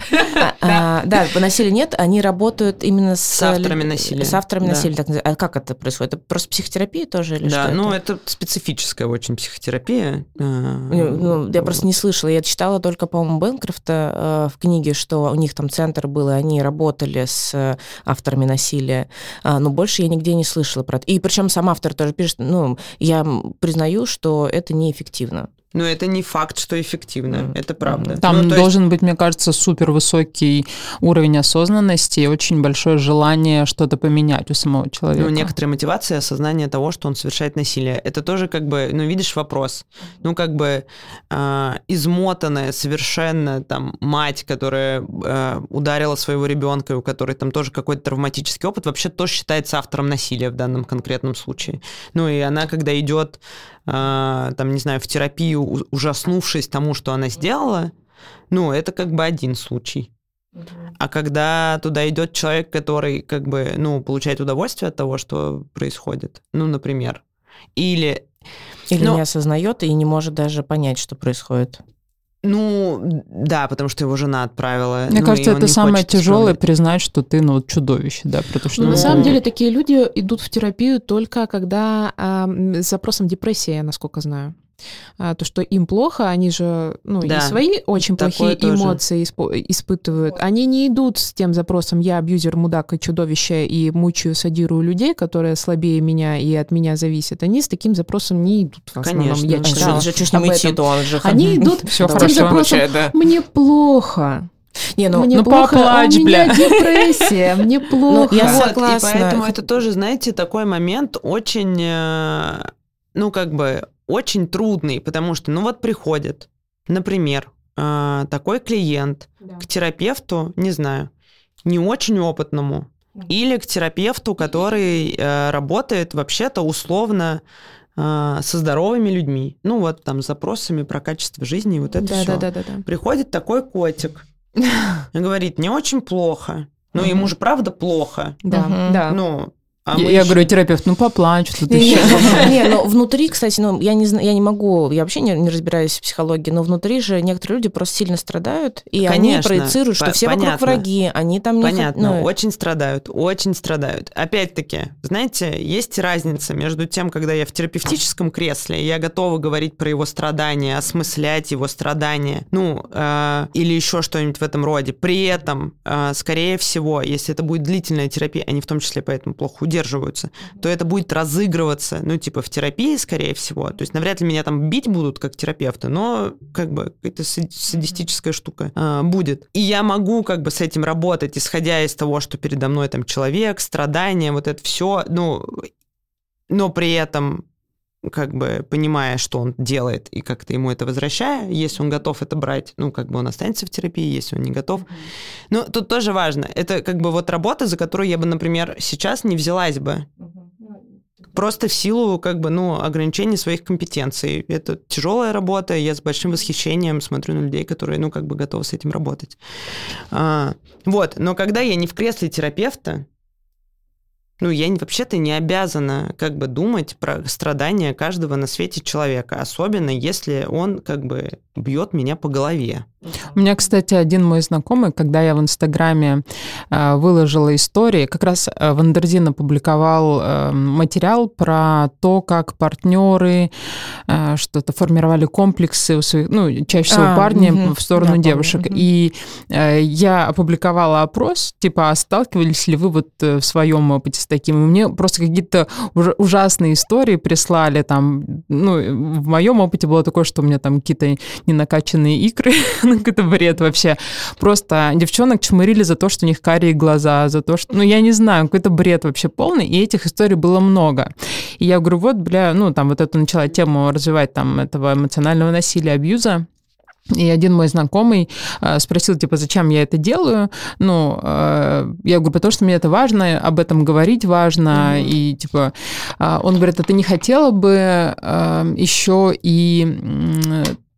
А, да, по насилию нет, они работают именно с... авторами насилия. С авторами насилия. А как это происходит? Это просто психотерапия тоже или что Да, ну это специфическая очень психотерапия. Э, ну, я просто не слышала. Я читала только, по-моему, Бэнкрофта э, в книге, что у них там центр был, и они работали с э, авторами насилия. А, но больше я нигде не слышала про это. И причем сам автор тоже пишет, ну, я признаю, что это неэффективно. Но это не факт, что эффективно, mm. это правда. Там ну, должен есть... быть, мне кажется, супер высокий уровень осознанности и очень большое желание что-то поменять у самого человека. Ну, некоторая мотивация, осознание того, что он совершает насилие. Это тоже как бы, ну, видишь, вопрос. Ну, как бы э, измотанная совершенно там мать, которая э, ударила своего ребенка, у которой там тоже какой-то травматический опыт, вообще тоже считается автором насилия в данном конкретном случае. Ну, и она, когда идет там, не знаю, в терапию, ужаснувшись тому, что она сделала, ну, это как бы один случай. А когда туда идет человек, который как бы, ну, получает удовольствие от того, что происходит, ну, например, или... Или ну, не осознает и не может даже понять, что происходит. Ну, да, потому что его жена отправила. Мне ну, кажется, это самое тяжелое признать, что ты, ну, чудовище, да, потому что... Ну, на самом деле, такие люди идут в терапию только когда э, с запросом депрессии, насколько знаю. А, то, что им плохо, они же, ну, да. и свои очень Такое плохие тоже. эмоции исп- испытывают. Они не идут с тем запросом «я абьюзер, мудак и чудовище, и мучаю, садирую людей, которые слабее меня и от меня зависят». Они с таким запросом не идут в основном. Конечно. Я читала же, что об идти, то он же... Они идут с тем запросом «мне плохо». Не, ну, мне ну плохо, поплачь, у меня депрессия, мне плохо. Ну, я согласна. И поэтому это тоже, знаете, такой момент очень, э, ну, как бы, очень трудный, потому что, ну вот приходит, например, э, такой клиент да. к терапевту, не знаю, не очень опытному, или к терапевту, который э, работает вообще-то условно э, со здоровыми людьми. Ну вот там с запросами про качество жизни и вот это да, все. Да, да, да, да. Приходит такой котик и говорит, не очень плохо. Ну, ему же правда плохо. Да, да. Ну, а я, я говорю, терапевт, ну поплачь тут не, еще. Не, но внутри, кстати, ну я не я не могу, я вообще не, не разбираюсь в психологии, но внутри же некоторые люди просто сильно страдают, и Конечно, они проецируют, что все понятно. вокруг враги, они там не Понятно, ну... очень страдают, очень страдают. Опять-таки, знаете, есть разница между тем, когда я в терапевтическом кресле, я готова говорить про его страдания, осмыслять его страдания, ну, э, или еще что-нибудь в этом роде. При этом, э, скорее всего, если это будет длительная терапия, они в том числе поэтому плохо удерживают, удерживаются, то это будет разыгрываться, ну, типа, в терапии, скорее всего. То есть навряд ли меня там бить будут, как терапевта, но как бы какая-то садистическая штука э, будет. И я могу как бы с этим работать, исходя из того, что передо мной там человек, страдания, вот это все, ну, но при этом как бы понимая, что он делает, и как-то ему это возвращая, если он готов это брать, ну, как бы он останется в терапии, если он не готов. Но тут тоже важно, это как бы вот работа, за которую я бы, например, сейчас не взялась бы. Просто в силу, как бы, ну, ограничений своих компетенций. Это тяжелая работа, я с большим восхищением смотрю на людей, которые, ну, как бы готовы с этим работать. А, вот, но когда я не в кресле терапевта, ну, я вообще-то не обязана как бы думать про страдания каждого на свете человека, особенно если он как бы бьет меня по голове. У меня, кстати, один мой знакомый, когда я в Инстаграме э, выложила истории, как раз э, Вандердин опубликовал э, материал про то, как партнеры э, что-то формировали комплексы у своих, ну, чаще всего а, парни угу. в сторону да, девушек. Угу. И э, я опубликовала опрос, типа, а сталкивались ли вы вот э, в своем опыте с таким? И мне просто какие-то ужасные истории прислали там, ну, в моем опыте было такое, что у меня там какие-то ненакачанные икры, ну, какой-то бред вообще. Просто девчонок чмырили за то, что у них карие глаза, за то, что, ну, я не знаю, какой-то бред вообще полный, и этих историй было много. И я говорю, вот, бля, ну, там вот эту начала тему развивать там этого эмоционального насилия, абьюза, и один мой знакомый э, спросил, типа, зачем я это делаю? Ну, э, я говорю, потому что мне это важно, об этом говорить важно. Mm-hmm. И, типа, э, он говорит, а ты не хотела бы э, еще и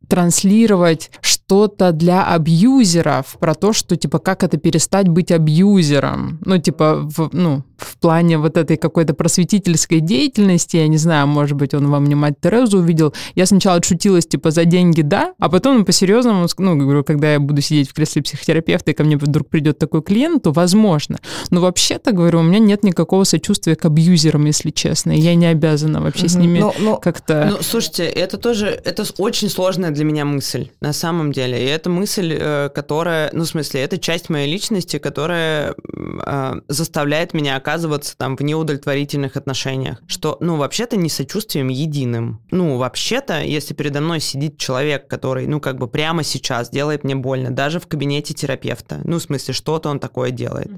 транслировать что-то для абьюзеров, про то, что, типа, как это перестать быть абьюзером. Ну, типа, в, ну, в плане вот этой какой-то просветительской деятельности, я не знаю, может быть, он во мне мать Терезу увидел. Я сначала отшутилась, типа, за деньги, да, а потом по-серьезному, ну, говорю, когда я буду сидеть в кресле психотерапевта, и ко мне вдруг придет такой клиент, то возможно. Но вообще-то, говорю, у меня нет никакого сочувствия к абьюзерам, если честно, я не обязана вообще с ними но, но, как-то... Ну, слушайте, это тоже, это очень сложная для меня мысль, на самом деле, и это мысль, э, которая, ну, в смысле, это часть моей личности, которая э, заставляет меня оказываться там в неудовлетворительных отношениях. Что, ну, вообще-то не сочувствием единым. Ну, вообще-то, если передо мной сидит человек, который, ну, как бы прямо сейчас делает мне больно, даже в кабинете терапевта, ну, в смысле, что-то он такое делает.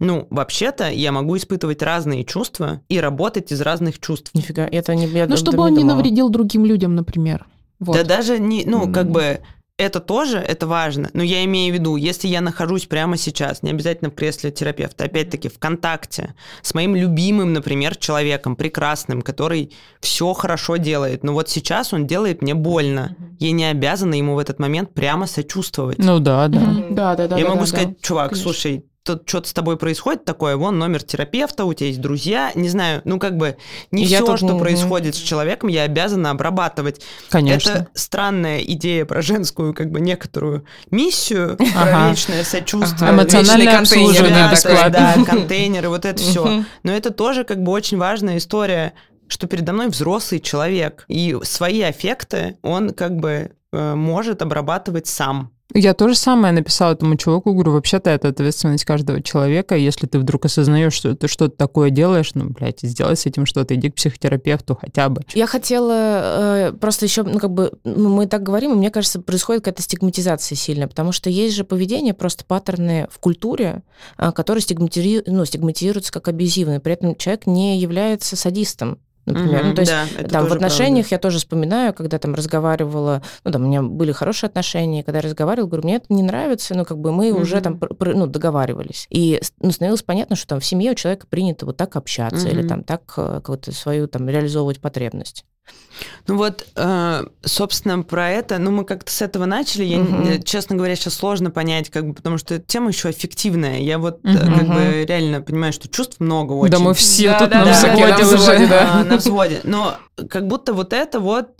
Ну, вообще-то я могу испытывать разные чувства и работать из разных чувств. Нифига, это не... Я ну, чтобы он не навредил другим людям, например. Вот. Да даже не, ну, mm-hmm. как бы это тоже, это важно, но я имею в виду, если я нахожусь прямо сейчас, не обязательно в кресле терапевта, опять-таки в контакте с моим любимым, например, человеком, прекрасным, который все хорошо делает, но вот сейчас он делает мне больно, я не обязана ему в этот момент прямо сочувствовать. Ну да, да. Да, да, да. Я да, могу да, сказать, да. чувак, Конечно. слушай, тут что-то с тобой происходит такое, вон номер терапевта, у тебя есть друзья, не знаю, ну как бы не я все, тут... что происходит с человеком, я обязана обрабатывать. Конечно. Это странная идея про женскую как бы некоторую миссию, про вечное сочувствие. Эмоциональное обслуживание Да, контейнеры, вот это все. Но это тоже как бы очень важная история что передо мной взрослый человек, и свои аффекты он как бы э, может обрабатывать сам. Я тоже самое написала этому чуваку, говорю, вообще-то это ответственность каждого человека, если ты вдруг осознаешь, что ты что-то такое делаешь, ну, блядь, сделай с этим что-то, иди к психотерапевту хотя бы. Я хотела э, просто еще, ну, как бы, ну, мы так говорим, и мне кажется, происходит какая-то стигматизация сильная, потому что есть же поведение, просто паттерны в культуре, э, которые стигматизи... ну, стигматизируются как абьюзивные, при этом человек не является садистом, например. Угу, ну, то есть да, там в отношениях правда. я тоже вспоминаю, когда там разговаривала, ну, там у меня были хорошие отношения, когда я разговаривала, говорю, мне это не нравится, ну, как бы мы угу. уже там ну, договаривались. И ну, становилось понятно, что там в семье у человека принято вот так общаться угу. или там так э, какую-то свою там реализовывать потребность. Ну вот, э, собственно, про это, ну мы как-то с этого начали. Я, угу. честно говоря, сейчас сложно понять, как бы, потому что тема еще эффективная. Я вот угу. как бы реально понимаю, что чувств много очень. Да мы все да, тут да, на, да, взводе, на взводе, да. на взводе. Но как будто вот это вот,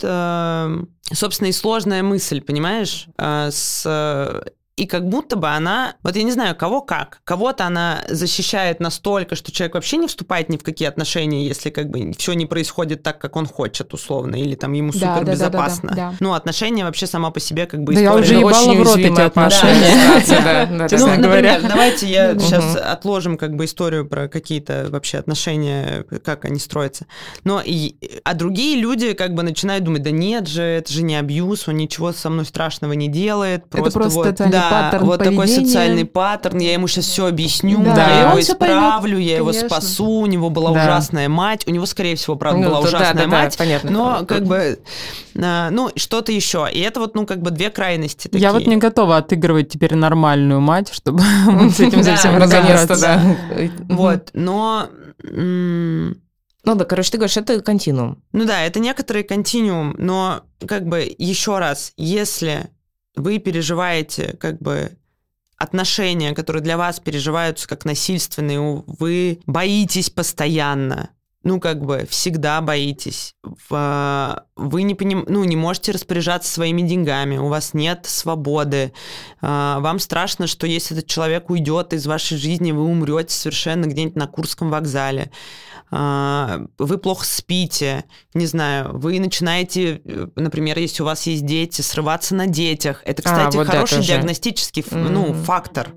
собственно, и сложная мысль, понимаешь, с и как будто бы она, вот я не знаю, кого как, кого-то она защищает настолько, что человек вообще не вступает ни в какие отношения, если как бы все не происходит так, как он хочет, условно, или там ему Да, супер да, да, безопасно. да, да, да. Ну, отношения вообще сама по себе как бы Да я история. уже Это ебала очень в рот эти отношения. Ну, честно говоря. например, давайте я сейчас отложим как бы историю про какие-то вообще отношения, как они строятся. Но и, а другие люди как бы начинают думать, да нет же, это же не абьюз, он ничего со мной страшного не делает. Просто, просто вот, да, паттерн вот такой поведения. социальный паттерн, я ему сейчас все объясню, Да, я его исправлю, я его конечно. спасу, у него была Да. ужасная мать, у него, скорее всего, правда, Ну, была да, ужасная да, да, мать, понятно. но как бы, а, ну, что-то еще. И это вот, ну, как бы две крайности такие. Я вот не готова отыгрывать теперь нормальную мать, чтобы с этим Да, совсем разобраться. да. Вот, но... Ну да, короче, ты говоришь, это континуум. Ну да, это некоторый континуум, но как бы еще раз, если вы переживаете как бы отношения, которые для вас переживаются как насильственные, вы боитесь постоянно, ну, как бы всегда боитесь. Вы не, поним... ну, не можете распоряжаться своими деньгами, у вас нет свободы. А, Вам страшно, что если этот человек уйдет из вашей жизни, вы умрете совершенно где-нибудь на Курском вокзале. А, Вы плохо спите, не знаю, вы начинаете, э, например, если у вас есть дети, срываться на детях. Это, А, кстати, вот хороший это же. диагностический ф- ну, фактор,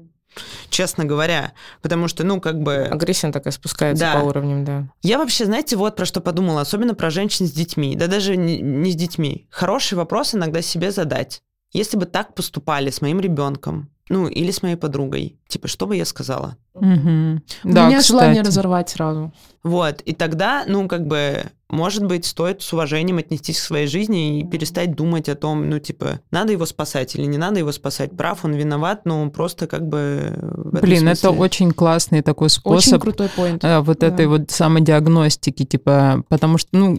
честно говоря. Потому что, ну, как бы... Агрессия такая спускается Да. по уровням, да. Я вообще, знаете, вот про что подумала, особенно про женщин с детьми, да даже не, не с детьми. Хороший вопрос иногда себе задать. Если бы так поступали с моим ребенком, ну, или с моей подругой, типа, что бы я сказала? Мгм. У Да, меня желание кстати. разорвать сразу. Вот, и тогда, ну, как бы, может быть, стоит с уважением отнестись к своей жизни и перестать думать о том, ну, типа, надо его спасать или не надо его спасать, прав он, виноват, ну, просто как бы... Блин, это очень классный такой Очень способ крутой поинт. э, вот Да. этой вот самодиагностики, типа, потому что, ну,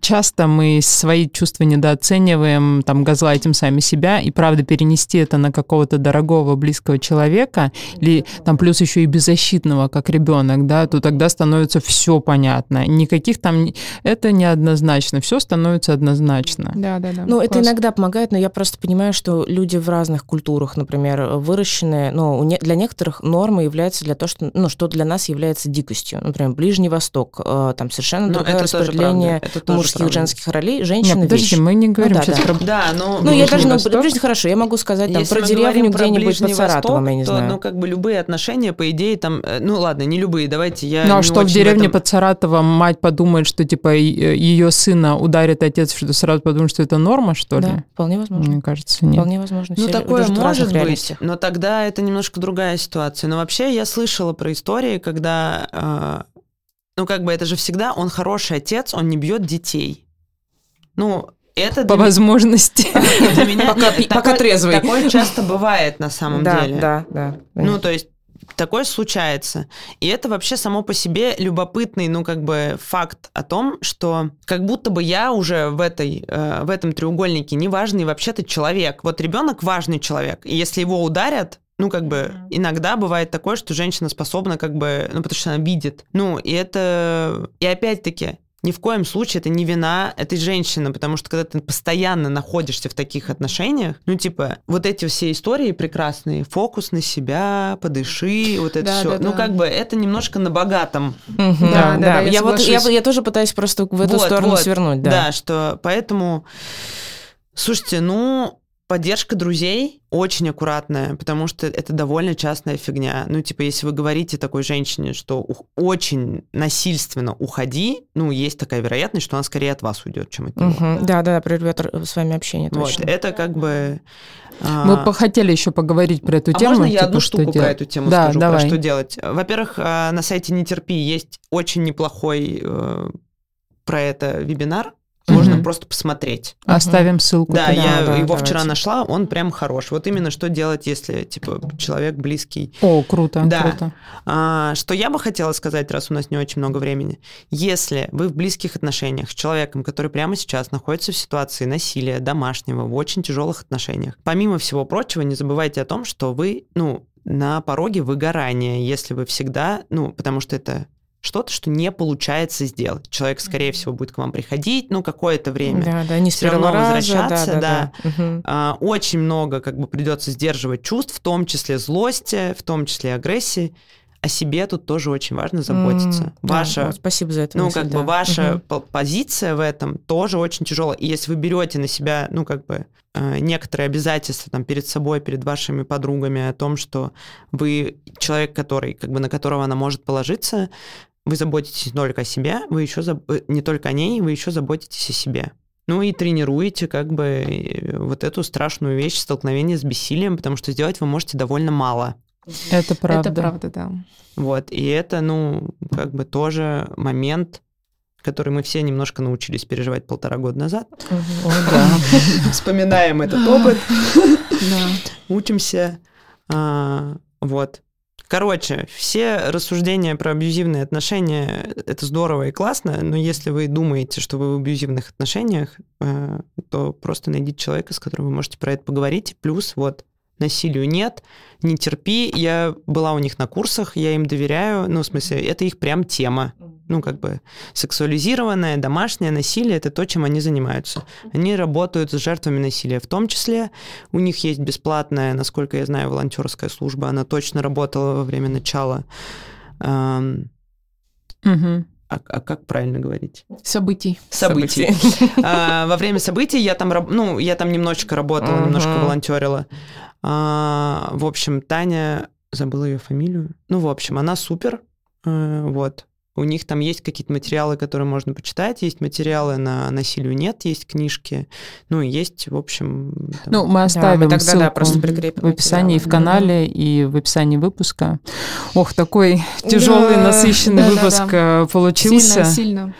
часто мы свои чувства недооцениваем, там, газлайтим сами себя, и, правда, перенести это на какого-то дорогого, близкого человека, или там плюс еще и беззащитного, как ребенок, да, то тогда становится все понятно. Никаких там... Это неоднозначно, все становится однозначно. Да, да, да. Ну, это иногда помогает, но я просто понимаю, что люди в разных культурах, например, выращенные, ну, для некоторых нормой является для того, что, ну, что для нас является дикостью. Например, Ближний Восток, э, там совершенно Ну, другое распределение мужских, правда. женских ролей, Нет, женщина подожди, вещь. мы не говорим да, сейчас да. про... Да, но... Ну, я даже, ну? Ближний, хорошо, я могу сказать там Если про деревню где-нибудь под Саратовом, я не Восток, то, знаю. ну, как бы любые отношения, по идее, там... э, Ну, ладно, не любые, давайте я Ну а что в деревне этом- под Саратовом мать подумает, что типа ее сына ударит отец, что сразу подумает, что это норма, что ли? Да, вполне возможно. Мне кажется, нет. Вполне возможно. Ну, Все такое может быть, но тогда это немножко другая ситуация. Но вообще я слышала про истории, когда, э, ну, как бы это же всегда, он хороший отец, он не бьет детей. Ну, это По для, возможности. для меня... Пока нет, пока такое- трезвый. Такое часто бывает на самом да, деле. да, да. Ну, то есть такое случается. И это вообще само по себе любопытный, ну, как бы факт о том, что как будто бы я уже в, этой, э, в этом треугольнике неважный вообще-то человек. Вот ребенок важный человек. И если его ударят, ну, как бы, иногда бывает такое, что женщина способна, как бы, ну, потому что она видит. Ну, и это... И опять-таки, ни в коем случае это не вина этой женщины, потому что когда ты постоянно находишься в таких отношениях, ну, типа, вот эти все истории прекрасные, фокус на себя, подыши, вот это Да, все. да, ну, да. как бы это немножко на богатом. Мгм. Да, Да, да, да. я Я вот я, я тоже пытаюсь просто в эту Вот, сторону вот. свернуть, Да. да. что поэтому, слушайте, ну, поддержка друзей очень аккуратная, потому что это довольно частная фигня. Ну, типа, если вы говорите такой женщине, что очень насильственно уходи, ну, есть такая вероятность, что она скорее от вас уйдет, чем от него. Мгм. Да, да, прервет р- с вами общение, Вот, точно. это как бы... а, Мы бы хотели еще поговорить про эту а тему. можно я типа, одну штуку про эту тему Да, скажу, давай. про что делать? Во-первых, а, на сайте Не терпи есть очень неплохой э, про это вебинар. Можно просто посмотреть. Оставим ссылку. Да, туда. я да, его давайте. вчера нашла, он прям хорош. Вот именно что делать, если типа человек близкий. О, круто, Да. круто. А, что я бы хотела сказать, раз у нас не очень много времени. Если вы в близких отношениях с человеком, который прямо сейчас находится в ситуации насилия домашнего, в очень тяжелых отношениях, помимо всего прочего, не забывайте о том, что вы, ну, на пороге выгорания, если вы всегда, ну, потому что это что-то, что не получается сделать. Человек, скорее всего, будет к вам приходить, ну, какое-то время. Да, да, не Все равно раза, возвращаться, да. да. Мгм. А, Очень много как бы придется сдерживать чувств, в том числе злости, в том числе агрессии. О себе тут тоже очень важно заботиться. Да, Ваша вот спасибо за это. ну, как да. бы ваша по- позиция в этом тоже очень тяжелая. И если вы берете на себя, ну, как бы э, некоторые обязательства там перед собой, перед вашими подругами о том, что вы человек, который, как бы на которого она может положиться, вы заботитесь не только о себе, вы еще заб- э, не только о ней, вы еще заботитесь о себе. Ну и тренируете как бы э, вот эту страшную вещь столкновение с бессилием, потому что сделать вы можете довольно мало. Это правда. Это правда, да. Вот, и это, ну, как бы тоже момент, который мы все немножко научились переживать полтора года назад. О, да. Вспоминаем этот опыт, Да. учимся. а, Вот. Короче, все рассуждения про абьюзивные отношения — это здорово и классно, но если вы думаете, что вы в абьюзивных отношениях, э, то просто найдите человека, с которым вы можете про это поговорить. Плюс вот насилию нет, не терпи. Я была у них на курсах, я им доверяю. Ну, в смысле, это их прям тема. Ну, как бы сексуализированное, домашнее насилие — это то, чем они занимаются. Они работают с жертвами насилия в том числе. У них есть бесплатная, насколько я знаю, волонтерская служба. Она точно работала во время начала. Ам, Мгм. А, а как правильно говорить? Событий. Событий. А, Во время событий я там, ну, я там немножечко работала, немножко волонтерила. А, В общем, Таня, забыла ее фамилию. Ну, в общем, она супер. Э, Вот. У них там есть какие-то материалы, которые можно почитать, есть материалы на насилию нет, есть книжки, ну и есть, в общем... там- Ну, мы Да, оставим мы тогда, да, ссылку просто прикрепим в описании в материалы. канале и в описании выпуска. Ох, такой тяжелый, Да, насыщенный да-да-да. выпуск э, получился. Сильно, сильно.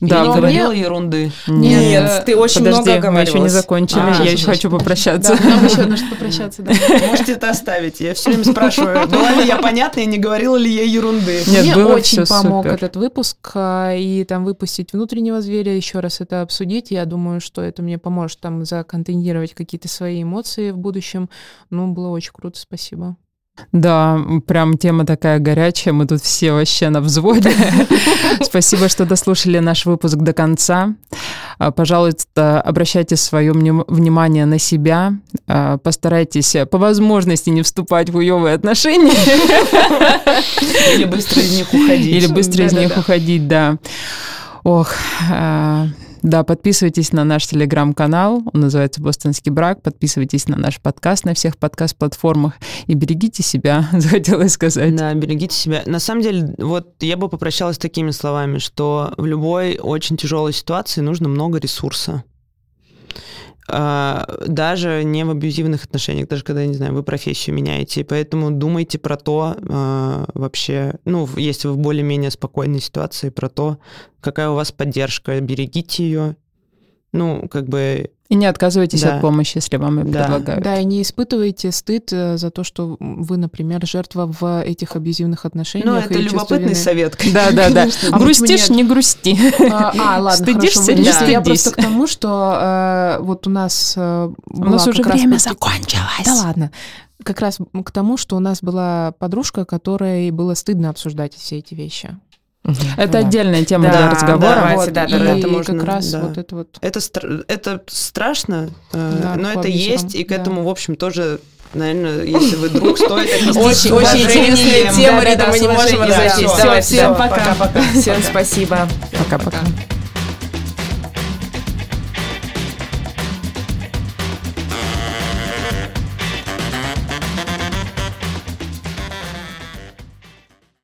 Да, Я не говори- говорила ерунды. Нет, Нет, ты очень подожди, много мы еще не закончили. А, я еще хочу попрощаться. Да, нам еще нужно попрощаться, да. Можете это оставить. Я все время спрашиваю, была ли я понятна и не говорила ли я ерунды. Нет, Мне было очень помог супер. этот выпуск, а, и там выпустить внутреннего зверя, еще раз это обсудить. Я думаю, что это мне поможет там законтейнировать какие-то свои эмоции в будущем. Ну, было очень круто, спасибо. Да, прям тема такая горячая, мы тут все вообще на взводе. Спасибо, что дослушали наш выпуск до конца. А, Пожалуйста, обращайте свое внимание на себя, А, постарайтесь э, по возможности не вступать в уевые отношения Или быстро из них уходить. или быстро из них уходить, да. Ох, а, да, подписывайтесь на наш телеграм-канал, он называется «Бостонский брак», подписывайтесь на наш подкаст на всех подкаст-платформах и берегите себя, захотелось сказать. Да, берегите себя. На самом деле, вот я бы попрощалась такими словами, что в любой очень тяжелой ситуации нужно много ресурса. А, Даже не в абьюзивных отношениях, даже когда, не знаю, вы профессию меняете. Поэтому думайте про то а, вообще, ну, если вы в более-менее спокойной ситуации, про то, какая у вас поддержка, берегите ее. Ну, как бы, И не отказывайтесь Да. от помощи, если вам ее Да. предлагают. Да, и не испытывайте стыд э, за то, что вы, например, жертва в этих абьюзивных отношениях. ну, это любопытный вины. совет. Да, да, да. А Грустишь, не грусти. А, а, ладно, Стыдишься, хорошо, не вырежьте. Я стыдись. просто к тому, что э, вот у нас э, У нас уже время закончилось. Да ладно. Как раз к тому, что у нас была подружка, которой было стыдно обсуждать все эти вещи. Это Да. отдельная тема Да, для разговора. давайте, Вот, да, да, и это можно, как раз да. вот это вот. Это, стр- это страшно, э, Да, но это есть, и к да. этому, в общем, тоже, наверное, если вы друг, стоит Очень, очень интересная тема, Рита, мы не можем разойтись. Всё, всем пока-пока. Всем спасибо. Пока-пока.